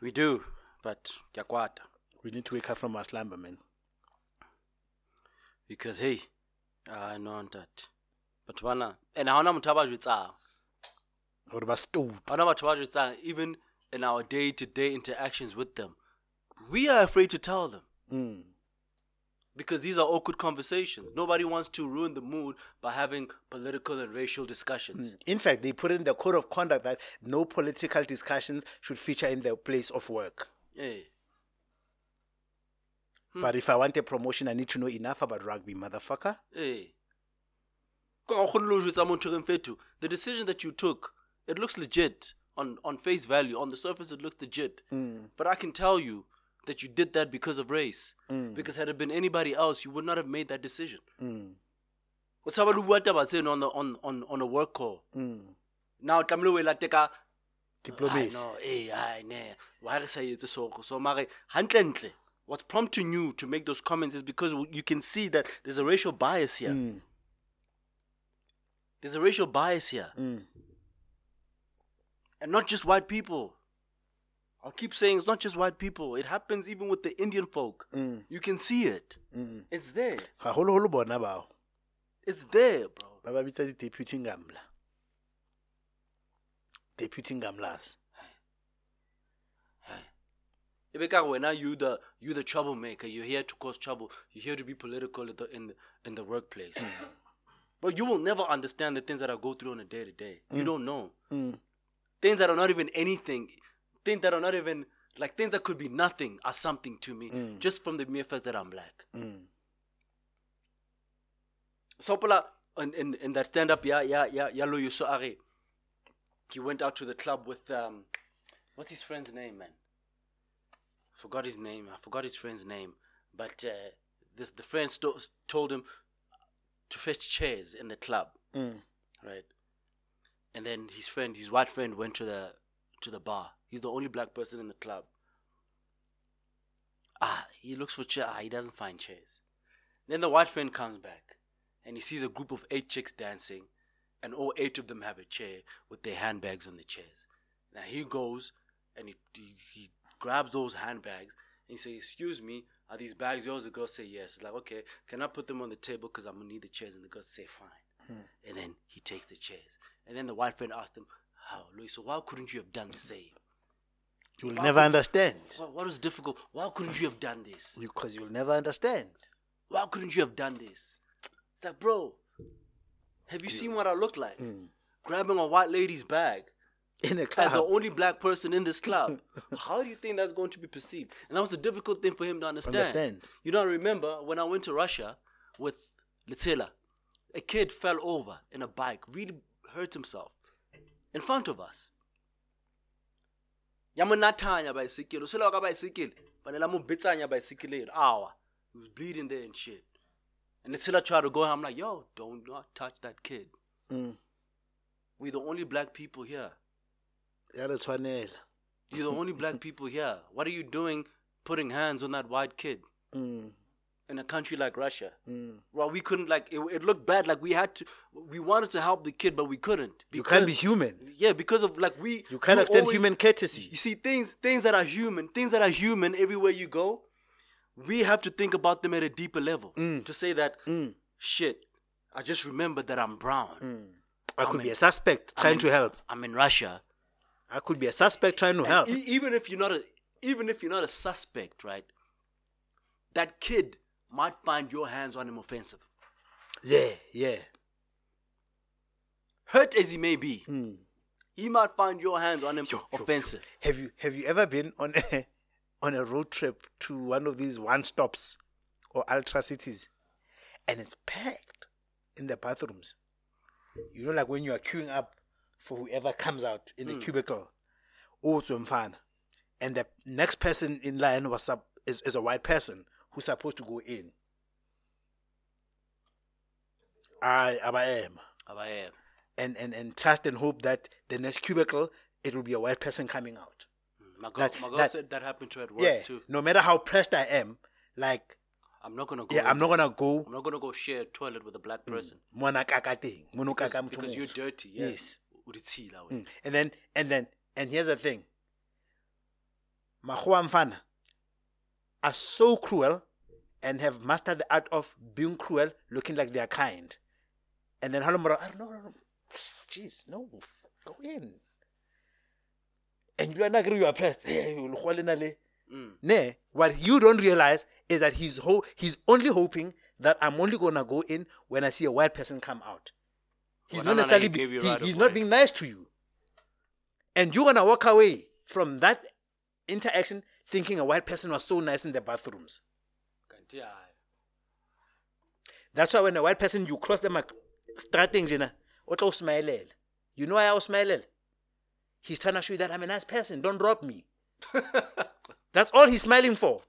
We do, but ke a kwata. We need to wake up from our slumber, man. Because hey, I know that. But bana, and ha ona motho a ba jwetsang. Gore ba stowed. Ha ona batho ba jwetsang even in our day-to-day interactions with them. We are afraid to tell them. Mm. because these are awkward conversations. Nobody wants to ruin the mood by having political and racial discussions. In fact, they put in the code of conduct that no political discussions should feature in the place of work. Yeah. Hmm. But if I want a promotion, I need to know enough about rugby, motherfucker. Eh. Hey. The decision that you took, it looks legit on, on face value. On the surface, it looks legit. Hmm. But I can tell you that you did that because of race. Hmm. Because had it been anybody else, you would not have made that decision. What's up, on the on on on a work call? Now, late ka Diplomacy. no, eh, ai, ne. Why re sa etse so so mare hantlentle what's prompting you to make those comments is because you can see that there's a racial bias here. Mm. There's a racial bias here. Mm. And not just white people. I'll keep saying it's not just white people. It happens even with the Indian folk. Mm. You can see it. It's there. Haholoholo bona bao. It's there, bro. Ba ba bitsa di-deputy ngamlas. Ibeka wena you the you the troublemaker. You're here to cause trouble. You're here to be political in the in the, in the workplace. Hmm. but you will never understand the things that I go through on a day to day. You hmm. don't know hmm. things that are not even anything. Things that are not even like things that could be nothing are something to me just from the mere fact that I'm black. Sopola in, in, in that stand up, yeah, yeah, yeah, yeah, Lo Yuso Are. He went out to the club with um what's his friend's name, man? Forgot his name. I forgot his friend's name. But uh, this the friend sto- told him to fetch chairs in the club, right? And then his friend, his white friend, went to the to the bar. He's the only black person in the club. Ah, he looks for chair. Ah, he doesn't find chairs. Then the white friend comes back, and he sees a group of eight chicks dancing, and all eight of them have a chair with their handbags on the chairs. Now he goes and he, he, he grabs those handbags and he says, Excuse me, are these bags yours? The girl say yes. It's like, okay, can I put them on the table because I'm gonna need the chairs? And the girl say fine. Hmm. And then he takes the chairs. And then the white friend asked him, How, Louis? So why couldn't you have done the same? You'll Why never understand. What, what was difficult? Why couldn't you have done this? Because you'll never understand. Why couldn't you have done this? It's like, bro, have you seen what I look like? Hmm. Grabbing a white lady's bag In a club. as the only black person in this club. How do you think that's going to be perceived? And that was a difficult thing for him to understand. Understand. You know, I remember when I went to Russia with Litila, a kid fell over in a bike, really hurt himself in front of us. ya mo nathanya baesekele o sela ka baesekele fanele baesekele eno awa he was bleeding there and shit and Litila tried to go i'm like yo don't not touch that kid Mm. we're the only black people here Ya re tshwanela. You're the only black people here what are you doing putting hands on that white kid Mm. in a country like russia Mm. well we couldn't like it, it looked bad like we had to we wanted to help the kid but we couldn't You can't be human. yeah because of like we You can't extend always- human courtesy. you see things things that are human things that are human everywhere you go we have to think about them at a deeper level Mm. to say that shit i just remembered that i'm brown I could be a suspect trying to help. i'm in russia I could be a suspect trying to help. E- even if you're not a even if you're not a suspect right that kid might find your hands on him offensive Yeah, yeah. hurt as he may be Hmm. he might find your hands on him offensive Have you have you ever been on a on a road trip to one of these one stops or ultra cities, and it's packed in the bathrooms? You know, like when you are queuing up for whoever comes out in the mm. cubicle, oh, it's mfana. and the next person in line was up is, is a white person who's supposed to go in. I, am Abayeb. and, and, and trust and hope that the next cubicle it will be a white person coming out. Mm. my girl, That- my girl that- said that happened to her at work yeah. too No matter how pressed I am, like i'm not gonna go yeah, I'm not gonna go i'm not gonna go share a toilet with a black mm. person mona kaka teng, mono kaka motho because you're dirty yeah Yes. Wena. Mm. And then and then and here's the thing. Makgowa mfana are so cruel and have mastered the art of being cruel, looking like they are kind. And then Halomora, I don't know, no, no. Jeez, no, go in. And you are not you are pressed. Mm. Ne, what you don't realize is that he's ho- he's only hoping that I'm only gonna go in when I see a white person come out. He's Well, not no, no, no, necessarily he be- he- right he's not being nice to you. And you're gonna walk away from that interaction thinking a white person was so nice in the bathrooms. That's why when a white person you cross them like starting jena, o tla o smilelela. You know why I smiling? He's trying to show you that I'm a nice person. Don't rob me. That's all he's smiling for.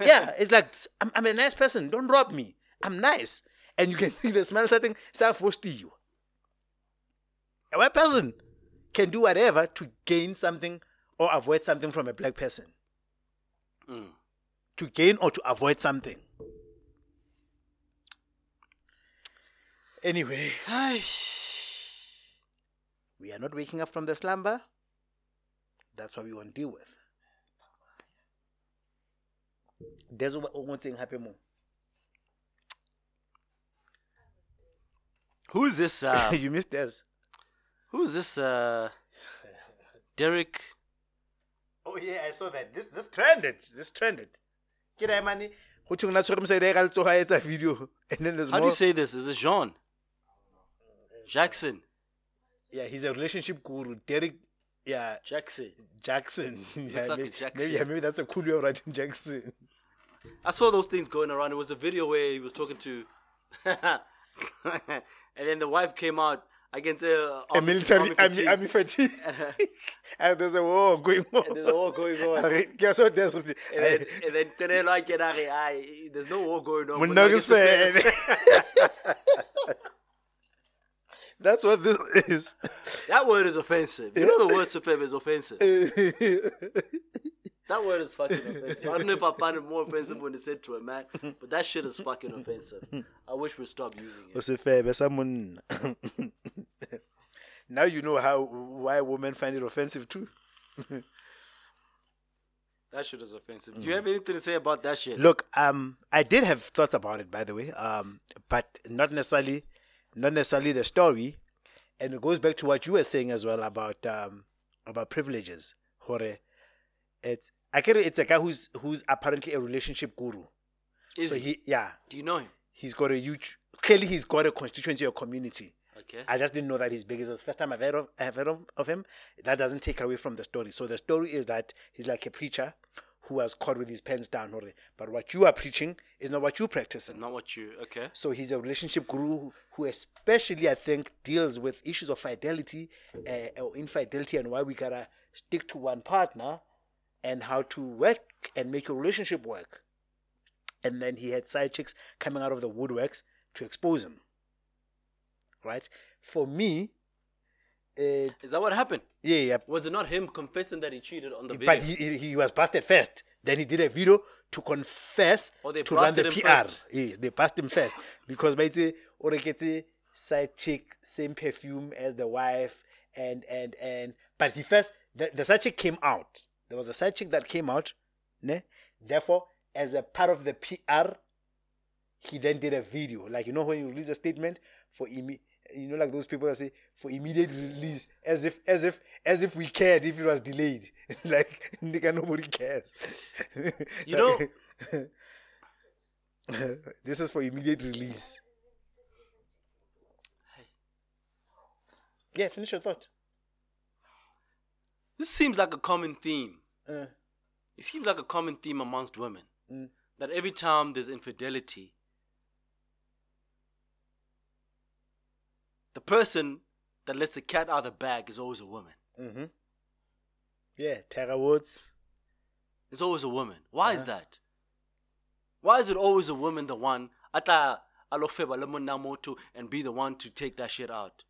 Yeah, it's like I'm, I'm a nice person. Don't rob me. I'm nice, and you can see the smile starting self you. A white person can do whatever to gain something or avoid something from a black person. Mm. To gain or to avoid something. Anyway, we are not waking up from the slumber. That's what we want to deal with. There's one thing happen who's this uh you missed this. who's this uh derrick Oh yeah, I saw that. This this trended. This trended. Get that money. Go thong na tshwere mosadi ga le tsoga a video and then there's how do you say this is it jean jackson yeah, he's a relationship guru. Derrick yeah, jackson Jackson. yeah, like maybe, Jackson. maybe yeah, maybe that's a cool way of writing Jackson. I saw those things going around. It was a video where he was talking to, and then the wife came out against uh, A military army army, fatigue. and there's a war going on. And there's a war going on. Guess what? There's and then, and then Tenelo I get out, "Aye, there's no war going on. Munagis Munagis is fan. That's what this is. That word is offensive. You know the word "sufeb" is offensive. That word is fucking offensive. I don't know if I find it more offensive when it's said to a man, but that shit is fucking offensive. I wish we'd stop using it. What's it fair? But someone. now you know how why women find it offensive too. That shit is offensive. Do you have anything to say about that shit? Look, um, I did have thoughts about it, by the way, um, but not necessarily, not necessarily the story. and it goes back to what you were saying as well about um about privileges. Hore, it's I get it. It's a guy who's who's apparently a relationship guru. Is so he? he yeah Do you know him? he's got a huge clearly he's got a constituency or community. Okay. I just didn't know that he's big. It's the first time I've heard of I've heard of, of him. That doesn't take away from the story. So the story is that he's like a preacher who was caught with his pants down. hore. But what you are preaching is not what you practice. Not what you. Okay. So he's a relationship guru who- who, especially I think, deals with issues of fidelity uh, or infidelity and why we gotta stick to one partner and how to work and make your relationship work. And then he had side chicks coming out of the woodworks to expose him. Right? For me, uh, Is that what happened? yeah, yeah. Was it not him confessing that he cheated on the video? But he, he, was busted first. Then he did a video to confess Oh, to run the PR. Yes, they passed him first because by say or get side chick, same perfume as the wife, and and and. But he first the, the side chick came out. There was a side chick that came out, ne? Therefore, as a part of the PR, he then did a video. Like you know when you release a statement for imme- you know like those people that say for immediate release as if as if as if we cared if it was delayed. like nigga nobody cares. You know- this is for immediate release. Yeah, finish your thought. This seems like a common theme. Uh, It seems like a common theme amongst women Mm. that every time there's infidelity, the person that lets the cat out of the bag is always a woman. mm-hmm. Yeah, Tiger Woods. It's always a woman. Why Uh-huh. is that? Why is it always a woman the one ata alofeba le monna motho and be the one to take that shit out?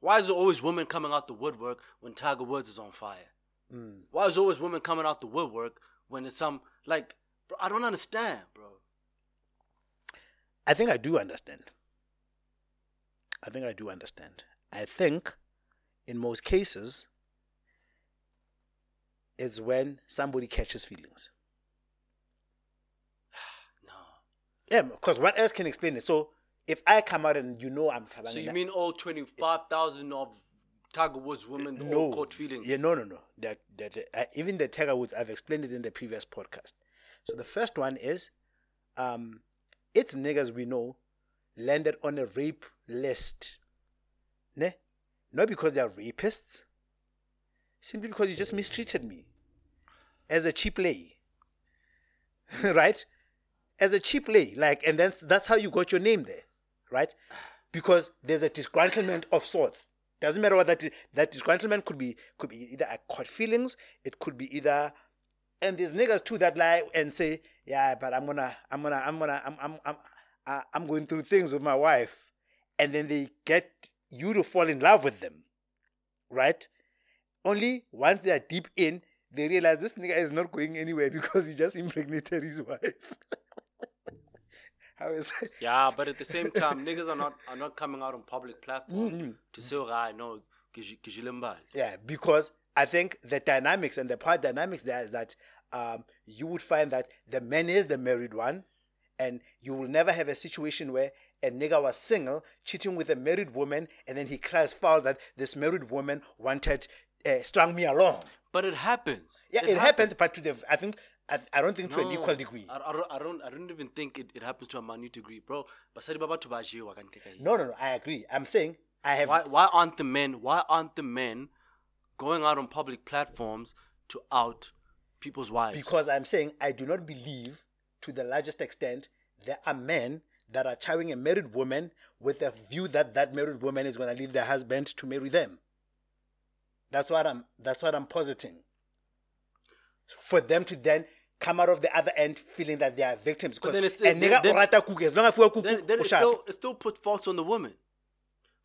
Why is it always women coming out the woodwork when Tiger Woods is on fire? Mm. Why is always women coming out the woodwork when it's some like bro, I don't understand, bro. I think I do understand. I think I do understand. I think in most cases, it's when somebody catches feelings. No. Yeah, because what else can explain it? So if I come out and you know I'm So you mean all twenty five thousand of Tiger Woods women no all caught feelings? Yeah, no, no, no. That that, that- uh, even the Tiger Woods, I've explained it in the previous podcast. So the first one is, um, it's niggas we know landed on a rape list. Ne? Not because they are rapists, simply because you just mistreated me as a cheap lay. right? As a cheap lay. Like, and that's that's how you got your name there. Right? Because there's a disgruntlement of sorts. Doesn't matter what that. That disgruntlement could be could be either I caught feelings, it could be either and there's niggas too that lie and say, yeah, but I'm gonna, I'm gonna, I'm gonna, I'm, I'm, I'm, I- I'm going through things with my wife, and then they get you to fall in love with them, right? Only once they are deep in, they realize this nigga is not going anywhere because he just impregnated his wife. How is that? Yeah, but at the same time, niggas are not are not coming out on public platforms Mm-hmm. to say, "Oh, I know, Kijilimba." Yeah, because I think the dynamics and the part dynamics there is that um, you would find that the man is the married one, and you will never have a situation where a nigga was single, cheating with a married woman, and then he cries foul that this married woman wanted uh, strung me along. But it happens. Yeah, it, happens, but to the I think I, I don't think to an equal degree. I, I, don't, I don't. I don't even think it, it happens to a minute degree, bro. Basadi baba to bajiwa kan take No, no, no. I agree. I'm saying I have. Why, why aren't the men? Why aren't the men going out on public platforms to out people's wives? Because I'm saying I do not believe, to the largest extent, there are men that are chowing a married woman with a view that that married woman is going to leave their husband to marry them. That's what I'm. That's what I'm positing. For them to then come out of the other end feeling that they are victims. But 'Cause then it's still- nigga then- orata kuku, as long as we kuku, then, then it still it still put faults on the woman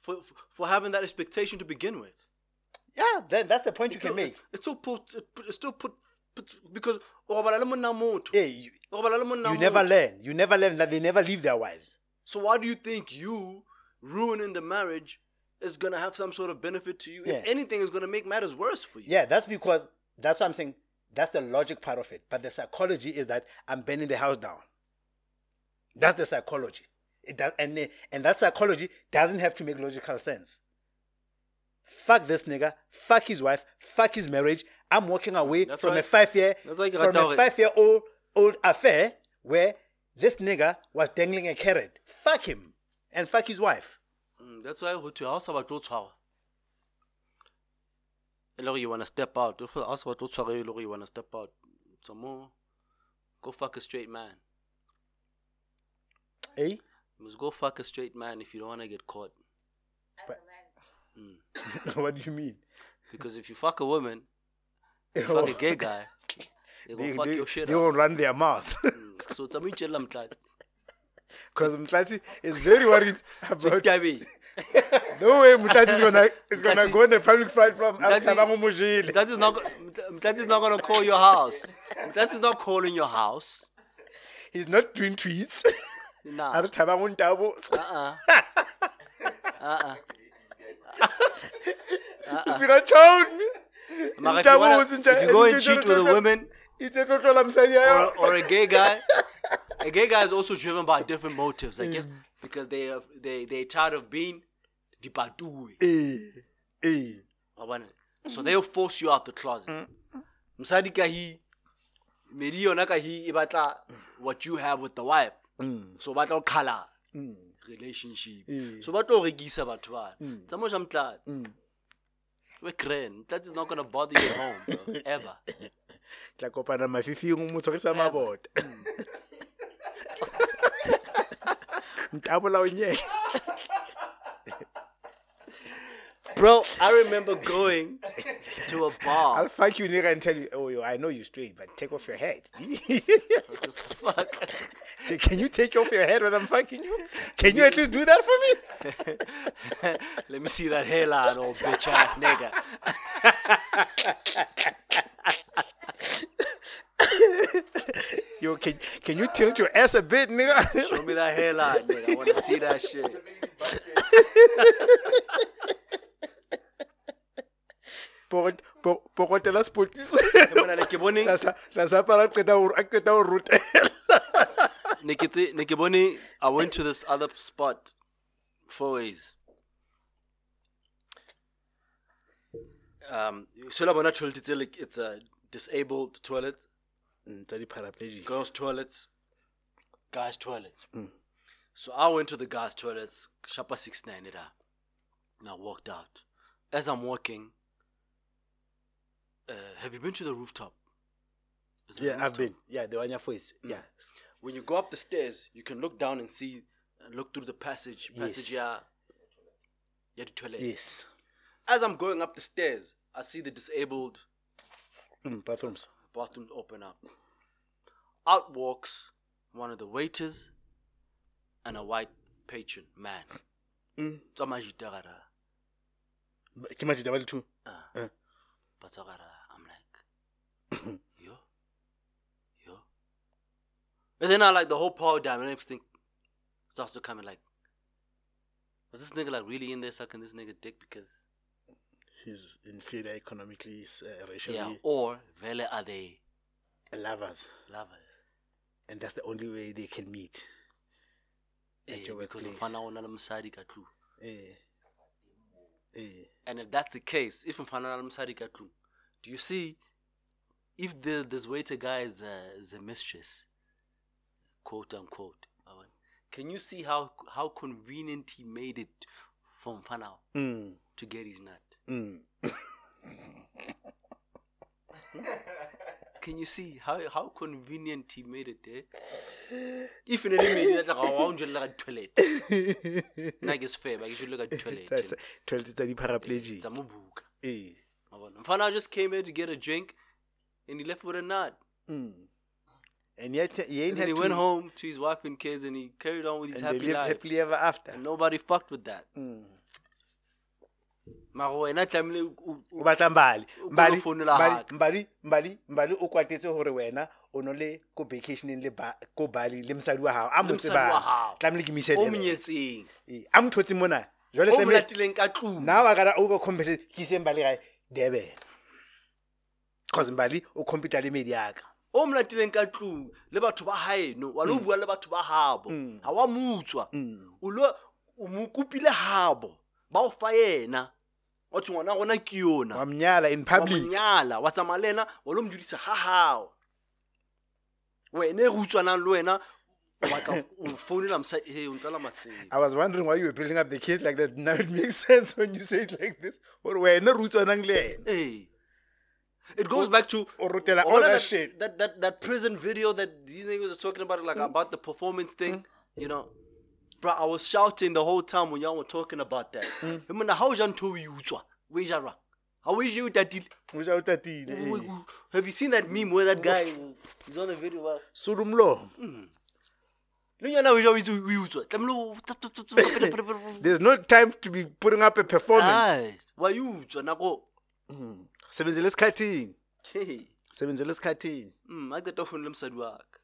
for for, for having that expectation to begin with. yeah, then that's the point you Still- can make. It still put it, put- it still put, put because Yeah, you, you never learn. You never learn that they never leave their wives. So why do you think you ruining the marriage is gonna have some sort of benefit to you? If anything, is gonna make matters worse for you. Yeah, that's because that's what I'm saying. That's the logic part of it. But the psychology is that I'm burning the house down. That's the psychology. It does, and and that psychology doesn't have to make logical sense. fuck this nigga, fuck his wife, fuck his marriage. I'm walking away That's from why- a five, year, from a five year old, old affair where this nigga was dangling a carrot. Fuck him and fuck his wife. Mm, That's why to house about to. E le gore you wanna step out. If house about to tshwara e le gore you wanna step out. Some more. Go fuck a straight man. Eh? You must go fuck a straight man if you don't wanna get caught. As a man. what do you mean? Because if you fuck a woman, you fuck a gay guy, they gonna They, fuck they, your shit they up. won't run their mouth. Mm. So tell me tell them that. Because Mtlati is very worried about Gabi. no way Mtlati is gonna is gonna go on a public flight from Mtlati- Amsterdam or Mojele. That is not. That is not gonna call your house. That is not calling your house. He's not doing tweets. Nah. Are Thabang on Tabo. Uh-uh. Uh-uh. He's been a child. If you, wanna- if you go and cheat with a woman it's a total I'm saying or, or a gay guy, a gay guy is also driven by different motives. Like mm. yeah, because they have, they they tired of being dipatui. Eh, eh. So they'll force you out the closet. Mm. Msadi ka hi, meri yona ka hi e batla what you have with the wife. Mm. So batla color mm. relationship. Eh. So batla o rekisa batho ba. Tsa mo jam tlats. We grand. That is not gonna bother you at home, bro. Ever. tla kopana mafifi mo tshwarisa mabota o Bro, I remember going to a bar. I'll fuck you nigga and tell you oh yo I know you straight but take off your head Fuck. can you take off your head when I'm fucking you can you at least do that for me Let me see that hairline, old bitch ass nigga. yo can can you tilt your ass a bit nigga Show me that hairline, nigga. I wanna see that shit. Pokot- po- pokotela sportis Mona, ne ke bone- Tla sa- tla sa apara a qeta a qeta ho rutela ne ke tse- ne ke bone I went to this other spot four ways. Um, so la bona toilet tse like it's a disabled toilet, tsa di-paraplegic girls' toilets, guys' toilets. So I went to the guys' toilets, Shapa six nine it up, and I walked out. As I'm walking, uh, have you been to the rooftop? Yeah I've been yeah the one your voice yeah when you go up the stairs, you can look down and see, and look through the passage. Passage, Yes. yeah. Yeah, the toilet. yes As I'm going up the stairs, I see the disabled Mm, bathrooms bathroom open up. Out walks one of the waiters and a white patron man. Mm. Tsamajitagara. ke majita ba le two Ah. Batsagara. I'm like, yo, yo. And then I like the whole power dynamics thing starts to come in like, was this nigga like really in there sucking this nigga dick because he's inferior economically uh, racially yeah, or vele are they lovers lovers? and that's the only way they can meet Eh, because mfana ona le mosadi ka tlung. eh eh And if that's the case, if mfana le mosadi ka tlung, do you see if the this waiter guy is a, is a mistress, quote unquote, can you see how how convenient he made it for mfana mm, to get his nut? Mm. Can you see how how convenient he made it eh? If in any minute like I want you like a toilet. Like it's fair, but you should look at toilet. That's toilet tsa di-paraplegic It's a Zamubuka. eh Mfana just came here to get a drink and he left with a nut. mm. and yet he ain't And he to, went home to his wife and kids and he carried on with his and they lived life. happily ever after And nobody fucked with that. Mm. Mara wena tlamehile o- o- o batla mbali. O mbali mbali mbali mbali o kwatetse hore wena o no le ko vacationing le ba ko bali le mosadi wa hao a Le motse wa ba tlamehile ke mo ise o Durban. monyetseng. Eh, a mo thotseng mona. Jwale o mo tlamehile latileng ka tlung. Now I gotta overcompensate ke iseng bali gae Durban. Cause mbali o compete le medi yaka o mo latileng ka tlung le batho ba gaeno wa lo bua le batho ba gabo ga wa motswa o lo o mo kopile gabo ba o fa yena. Wa thwe ngwana gona ke yona in public wa tsamaya le ena wa lo modudisa hahao wena e re utswanang le wena o batla o founela mosadi he o ntlala masedi I was wondering why you were building up the case like that. Now it makes sense when you say it like this. Or wena roots. Hey. It goes back to o rotela Wa all that shit. That, that that prison video that these niggas was talking about, like hmm? about the performance thing. Hmm? You know, bro, I was shouting the whole time when y'all were talking about that. I mean, how jan to you Where you are? How is you that? deal? Which out that thing. Have you seen that meme where that guy is on the video? uh, Sulumlo. "Le nyana o ja o itse o utswa." There's no time to be putting up a performance. Ai, wa utswa nako. Sebenzele esikhathini. Hey. Sebenzele esikhathini. Mm, a qeta ho founela mosadi wa ka.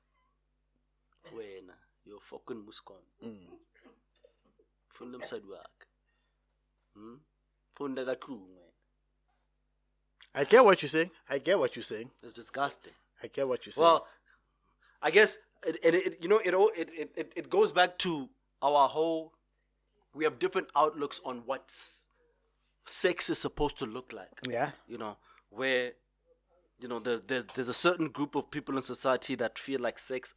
Wena, you're fucking muskon. Founela mosadi wa ka. Hmm? Founela ka tlung wena. I get what you're saying. I get what you're saying. It's disgusting. I get what you're saying. Well, I guess it, it, it you know it all it, it, it, it goes back to our whole we have different outlooks on what sex is supposed to look like. yeah. You know, where you know there, there's there's a certain group of people in society that feel like sex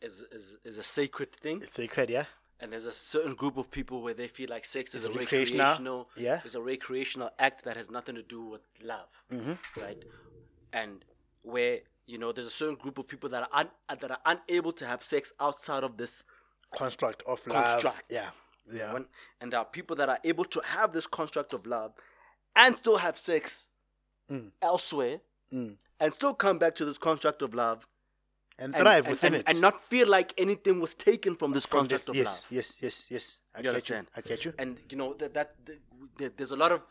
is is, is a sacred thing. It's sacred, yeah. And there's a certain group of people where they feel like sex is It's a recreational, recreational, yeah. is a recreational act that has nothing to do with love, Mm-hmm. right? And where you know there's a certain group of people that are un- uh, that are unable to have sex outside of this Construct of love. Construct. Yeah. Yeah. and there are people that are able to have this construct of love and still have sex Mm. elsewhere and still come back to this construct of love And thrive and- within and- it. and not feel like anything was taken from this From this- of yes, love. yes, yes, yes. I You get you. I get you. And you know that that, that there's a lot of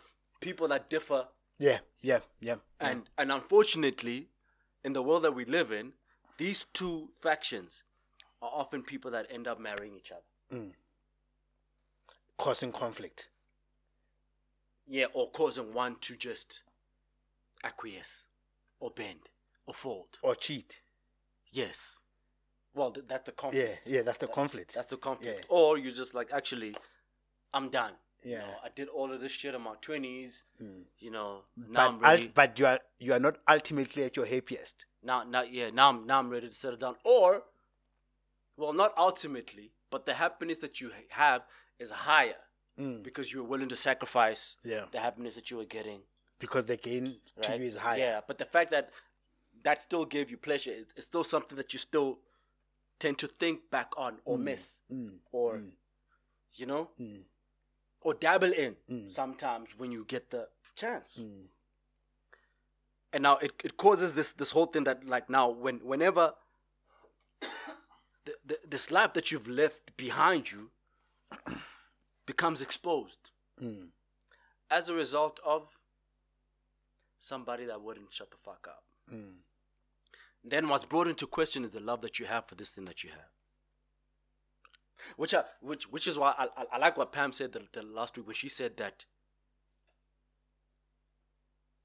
people that differ, Yeah, yeah, yeah. and and unfortunately, in the world that we live in, these two factions are often people that end up marrying each other. Mm. Causing conflict. Yeah, or causing one to just acquiesce, or bend, or fold. Or cheat. Yes. Well, th- that's the conflict. yeah, yeah, that's the conflict. That's the conflict. Yeah. Or you're just like, actually, I'm done. You Yeah. know, I did all of this shit in my twenties. You know, now I'm but, ul- ready. but you are you are not ultimately at your happiest. now now yeah now I'm now I'm ready to settle down or well not ultimately but the happiness that you ha- have is higher because you're willing to sacrifice Mm. Yeah. the happiness that you were getting Because the gain to you is higher. yeah but the fact that that still gave you pleasure. It, it's still something that you still tend to think back on or Mm. miss mm, or mm. you know? Mm. Or dabble in Mm. sometimes when you get the chance. And now it, it causes this this whole thing that like now when whenever the, the, this life that you've left behind you becomes exposed as a result of somebody that wouldn't shut the fuck up then what's brought into question is the love that you have for this thing that you have which I, which which is why I, I, I like what Pam said the, the last week when she said that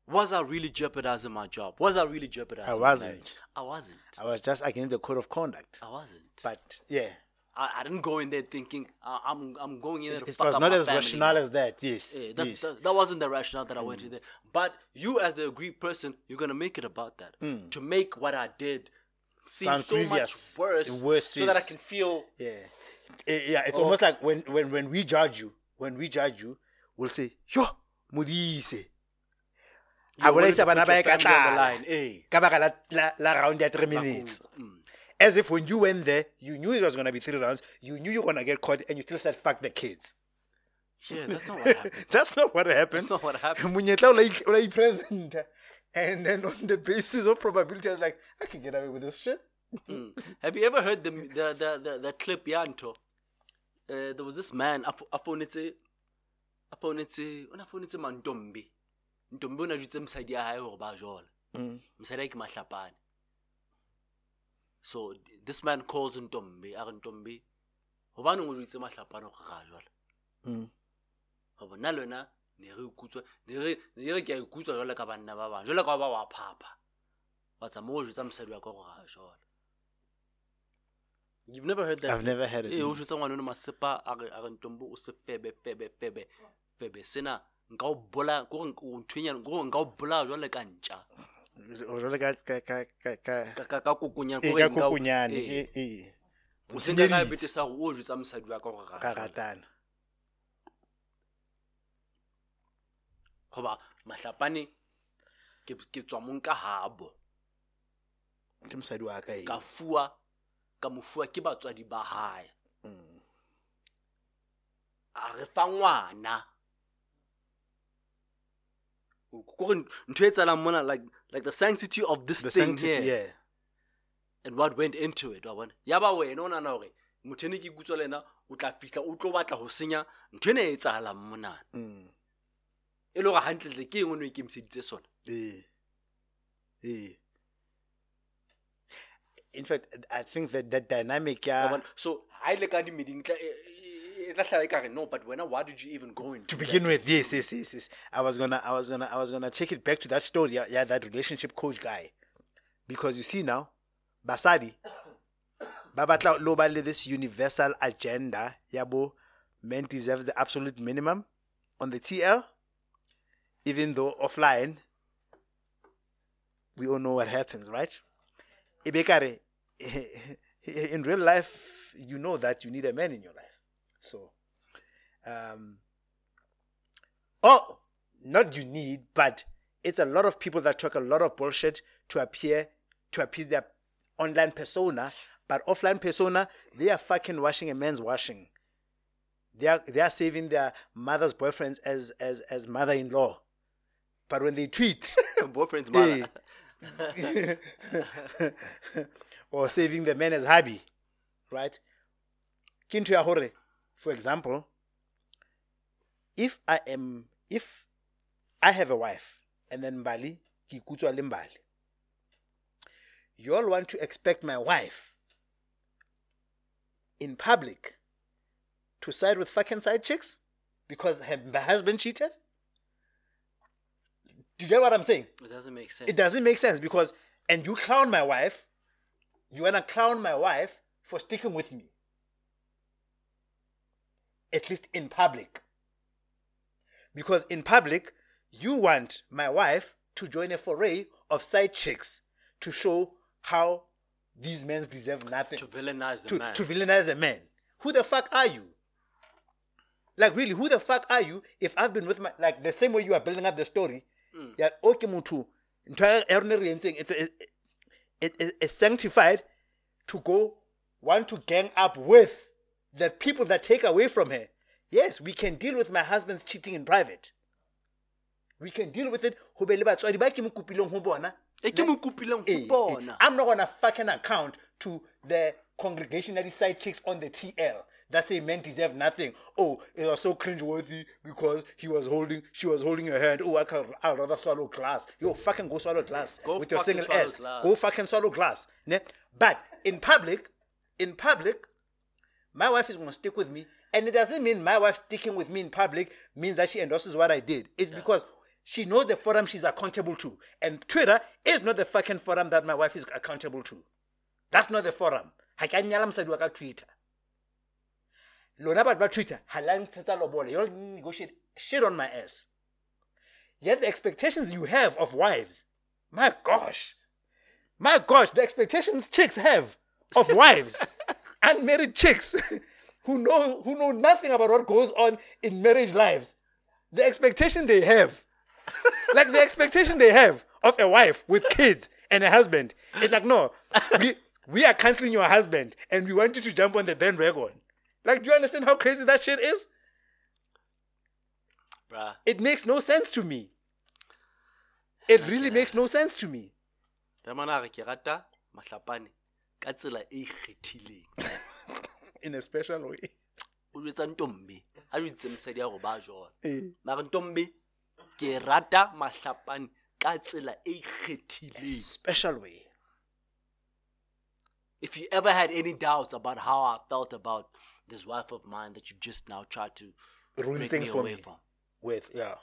was I really jeopardizing my job? Was I really jeopardizing? I wasn't. I wasn't. I was just against the code of conduct. I wasn't. But yeah, I, I didn't go in there thinking I, I'm I'm going in there to it fuck was up not my as family, rational as that. Yes. Yeah, that, yes. that, that wasn't the rationale that I went in there. But you, as the aggrieved person, you're gonna make it about that hmm. to make what I did seem Sound so previous. much worse, Worse so that I can feel. Yeah. Yeah, it's Oh. almost like when, when when we judge you, when we judge you, we'll say, Yo, Modise. I will say bana ba e ka line, eh. Ka baka la, la, round ya three minutes. As if when you went there, you knew it was gonna be three rounds, you knew you were gonna get caught, and you still said fuck the kids. Yeah, that's not what happened. That's not what happened. That's not what happened. Monyetla o la i- o la i-present. And then on the basis of probability, I was like, I can get away with this shit. Have you ever heard the the the the, the clip Yanto? Uh, there was this man. I phone it. I phone it. When I phone it, man, Ntombi. O na dutse mosadi ya hae hore ba jola. Mosadi hae ke mahlapane. So this man calls Ntombi. A re Ntombi, hobaneng o dutse mahlapane hore ra jola? Mm. Hoba nna le wena ne re ikutswa ne re ne re ke a ikutswa jwalo ka banna ba bang. Jwalo ka ba wa phapa. Wa tsamaya o jwetsa mosadi wa ka hore ra jola. You've never heard that? I've never heard it. ee o jwetsa ngwana ono masepa a re a re ntombo o se febe febe febe febe sena nka o bolaya kore o nthwenyana kore nka o bolaya jwale ka ntja jwale ka ka ka ka ka ka ka- ka kokonyana eh, kore ka nka o- kokonyane eh, eh, eh. o senka ka Tsenyeditse. bete sa gore o jwetsa mosadi wa ka gore ka ra ratana. ratana goba matlapane ke ke tswa mo nka habo ke mosadi wa ka ka eo. fua ka mo fua ke batswadi ba hae Mm. a re fa ngwana kore ntho e tsalang mona like like the sanctity of this the thing sanctity here yeah and what went into it wa bona ya ba wena o nana gore motho ene ke kutswa le ena o tla fihla o tlo batla go senya ntho ene e tsagalang monana Mm. e le gore gantletle ke eng o ne o ikemiseditse sona Eh. Eh. In fact, I think that that dynamic, yeah, so ga e le ka dimeding e tla- e- e- e tla tlhala e kare no but wena why did you even go into to that? begin with, yes, yes, yes, yes. I was gonna, I was gonna, I was gonna take it back to that story, yeah, yeah that relationship coach guy, because you see now, Basadi, Babatla Lobale, this universal agenda, yabo, men deserve the absolute minimum on the TL, even though offline, we all know what happens, right? In real life, you know that you need a man in your life. So, um, oh, not you need, but it's a lot of people that talk a lot of bullshit to appear, to appease their online persona, but offline persona, they are fucking washing a man's washing. They are they are saving their mother's boyfriends as as as mother-in-law, but when they tweet, boyfriend's mother or saving the man as hubby, right? Kintu ya hore, for example, if I am, if I have a wife and then Mbali, ki kutswa le Mbali, you all want to expect my wife in public to side with fucking side chicks because her, husband cheated? Do you get what I'm saying? it doesn't make sense It doesn't make sense because, and you clown my wife, you wanna clown my wife for sticking with me. At least in public. Because in public, you want my wife to join a foray of side chicks to show how these men deserve nothing. to villainize the to, man to villainize a man. Who the fuck are you? Like really, who the fuck are you if I've been with my like the same way you are building up the story? Mm. Yeah, okay, mutu. ntho rona re entseng, It's it, it, it, it's sanctified to go want to gang up with the people that take away from her. Yes, we can deal with my husband's cheating in private. We can deal with it. Ho be le batswadi ba ke mo kopileng ho bona. e ke mo kopileng Eh, eh, bona I'm not gonna fucking account to the congregationary side chicks on the TL that say men deserve nothing. Oh, it was so cringeworthy because he was holding, she was holding her hand. Oh, I can, I'd rather swallow glass. Yo, fucking go swallow glass Go with your single swallow S. glass. Go fucking swallow glass. Ne? But in public, in public, my wife is gonna stick with me, and it doesn't mean my wife sticking with me in public means that she endorses what I did. It's because she knows the forum she's accountable to, and Twitter is not the fucking forum that my wife is accountable to. That's not the forum. Ha ke a nyala mosadi wa ka Twitter. Lona batho ba Twitter ha la ntshetsa lobola. You don't negotiate shit on my ass. Yet the expectations you have of wives, my gosh, my gosh, the expectations chicks have of wives, unmarried chicks who know who know nothing about what goes on in marriage lives. The expectation they have, like the expectation they have of a wife with kids and a husband, is like no, we we are canceling your husband and we want you to jump on the bandwagon. Like, do you understand how crazy that shit is? bruh It makes no sense to me. It really makes no sense to me. tamana ke rata mahlapane ka tsela e ikgethileng In a special way. o jwetsa ntombe a jwetse mosadi ya go ba jona mare ntombe ke rata mahlapane ka tsela e ikgethileng Special way. if you ever had any doubts about how I felt about this wife of mine that you've just now tried to Ruin things me for away me. from, With, yeah.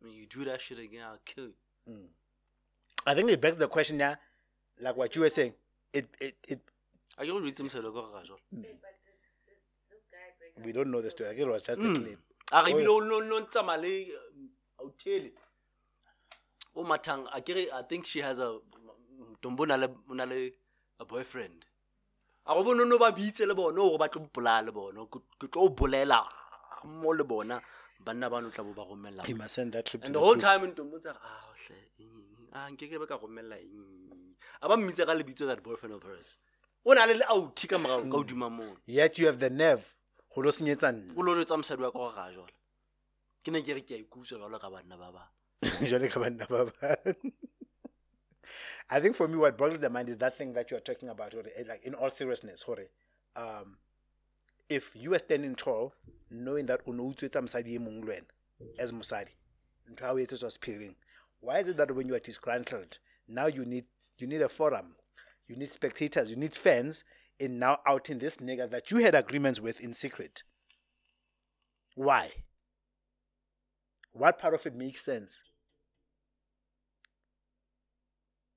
when you do that shit again, I'll kill you. Hmm. I think it begs the question yeah, like what you were saying. It it it I don't read some sort of Wait, but did, did this guy break up? we don't know the story. Like it was just a Mm. a re Oh, ebile o no no tsamaya le authele o mathang a kere i think she has a tombo na le o na le a boyfriend a go bone no ba bitse le bona gore ba tlo bolaya le bona ke tlo o bolela mo le bona banna bano tla bo ba romella He must send that clip to and the whole time ntombo tsa ah hle ah nke ke be ka romella eng a ba mmitse ka lebitso that boyfriend of hers o le le ka ka hodima moo Yet you have the nerve. go lo senyetsa nna. o lo retsa mosadi wa ka gore ga jale ke ne ke re ke a ikutswa ka banna ba Jwale ka banna ba. I think for me, what boggles the mind is that thing that you are talking about. hore, eh, Like in all seriousness, hore, um, if you are standing tall, knowing that o no utswetsa e as mosadi, ntho ya o etsetswa sephiring, why is it that when you are disgruntled, now you need you need a forum, you need spectators, you need fans in now outing this nigga that you had agreements with in secret? Why? What part of it makes sense?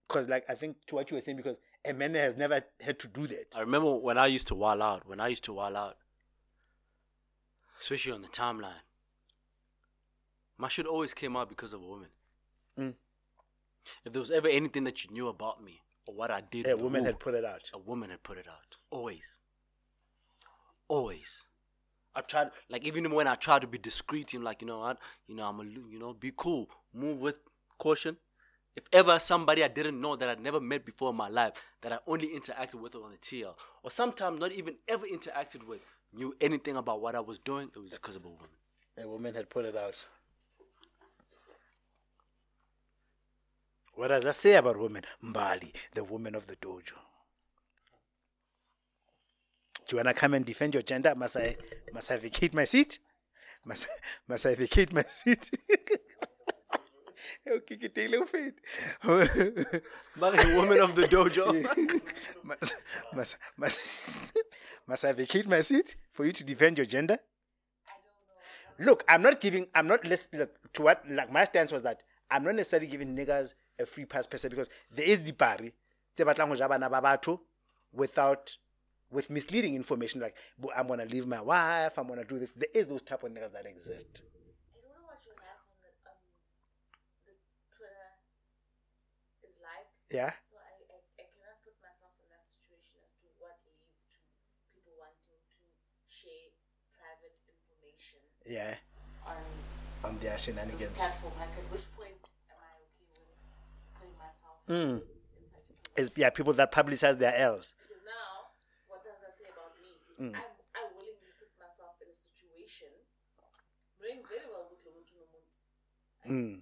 Because, like, I think to what you were saying, because a man has never had to do that. I remember when I used to wall out, when I used to wall out, especially on the timeline, my shit always came out because of a woman. Mm. If there was ever anything that you knew about me or what I did, A woman had put it out. a woman had put it out. Always. Always. I tried, like, even when I tried to be discreet, I'm like, you know what, you know, I'm a, you know, be cool, move with caution. If ever somebody I didn't know that I'd never met before in my life, that I only interacted with on the TL, or sometimes not even ever interacted with, knew anything about what I was doing, it was because of a woman. A woman had put it out. What does that say about women? Mbali, the woman of the dojo. Do you wanna come and defend your gender? Must I must I vacate my seat? Must, must I vacate my seat? okay, get a little fit. The woman of the dojo. must, must, must, must I vacate my seat for you to defend your gender? Look, I'm not giving. I'm not. Let's look to what. Like my stance was that I'm not necessarily giving niggas a free pass per se because there is the pari tse batlang ho ja bana ba batho without with misleading information like I'm gonna leave my wife. I'm gonna do this. There is those type of niggas that exist. I don't know what your life on the, on the Twitter is like. Yeah. So I, I, I cannot put myself in that situation as to what leads to people wanting to share private information Yeah. on On their shenanigans. platform. Like at which point am I okay with putting myself Mm. in such a? It's, yeah, people that publicize their L's. Because now, what does that say about me? Mm. I, I willingly put myself in a situation knowing very well what. Mm.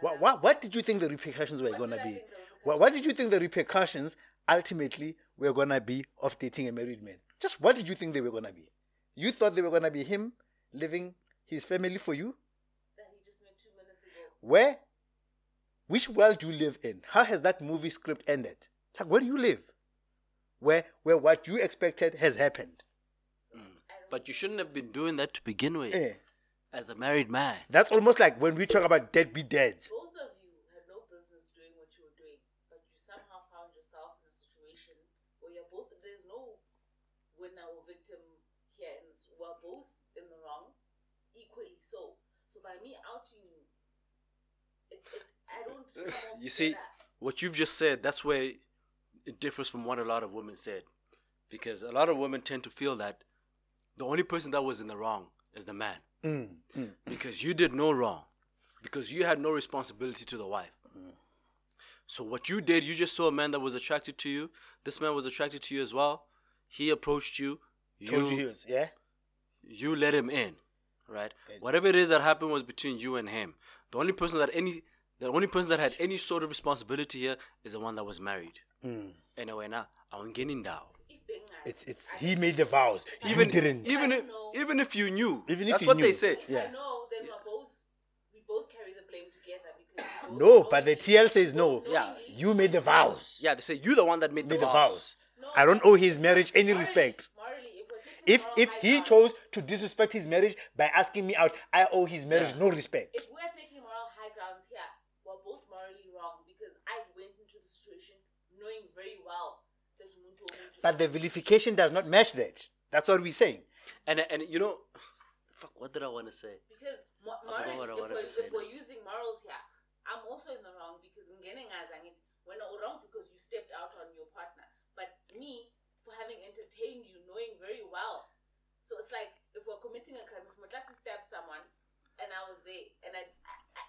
What, what, what did you think the repercussions were going to be? What, what did you think the repercussions ultimately were going to be of dating a married man? Just what did you think they were going to be? You thought they were going to be him leaving his family for you? that he just made two minutes ago. Where? Which world do you live in? How has that movie script ended? Like, where do you live? Where, where what you expected has happened? but you shouldn't have been doing that to begin with Eh. as a married man. That's almost like when we talk about deadbeat dads. Both of you had no business doing what you were doing, but you somehow found yourself in a situation where you're both, there's no winner or victim here. and this, we're both in the wrong, equally so. So by me outing you, it, it, I don't. You see, better. what you've just said, that's where it differs from what a lot of women said. Because a lot of women tend to feel that the only person that was in the wrong is the man. Mm, mm, mm. Because you did no wrong. Because you had no responsibility to the wife. So what you did, you just saw a man that was attracted to you. This man was attracted to you as well. He approached you. Told you he was, yeah? you let him in, right? Whatever it is that happened was between you and him. The only person that any the only person that had any sort of responsibility here is the one that was married. Mm. Anyway, now I'm getting down. If being nice, It's, it's, he made the vows. Even you didn't. even I if know. even if you knew, Even if that's you what knew. they say. if Yeah. I know, then we're both, we both carry the blame together because No, but the TL says no. Yeah. You made the vows. Yeah, they say you're the one that made, Made the, the vows. vows. No, I don't owe his marriage any morally- respect. Morally, if If if he ground- chose to disrespect his marriage by asking me out, I owe his marriage no respect. if we're taking moral high grounds here, we're both morally wrong because I went into the situation knowing very well that Muntu Muntu. But the vilification does not match that. That's what we're saying. And and you know, fuck, what did I want to say? Because mo- I moral, if, we're, to say if we're using morals here, I'm also in the wrong because ngene ngazi when we're not wrong because you stepped out on your partner. But me for having entertained you, knowing very well. So it's like if we're committing a crime, if Mutlati stabbed someone and I was there and I, I, I,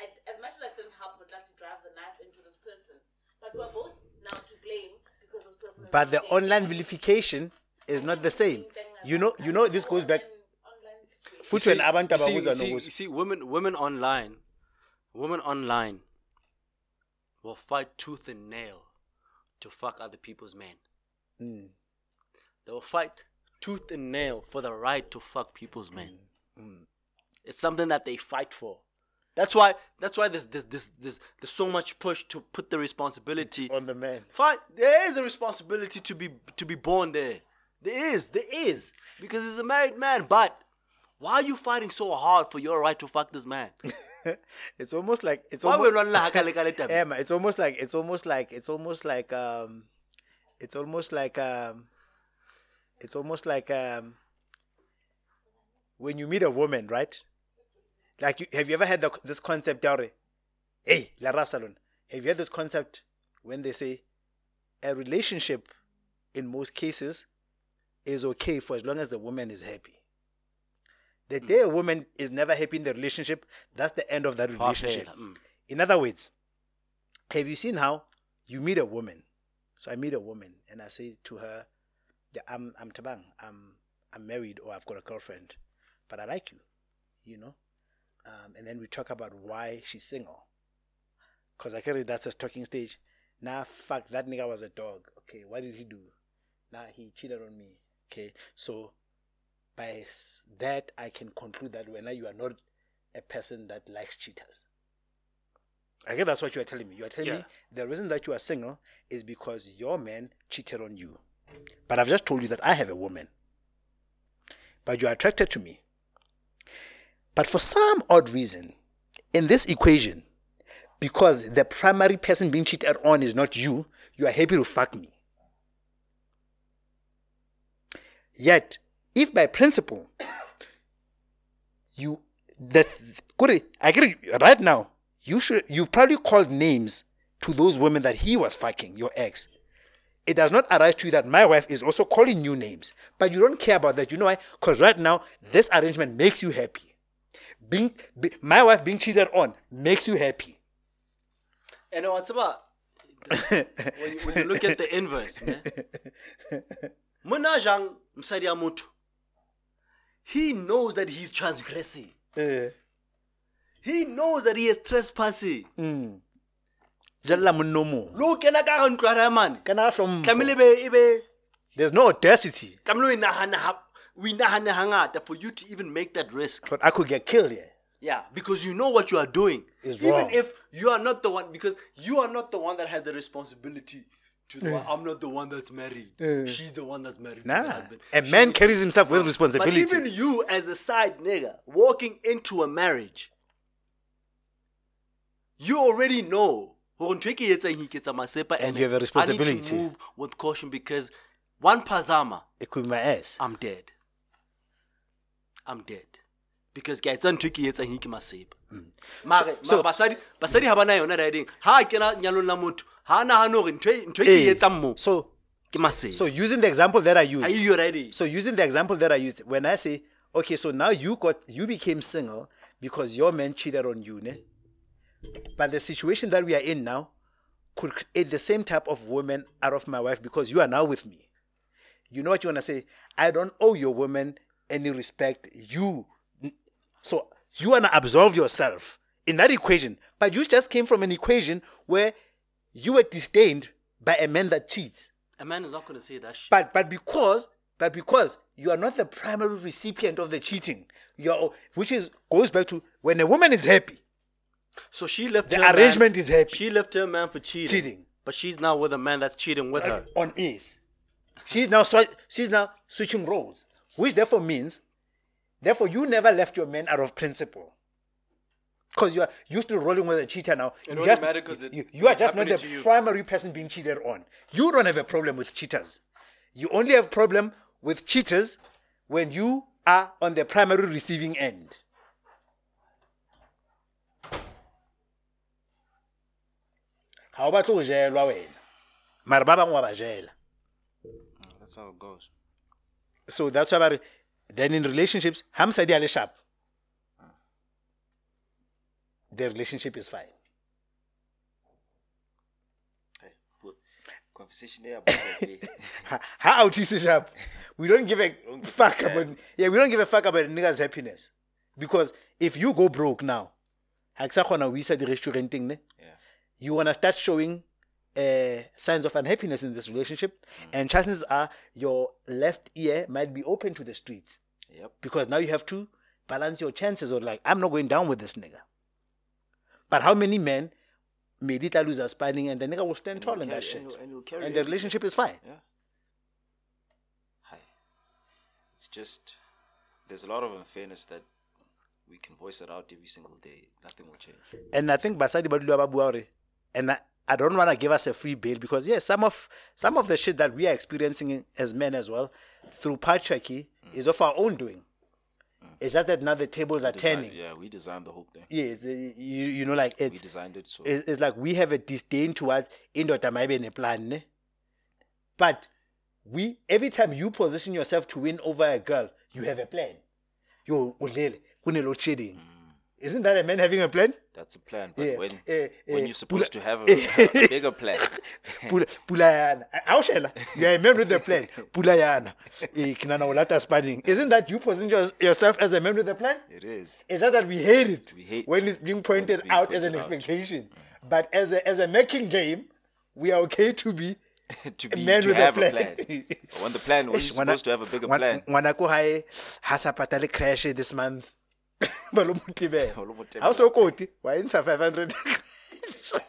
I as much as I didn't help Mutlati drive the knife into this person, but we're both now to blame because this person. is But the not online vilification is not the same. You know, you know, this goes back. Online situation. Futhi wena abantu you see, abakuzwa you see, you see, women, women online, women online will fight tooth and nail to fuck other people's men. Mm. They will fight tooth and nail for the right to fuck people's men. Mm. It's something that they fight for. That's why. That's why there's there's, there's, there's, there's so much push to put the responsibility on the man. Fine, there is a responsibility to be to be born there. There is, there is, because he's a married man. But why are you fighting so hard for your right to fuck this man? it's almost like it's Why almost that? Emma, it's almost like it's almost like it's almost like um it's almost like um it's almost like um when you meet a woman, right? Like you have you ever had the, this concept Daure? Hey, Lara Salon. Have you had this concept when they say a relationship in most cases is okay for as long as the woman is happy. The day a woman is never happy in the relationship, that's the end of that relationship. Mm. In other words, have you seen how you meet a woman? So I meet a woman and I say to her, "Yeah, I'm I'm Tabang, I'm I'm married or I've got a girlfriend, but I like you, you know. Um, and then we talk about why she's single. Cause I carry that's a talking stage. Nah, fuck that nigga was a dog. Okay, what did he do? Nah, he cheated on me. Okay, so by that I can conclude that when you are not a person that likes cheaters. I guess that's what you are telling me. You are telling me the reason that you are single is because your man cheated on you. But I've just told you that I have a woman. But you are attracted to me. But for some odd reason, in this equation, because the primary person being cheated on is not you, you are happy to fuck me. Yet, if by principle, you that I agree right now, you should you probably called names to those women that he was fucking, your ex. It does not arise to you that my wife is also calling you names, but you don't care about that. You know why? Because right now, this arrangement makes you happy. Being be, my wife being cheated on makes you happy. And what's about when you, when you look at the inverse, ne? Mona jang msadi he knows that he's transgressing. Eh, He knows that he is trespassing. jalla monna mo. Lo kena ka ntlo ya mane. Kana hlompho. Tlamehile ebe ebe There's no audacity. tlamehile o o inahane hangata for you to even make that risk. But I could get killed here. Yeah, because you know what you are doing. Is Even wrong. if you are not the one, because you are not the one that has the responsibility to the one. I'm not the one that's married. Mm. She's the one that's married to the Nah. husband. A man She- carries himself with responsibility. But responsibility. even you, as a side nigga, walking into a marriage, you already know. hore ntho ke etsang iketsa masepa And you have a I need responsibility. to move with caution because one pazama, it could be my ass. I'm dead. I'm dead. Because ke a etsa ntho ke e etsang e ke masepa. Mare Mm. so- basadi basadi ha bana yona riding. Ha kena nyalong la motho, ha nahane hore ntho ntho ke Eh, etsang mo So, ke masepa. so using the example that I used, Are you ready? So using the example that I used, when I say, okay, so now you got you became single because your man cheated on you, ne? But the situation that we are in now could create the same type of woman out of my wife because you are now with me. You know what you wanna say? I don't owe your woman any respect. You so you wanna absolve yourself in that equation. But you just came from an equation where you were disdained by a man that cheats. A man is not going to say that shit. But but because but because you are not the primary recipient of the cheating, you are which is goes back to when a woman is happy, So she left The her arrangement man, is happy. She left her man for cheating. Cheating. But she's now with a man that's cheating with her. on ease. She's now she's now switching roles, which therefore means, therefore you never left your man out of principle. Because you are you still rolling with a cheater now. It you, just, matter 'cause it- you, you are just not the you. primary person being cheated on. You don't have a problem with cheaters. You only have problem with cheaters when you are on the primary receiving end. Ha o batle go jelwa wena. Mara ba bangwe wa ba jela. That's how it goes. So that's why then in relationships, ha mosadi a le sharp. The relationship is fine. Conversation there about. Ha- eh? How out is? We don't give a fuck about yeah, we don't give a fuck about a nigga's happiness. Because if you go broke now, ha ke sa kgona ho isa di-restauranteng ne? You want to start showing uh, signs of unhappiness in this relationship, and chances are your left ear might be open to the streets Yep. because now you have to balance your chances of like, I'm not going down with this nigga. But how many men made it lose a spanning and the nigga will stand tall in that shit? and and And the everything. relationship is fine. Yeah. Hi. It's just there's a lot of unfairness that we can voice it out every single day. Nothing will change. And I think Basadi Badulu ba bua hore, and I, I don't want to give us a free bail because yes, some of some of the shit that we are experiencing as men as well through patriarchy is of our own doing. It's just that now the tables are Design- turning. yeah, we designed the whole thing. Yes, the- you you know like We it's designed it so it's, it's like we have a disdain towards indoda maybe a plan, ne? but we every time you position yourself to win over a girl, you have a plan. You load shedding. Isn't that a man having a plan? that's a plan. But Yeah, when eh, when eh, you're supposed pula- to have a, a bigger plan, Pula Pulayana. Aushela. You are a man with a plan. Pulayana. Eh, kinana ulata spanning. Isn't that you position yours- yourself as a man with a plan? it is. Is that that we hate it We hate when it's being pointed being out as an out. expectation? But as a as a making game, we are okay to be to a be man to with have a plan. when the plan when you're Eish, ngwana- supposed to have a bigger plan. ngwana ko hae ha sa patale crash this month ba lo motebela. Ba lo motebela. Ha o so koti wa e ntsha 500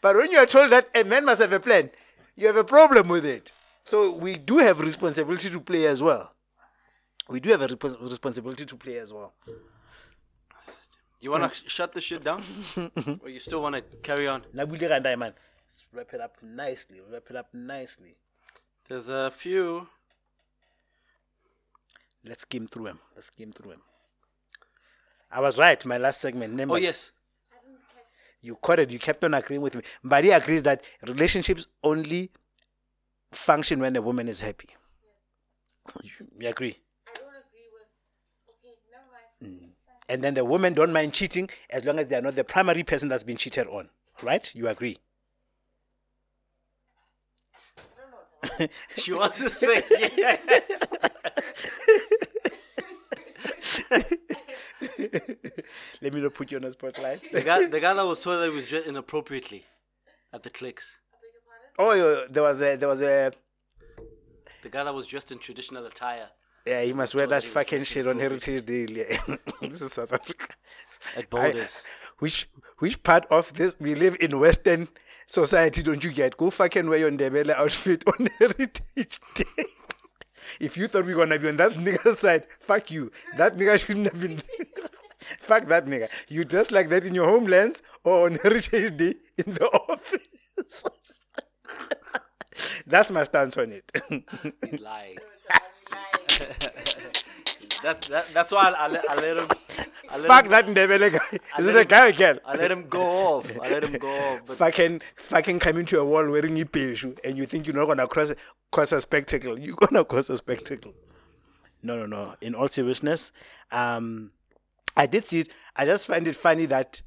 but when you are told that a man must have a plan you have a problem with it. So we do have responsibility to play as well. We do have a responsibility to play as well. You wanna sh- shut the shit down, or you still wanna carry on? na bule ka ndae, man. Let's wrap it up nicely wrap it up nicely. There's a few. let's skim through them let's skim through them I was right my last segment Oh remember yes, you caught it. You kept on agreeing with me. Mbadi agrees that relationships only function when a woman is happy. You, you agree? I don't agree with. Okay, never mind. It's fine. And then the women don't mind cheating as long as they are not the primary person that's been cheated on. Right? You agree? I don't know what's happening. she wants to say yes. Let me not put you on the spotlight. The guy, the guy that was told that he was dressed inappropriately at the clicks. I beg your pardon? oh, there was a, there was a, The guy that was dressed in traditional attire yeah, you must wear that he fucking shit on Heritage Day. Yeah. this is South Africa. at I- which which part of this we live in Western society don't you get? Go fucking wear your Ndebele outfit on Heritage Day. if you thought we were gonna be on that nigga's side, fuck you. That nigga shouldn't have been. fuck that nigga. You dress like that in your homelands or on Rich HD in the office. That's my stance on it. He's lying. It's a lie. That, that, that's why I, I, let, I let him. I let fuck him, that Ndebele guy. Is it a guy girl? I let him go off. I let him go off. But fucking fucking come into a wall wearing a peshu and you think you're not gonna cross cause a spectacle. You're gonna cause a spectacle. No, no, no. In all seriousness, um, I did see it. I just find it funny that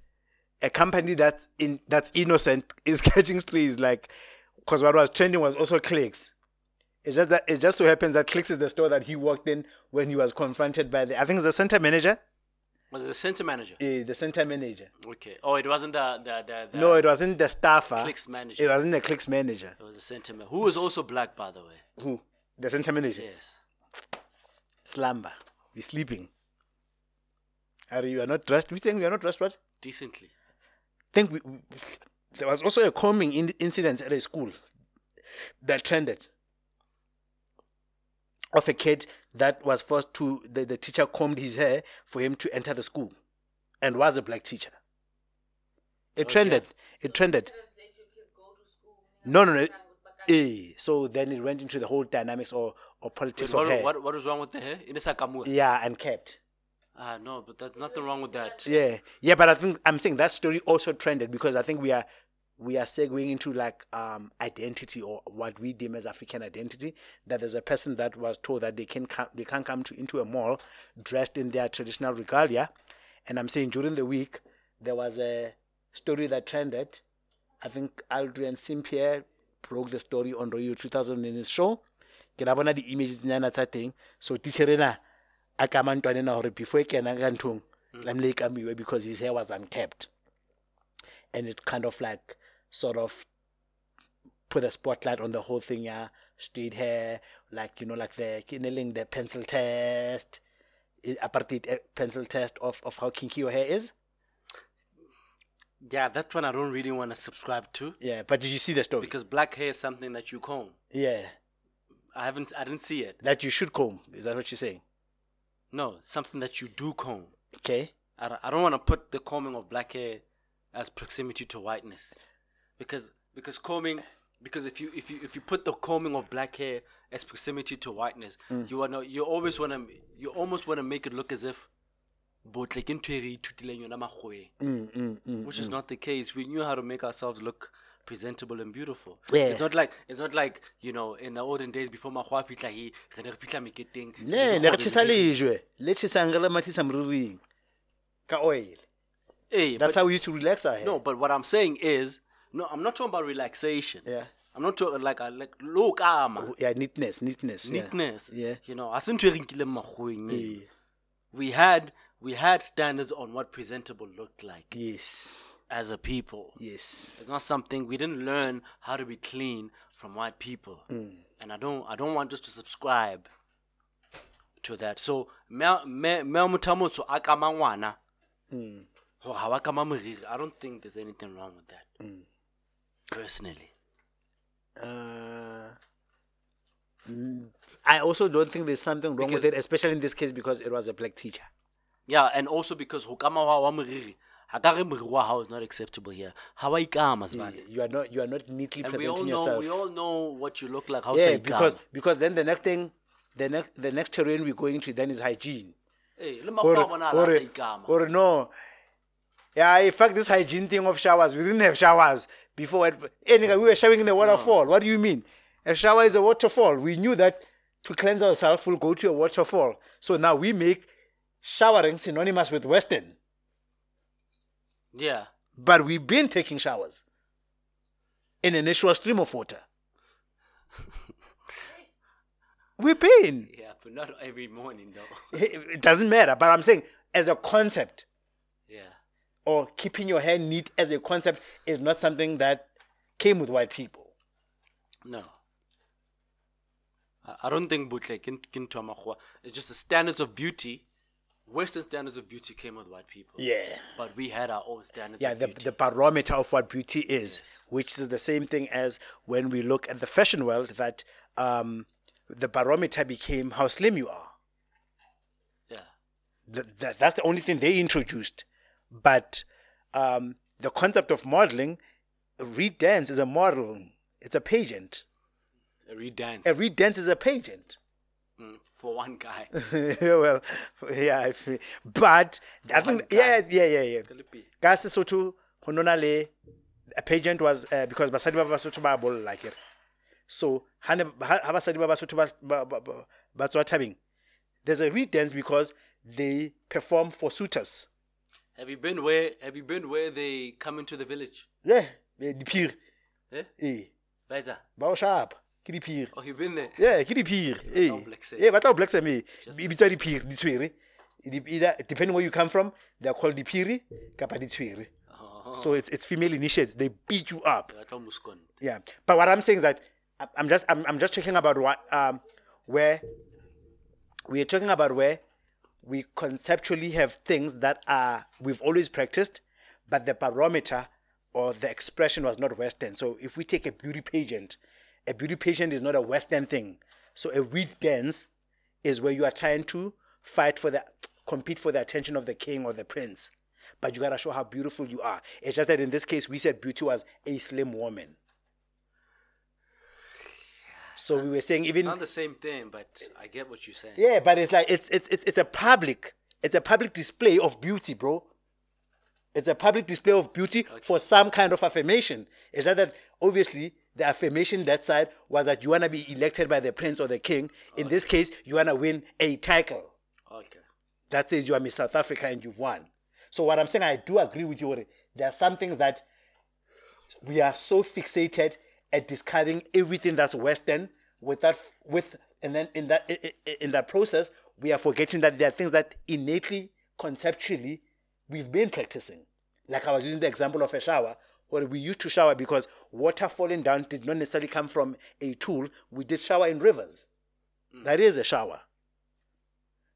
a company that's in that's innocent is catching strays. Like, because what was trending was also clicks. It's just that it just so happens that clicks is the store that he walked in when he was confronted by the I think it's the center manager. was it the center manager? Eh, the center manager. Okay. Oh, it wasn't the the the, the No, it wasn't the staffer. Clicks manager. It wasn't the clicks manager. It was the center manager. who was also black, by the way. Who? The center manager. Yes. Slumber. Be sleeping. Are you are not dressed? We think we are not dressed, what? Decently. think we, we- there was also a combing in, incident at a school that trended of a kid that was forced to the, the teacher combed his hair for him to enter the school and was a black teacher it trended it trended Just let your kids go to school. no no no Eh, so then it went into the whole dynamics or, or politics Wait, of what, hair. what, what is wrong with the hair? Inesa kamua. Yeah, and kept. Ah, no, but there's nothing wrong with that. Yeah, yeah, but I think I'm saying that story also trended because I think we are we are segueing into like um identity or what we deem as African identity. That there's a person that was told that they can come they can't come to into a mall dressed in their traditional regalia, and I'm saying during the week there was a story that trended. I think Aldrin Sampear broke the story on Royal 2000 in his show. Ke la bona di images nyana tsa teng. So teacher ena a ka mantwane na hore before e kena ka nthong tlamehile e kamiwe because his hair was unkept. And it kind of like sort of put a spotlight on the whole thing yeah. Straight hair like you know like the kinneling the pencil test. Apartheid eh, pencil test of, of how kinky your hair is. Yeah, that one I don't really want to subscribe to. Yeah but did you see the story? Because black hair is something that you comb. yeah. I haven't, I didn't see it. that you should comb is that what you're saying No, something that you do comb. okay I don't, I don't want to put the combing of black hair as proximity to whiteness, because because combing because if you if you if you put the combing of black hair as proximity to whiteness, mm. you wanna you always wanna you almost wanna make it look as if botle ke ntho e re ithutileng yona makgweng. Mm, mm, which is not the case. We knew how to make ourselves look presentable and beautiful. Yeah. It's not like it's not like you know in the olden days before makgwa a fihla he re ne re fihla meketeng ne ne re tjhesa lejwe le tjhesang re le mathisa ka oil Hey, that's but- how we used to relax our hair No, but what I'm saying is, no, I'm not talking about relaxation. Yeah. I'm not talking like a like low karma, oh, yeah neatness neatness neatness. yeah You know, I ntho re nkileng makgoweng eo. Yeah. We had we had standards on what presentable looked like yes as a people. yes It's not something we didn't learn how to be clean from white people, Mm. and I don't I don't want us to subscribe to that. So me me me motho a motsho a kama ngwana Mm. hore ha wa kama moriri. I don't think there's anything wrong with that. Mm. Personally, Uh, I also don't think there's something wrong with it, especially in this case because it was a black teacher. Yeah, and also because ho kama wa wa moriri ha ka re moriri wa hao is not acceptable here. Ha wa ikama. You are not you are not neatly presenting. And we all presenting know yourself. we all know what you look like. How yeah, because because then the next thing, the next the next terrain we're going to then is hygiene. hey, Or, makgwa a bonahala a or, or no. Yeah, in fact, this hygiene thing of showers, we didn't have showers before. Hey, we were showering in the waterfall. What do you mean? A shower is a waterfall. We knew that to cleanse ourselves, we'll go to a waterfall. So now we make showering synonymous with Western. Yeah. But we've been taking showers in a natural stream of water. we've been. Yeah, but not every morning though. It doesn't matter. But I'm saying, as a concept, yeah. or keeping your hair neat as a concept is not something that came with white people. No. I- don't think bootleg kin kin to makgwa. It's just the standards of beauty. Western standards of beauty came with white people. Yeah. But we had our own standards Yeah, of the, beauty. the barometer of what beauty is, which is the same thing as when we look at the fashion world, that um, the barometer became how slim you are. yeah. Th- that, that's the only thing they introduced. But um, the concept of modeling, Reed Dance is a model, it's a pageant. A redance A Reed Dance is a pageant. For one guy. well, yeah, I feel- but I think yeah, yeah, yeah, yeah. Ka Sesotho ho nona le a pageant was uh, because basadi ba Basotho ba bolla like it. So ha ha basadi ba Basotho ba ba tswa thabeng. There's a reed dance because they perform for suitors. Have you been where have you been where they come into the village? Yeah, eh, diphiri. Eh? Eh, Better. ba o sharp. Ke. Oh, you've been there? Yeah, ke diphiri. Eh. o blacksem. Eh, ba tla o blacksem eh. E bitswa diphiri, di tshwere. Di- Either depending where you come from, they are called diphiri kapa di tshwere. Oh, So it's it's female initiates. They beat you up. that one was gone. Yeah. But what I'm saying is that I'm just I'm, I'm just talking about what um where we are talking about where we conceptually have things that are we've always practiced, but the barometer or the expression was not Western. So if we take a beauty pageant, a beauty pageant is not a Western thing. So a reed dance is where you are trying to fight for the compete for the attention of the king or the prince. But you gotta show how beautiful you are. It's just that in this case we said beauty was a slim woman. So we were saying even it's Not the same thing, but I get what you're saying. yeah, but it's like it's it's it's it's a public it's a public display of beauty, bro. It's a public display of beauty for some kind of affirmation. It's not that obviously the affirmation that side was that you wanna be elected by the prince or the king. In this case, you wanna win a title oh, Okay. that says you are Miss South Africa and you've won. So what I'm saying, I do agree with you. There are some things that we are so fixated at discarding everything that's Western with that with and then in that in that process we are forgetting that there are things that innately conceptually we've been practicing. Like I was using the example of a shower, where we used to shower because water falling down did not necessarily come from a tool. We did shower in rivers. That is a shower.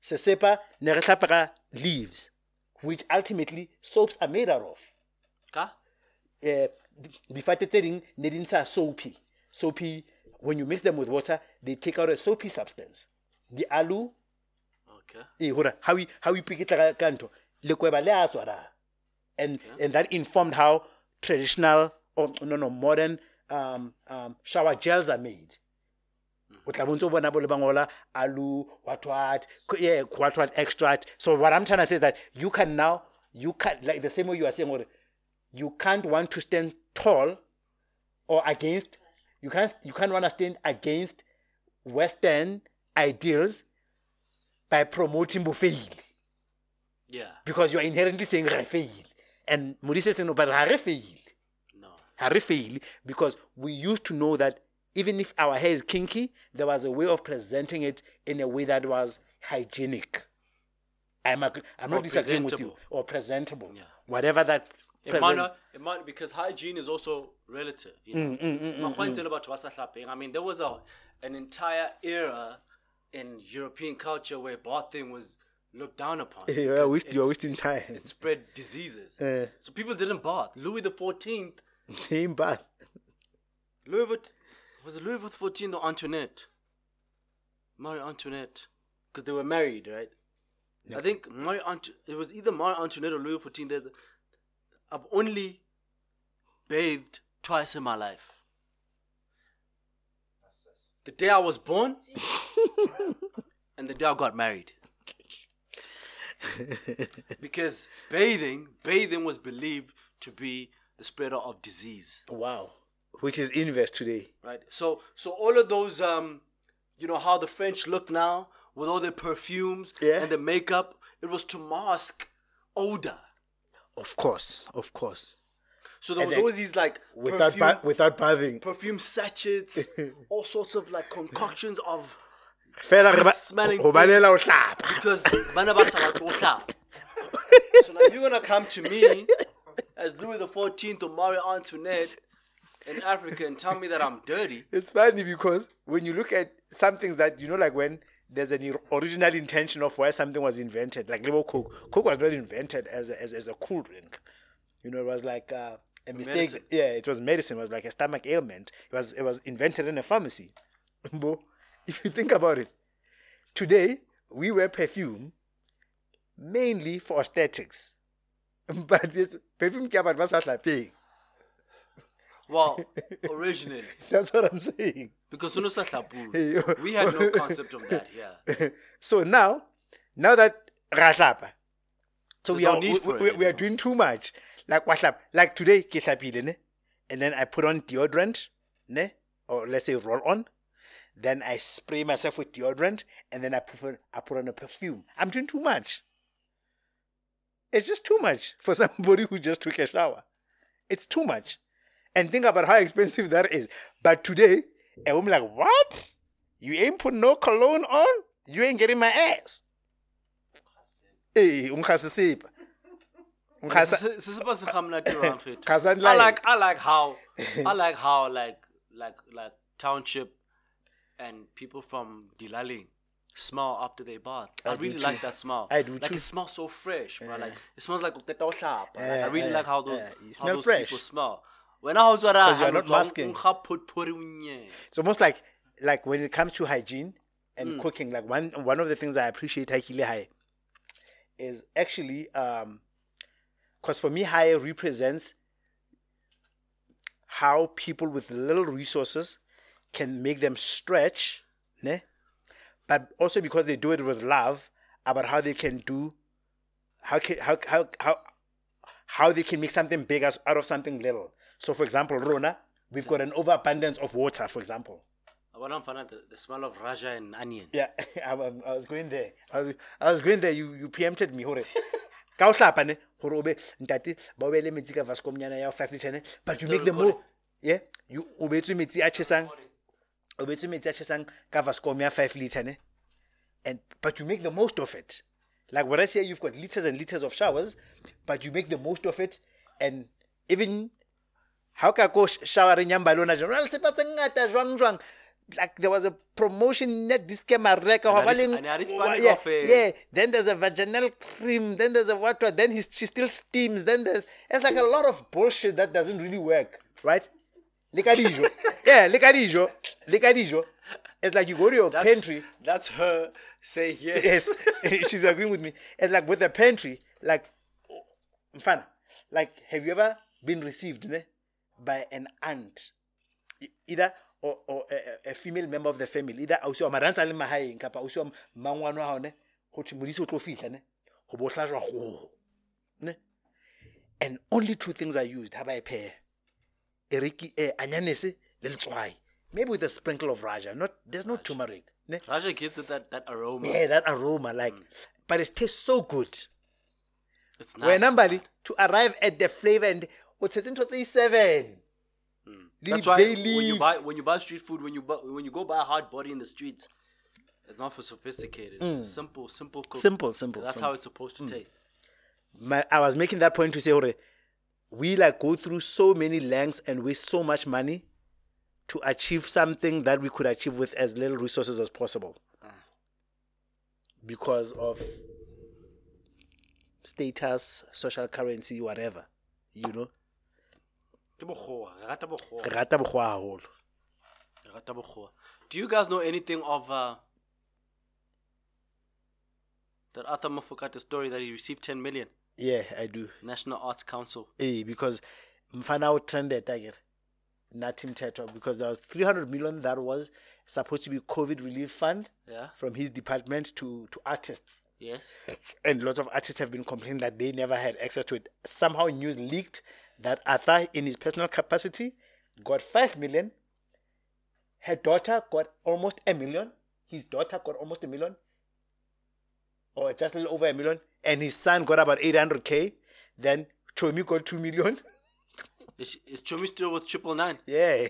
Sesepa ne re leaves, which ultimately soaps are made out of. Ka? uh, difate tse ding ne di ntsha soapy soapy when you mix them with water they take out a soapy substance the alu Okay. eh how we how we pikitla ka- ka ntho lekweba le a and and that informed how traditional or no no modern um, um, shower gels are made. O tla bontse o bona bo le bangola alu what what yeah what what extract so what i'm trying to say is that you can now you can like the same way you are saying or you can't want to stand tall or against you can't you can't want to stand against western ideals by promoting bofeile Yeah. because you are inherently saying re fail and modise seno but ha re fail No. ha re fail because we used to know that even if our hair is kinky there was a way of presenting it in a way that was hygienic i'm, ag- I'm not disagreeing with you or presentable Yeah. whatever that It present- might not, it might because hygiene is also relative. You know? Mm, mm, mm, Le batho ba sa hlapeng. I mean, there was a an entire era in European culture where bathing was looked down upon. you are, waste, you are wasting time It spread diseases. Eh. so people didn't bath. Louis the Fourteenth, same bath Louis Vut- was it Louis the Fourteenth or Antoinette? Marie Antoinette, because they were married, right? I think Marie Ant- it was either Marie Antoinette or Louis XIV. that I've only bathed twice in my life. The day I was born, and the day I got married. because bathing, bathing was believed to be the spreader of disease wow which is inverse today right? So so all of those um you know how the French look now with all their perfumes Yeah. and the makeup, it was to mask odor. of course of course So there And was always these like without perfume, ba- without bathing perfume sachets, all sorts of like concoctions of fela smelling balela o hlapa because bana ba sa batle ho hlapa. So now you're gonna come to me as Louis the Fourteenth or Marie Antoinette in Africa and tell me that I'm dirty. It's funny because when you look at some things that you know, like when there's an original intention of why something was invented, like little Coke. Coke was not invented as a, as, as a cool drink. You know, it was like uh, a mistake. Medicine. Yeah, it was medicine. It was like a stomach ailment. It was it was invented in a pharmacy. If you think about it, today we wear perfume mainly for aesthetics. But perfume ke ya batho ba sa. Well, originally. That's what I'm saying. Because Suno Sahlapuru, Hey, we had no concept of that here. so now, now that ra hlapa, so we There's are no we, we, we are doing too much. Like what hlapa? Like today, ke hlapile, ne? and then I put on deodorant, ne? or let's say roll on. Then I spray myself with deodorant, and then I put on, I put on a perfume. I'm doing too much. It's just too much for somebody who just took a shower. It's too much. And think about how expensive that is. But today, a woman like, what? You ain't put no cologne on? You ain't getting my ass. Hey, umkhasisipa. Umkhasa Sisipa sikhamnati around fit. Khasa I like I like how I like how like like like township and people from Dilali smell after they bath. I, I really too. like that smell. I do Like too. it smells so fresh, bro. Like it smells like uhlapa. Like, I really like how those. You how smell those fresh. people smell. When I was around, you are not masking. It's almost like like when it comes to hygiene and Hmm. cooking, like one one of the things I appreciate Haikile High is actually um because for me high represents how people with little resources can make them stretch, ne? but also because they do it with love about how they can do, how can, how how how how they can make something big out of something little. So, for example, Rona, we've got an overabundance of water. For example, I want to find out the, the smell of Raja and onion. yeah, I, was going there. I was I was going there. You you preempted me. Hore. Ka o hlapa ne hore o be ntate ba o beele metsi ka vascomnyana ya 5 liter ne but you make the more yeah you o beetswe metsi a chesang o beetswe metsi a chesang ka vascom ya 5 liter ne? And but you make the most of it. Like what I say you've got liters and liters of showers but you make the most of it. And even how ka go showereng ya mbalona jang se pa tse ngata jwang jwang? Like there was a promotion net mareka And a ba leng- and a dis- wa- panic yeah, yeah. Then there's a vaginal cream then there's a what what? Then he's, she still steams then there's it's like a lot of bullshit that doesn't really work right dijo yeah le ka dijo le ka dijo it's like you go to your That's, pantry. That's her saying yes. yes. She's agreeing with me. It's like with the pantry like mfana like have you ever been received ne, by an aunt either or, or a, a- female member of the family either ausi wa marantsa le mahaeng kapa ausi wa mmangwane wa hao ne go thwe modise o tlo fihla ne go bo hlajwa ne. And only two things are used ha ba e pheha ereki eh, anyanese le letswai maybe with a sprinkle of raja not there's no turmeric ne Raja gives it that, that aroma. yeah that aroma like but it tastes so good It's when nice. somebody to arrive at the flavor and o tshetse ntho tse seven That's why when you buy when you buy street food, when you buy, when you go buy a hard body in the streets, it's not for sophisticated. It's a simple, simple cook. Mm. Simple, simple, That's simple. Mm. how it's supposed to taste. my, I was making that point to say, we like go through so many lengths and waste so much money to achieve something that we could achieve with as little resources as possible. Because of status, social currency, whatever. You know? Ke bokgowa, re rata bokgowa, Re rata bokgowa haholo. re rata bokgowa. Do you guys know anything of uh, that Arthur Mafokate story that he received 10 million? Yeah, I do. National Arts Council. Eh, because mfana trended again. Nathi Mthethwa because there was 300 million that was supposed to be COVID relief fund Yeah. from his department to, to artists. Yes. And lots of artists have been complaining that they never had access to it. Somehow news leaked that Arthur, in his personal capacity, got 5 million. Her daughter got almost a million. His daughter got almost a million. Or just a little over a million. And his son got about 800k. Then Chomi got 2 million. Is, is Chomi still with Triple Nine? Yeah.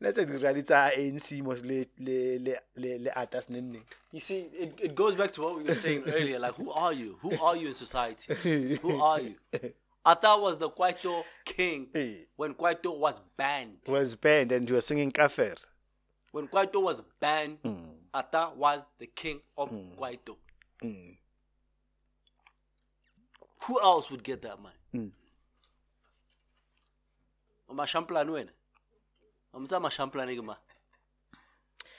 Let's say the reality ANC ah, mos le le le le le atas. You see, it, it goes back to what we were saying earlier. Like, who are you? Who are you in society? Who are you? Ata was the Kwaito king when Kwaito was banned. Was banned and you were singing kafir. When Kwaito was banned, hmm. Ata was the king of hmm. Kwaito. Hmm. Who else would get that hmm. man? Mashamplani wena. Amsa mashamplani ma.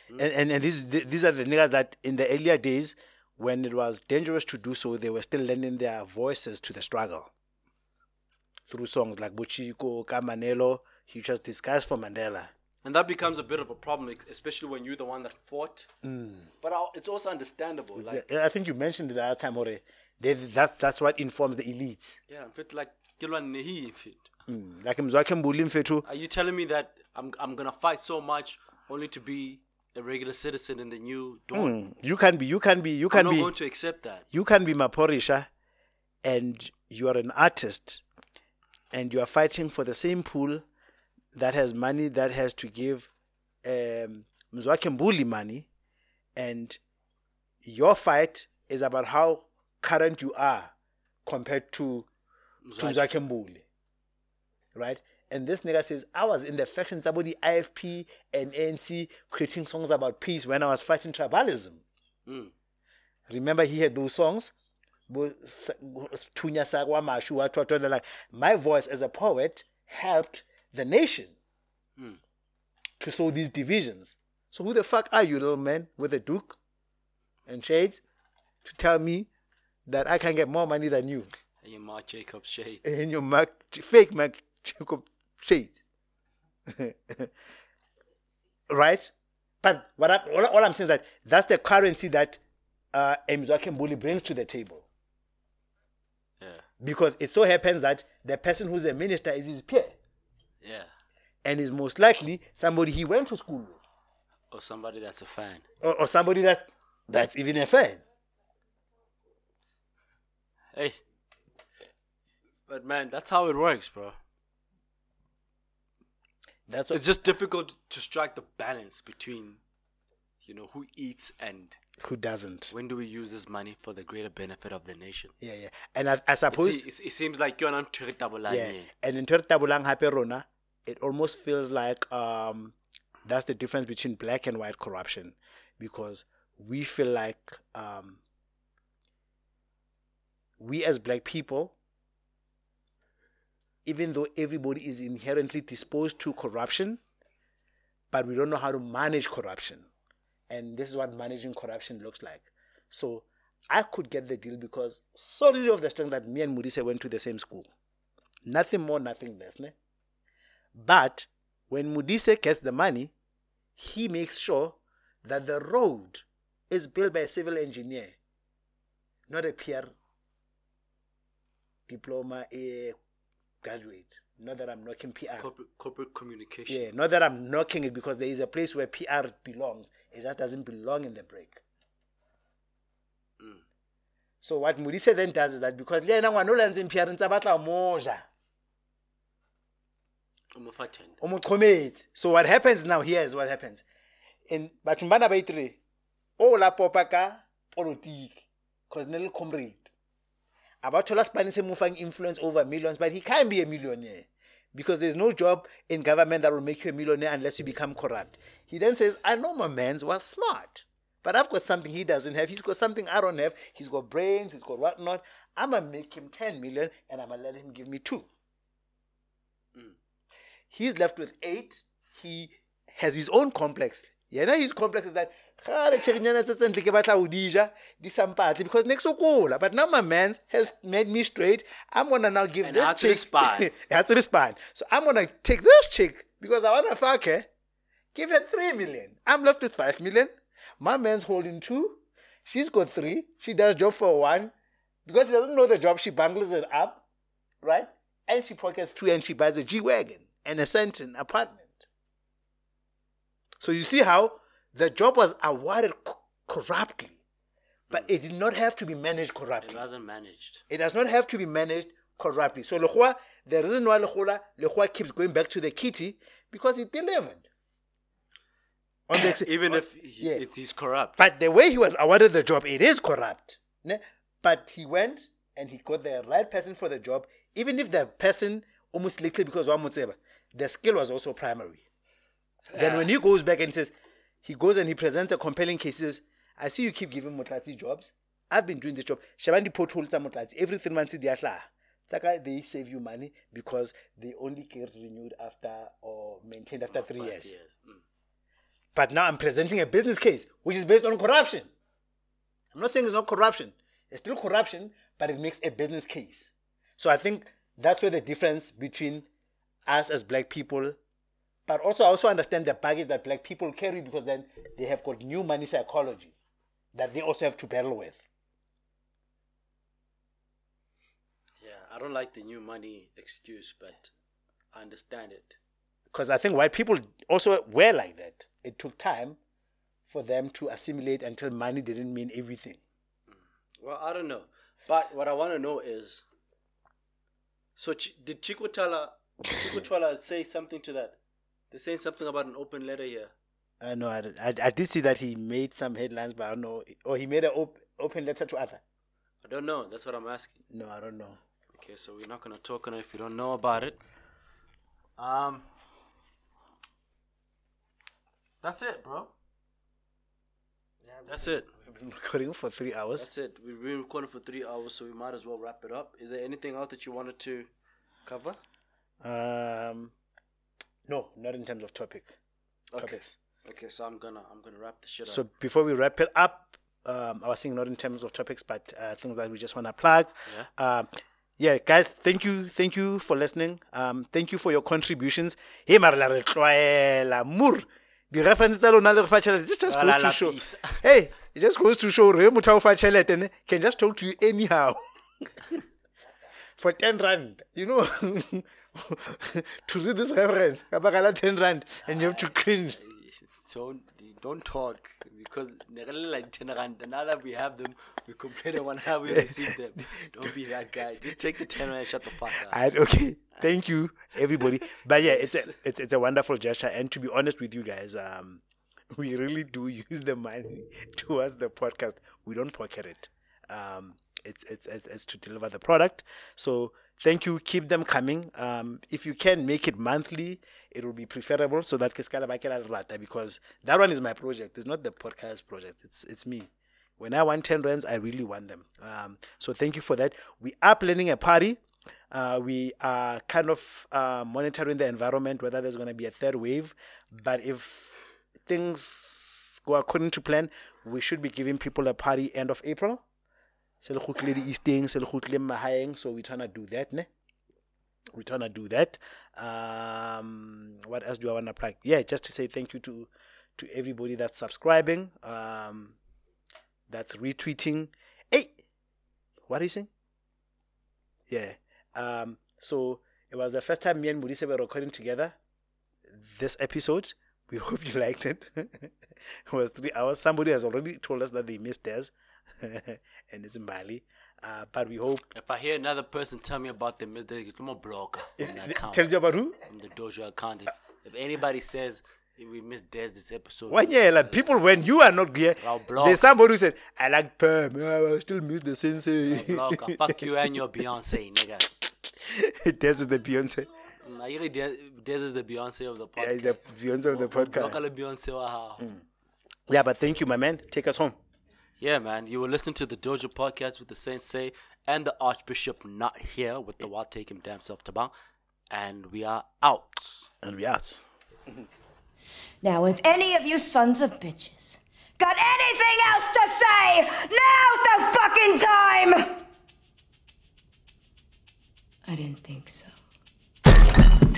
And, and and these th- these are the niggas that in the earlier days when it was dangerous to do so, they were still lending their voices to the struggle. Through songs like Buchiko, Kamanelo, he just disguised for Mandela. And that becomes a bit of a problem, especially when you're the one that fought. But uh, it's also understandable. Like, Yeah, I think you mentioned it the other time already. They, that's that's what informs the elites. yeah, in fact, like, Kilwan Nehi, in fact. Mm. Like Mzwakhe Are you telling me that I'm I'm gonna fight so much only to be a regular citizen in the new dawn? Mm, you can be, you can be, you I'm can not be, going to accept that. you can be Maporisha, and you are an artist, and you are fighting for the same pool that has money that has to give um, Mzwakhe Mbuli money, and your fight is about how current you are compared to to Mzwakhe. Mzwakhe Mbuli. Right? And this nigga says, I was in the factions about the IFP and ANC creating songs about peace when I was fighting tribalism. Remember, he had those songs? Like, my voice as a poet helped the nation to sow these divisions. So, who the fuck are you, little man, with a duke and shades, to tell me that I can get more money than you? And your Marc Jacobs shade. in your Mac, fake Mac Jacob shades. right? But what I, all, all I'm saying is that that's the currency that uh, Mzwakhe Mbuli brings to the table. Yeah. Because it so happens that the person who's a minister is his peer Yeah. and is most likely somebody he went to school with Or somebody that's a fan. or, or somebody that that's even a fan. Hey. But man, that's how it works, bro. That's It's just difficult to strike the balance between, you know, who eats and who doesn't. when do we use this money for the greater benefit of the nation. Yeah, yeah. And I, I It, suppose se- it, it seems like you're not line. yeah. And in Ntho re tabolang hape rona, it almost feels like um that's the difference between black and white corruption because we feel like um we as black people even though everybody is inherently disposed to corruption but we don't know how to manage corruption and this is what managing corruption looks like. So i could get the deal because solely of the strength that me and Mudise went to the same school. Nothing more nothing less ne? but when Mudise gets the money he makes sure that the road is built by a civil engineer not a PR diploma a graduate not that i'm knocking PR Corporate, corporate communication. yeah, not that I'm knocking it because there is a place where PR belongs. It just doesn't belong in the break. Mm. So what Mudise then does is that because le yena ngwana o lantse PR ntse batla ho mo ja, Umufatende. o mo. So what happens now here is what happens. In bathong bana ba itire o la popa ka politiki because ne le comrade. A ba thola spane se mo fang influence over millions but he can't be a millionaire because there's no job in government that will make you a millionaire unless you become corrupt. He then says i know my man's was smart but i've got something he doesn't have. He's got something i don't have. He's got brains he's got whatnot. I'm gonna make him 10 million and i'm gonna let him give me two. Hmm. He's left with eight. He has his own complex yena his complex is that "Kgale tšherinyana tse tse ntle ke batla ho di ja di sampatle because next sokola. But now my man has made me straight. I'm gonna now give And this had to be chick spine. had to be spine so i'm gonna take this chick because i wanna fuck her give her three million. I'm left with five million. My man's holding two. She's got three. She does job for one. Because she doesn't know the job she bungles it up right? And she pockets two and she buys a g-wagon and a Sandton apartment so you see how the job was awarded co- corruptly, but it did not have to be managed corruptly. It wasn't managed. It does not have to be managed corruptly. So Lehua, the reason why Lehua, Lehua keeps going back to the kitty because it delivered. On the ex- Even on- if he, yeah. it is corrupt. But the way he was awarded the job, it is corrupt. ne? But he went and he got the right person for the job, even if the person almost likely because of Mutseba, the skill was also primary. Then when he goes back and says, he goes and he presents a compelling case, says, I see you keep giving Motlati jobs. I've been doing this job. Shabandi potholes tsa Motlati. Every three months they are Tsaka, they save you money because they only get renewed after or maintained after three Five years. Mm. But now I'm presenting a business case which is based on corruption. I'm not saying it's not corruption. It's still corruption, but it makes a business case. So I think that's where the difference between us as black people, but also I also understand the baggage that black people carry because then they have got new money psychology that they also have to battle with. Yeah, I don't like the new money excuse, but I understand it. Because I think white people also were like that. It took time for them to assimilate until money didn't mean everything. Mm. Well, I don't know. But what I want to know is so Ch- did Chicco Twala, say something to that? They're saying something about an open letter here. I know. I, I, I did see that he made some headlines, but I don't know. Or he made an op- open letter to Arthur. I don't know. That's what I'm asking. No, I don't know. Okay, so we're not gonna talk on it if you don't know about it. Um, that's it, bro. That's it. We've been recording for three hours. That's it. We've been recording for three hours, so we might as well wrap it up. Is there anything else that you wanted to cover? Um, no, not in terms of topic. Okay. Topics. Okay, so I'm gonna I'm gonna wrap the shit So up. before we wrap it up, um, I was saying not in terms of topics, but uh, things that we just want to plug. Um, yeah, guys, thank you, thank you for listening. Um, thank you for your contributions. Hey, Marla, mur. The reference lona le re it just goes to show. Hey, it just goes to show re motho a o fa tjhelete can just talk to you anyhow. For 10 rand, you know, to read this reference, ka baka 10 rand, and you have to cringe. Don't don't talk because like ten rand. Now that we have them, we complain about how we receive them. Don't be that guy. Just take the ten rand and shut the fuck up. Okay. Thank you, everybody. But yeah, it's a it's it's a wonderful gesture. And to be honest with you guys, um, we really do use the money towards the podcast. We don't pocket it. Um, it's it's it's, it's to deliver the product. So thank you. Keep them coming. Um, if you can make it monthly, it will be preferable. So that because that one is my project. It's not the podcast project. It's it's me. When I want 10 rands, I really want them. Um, so thank you for that. We are planning a party. Uh, we are kind of uh, monitoring the environment, whether there's going to be a third wave. But if things go according to plan, we should be giving people a party end of April. Se le kgutlile di-Easteng, se le kgutlile mahaeng, So we're trying to do that, ne? We're trying to do that. Um, what else do I want to plug? Yeah, just to say thank you to to everybody that's subscribing. Um, that's retweeting. Hey, what are you saying? Yeah. Um, so it was the first time me and Mudise were recording together this episode. We hope you liked it. it was three hours. Somebody has already told us that they missed theirs, and it's in Bali. Uh, but we hope. If I hear another person tell me about them, they get more blocker on the account. Tells you about who? from the dojo account. If, if anybody says we missed Des this episode, One yeah, like people, when you are not here, there's somebody who said, I like Perm. I still miss the sensei. blocker, fuck you and your Beyonce, nigga. this is the Beyonce. You really Des, Des is the Beyonce of the Yeah, podcast. it's the Beyonce of the podcast. Beyonce wa. Yeah, but thank you, my man. Take us home. Yeah, man. You were listening to the Dojo podcast with the Sensei and the Archbishop not here with the Wild Take Him Damn Self Tabang. And we are out. And we out. Now, if any of you sons of bitches got anything else to say, now's the fucking time! I didn't think so.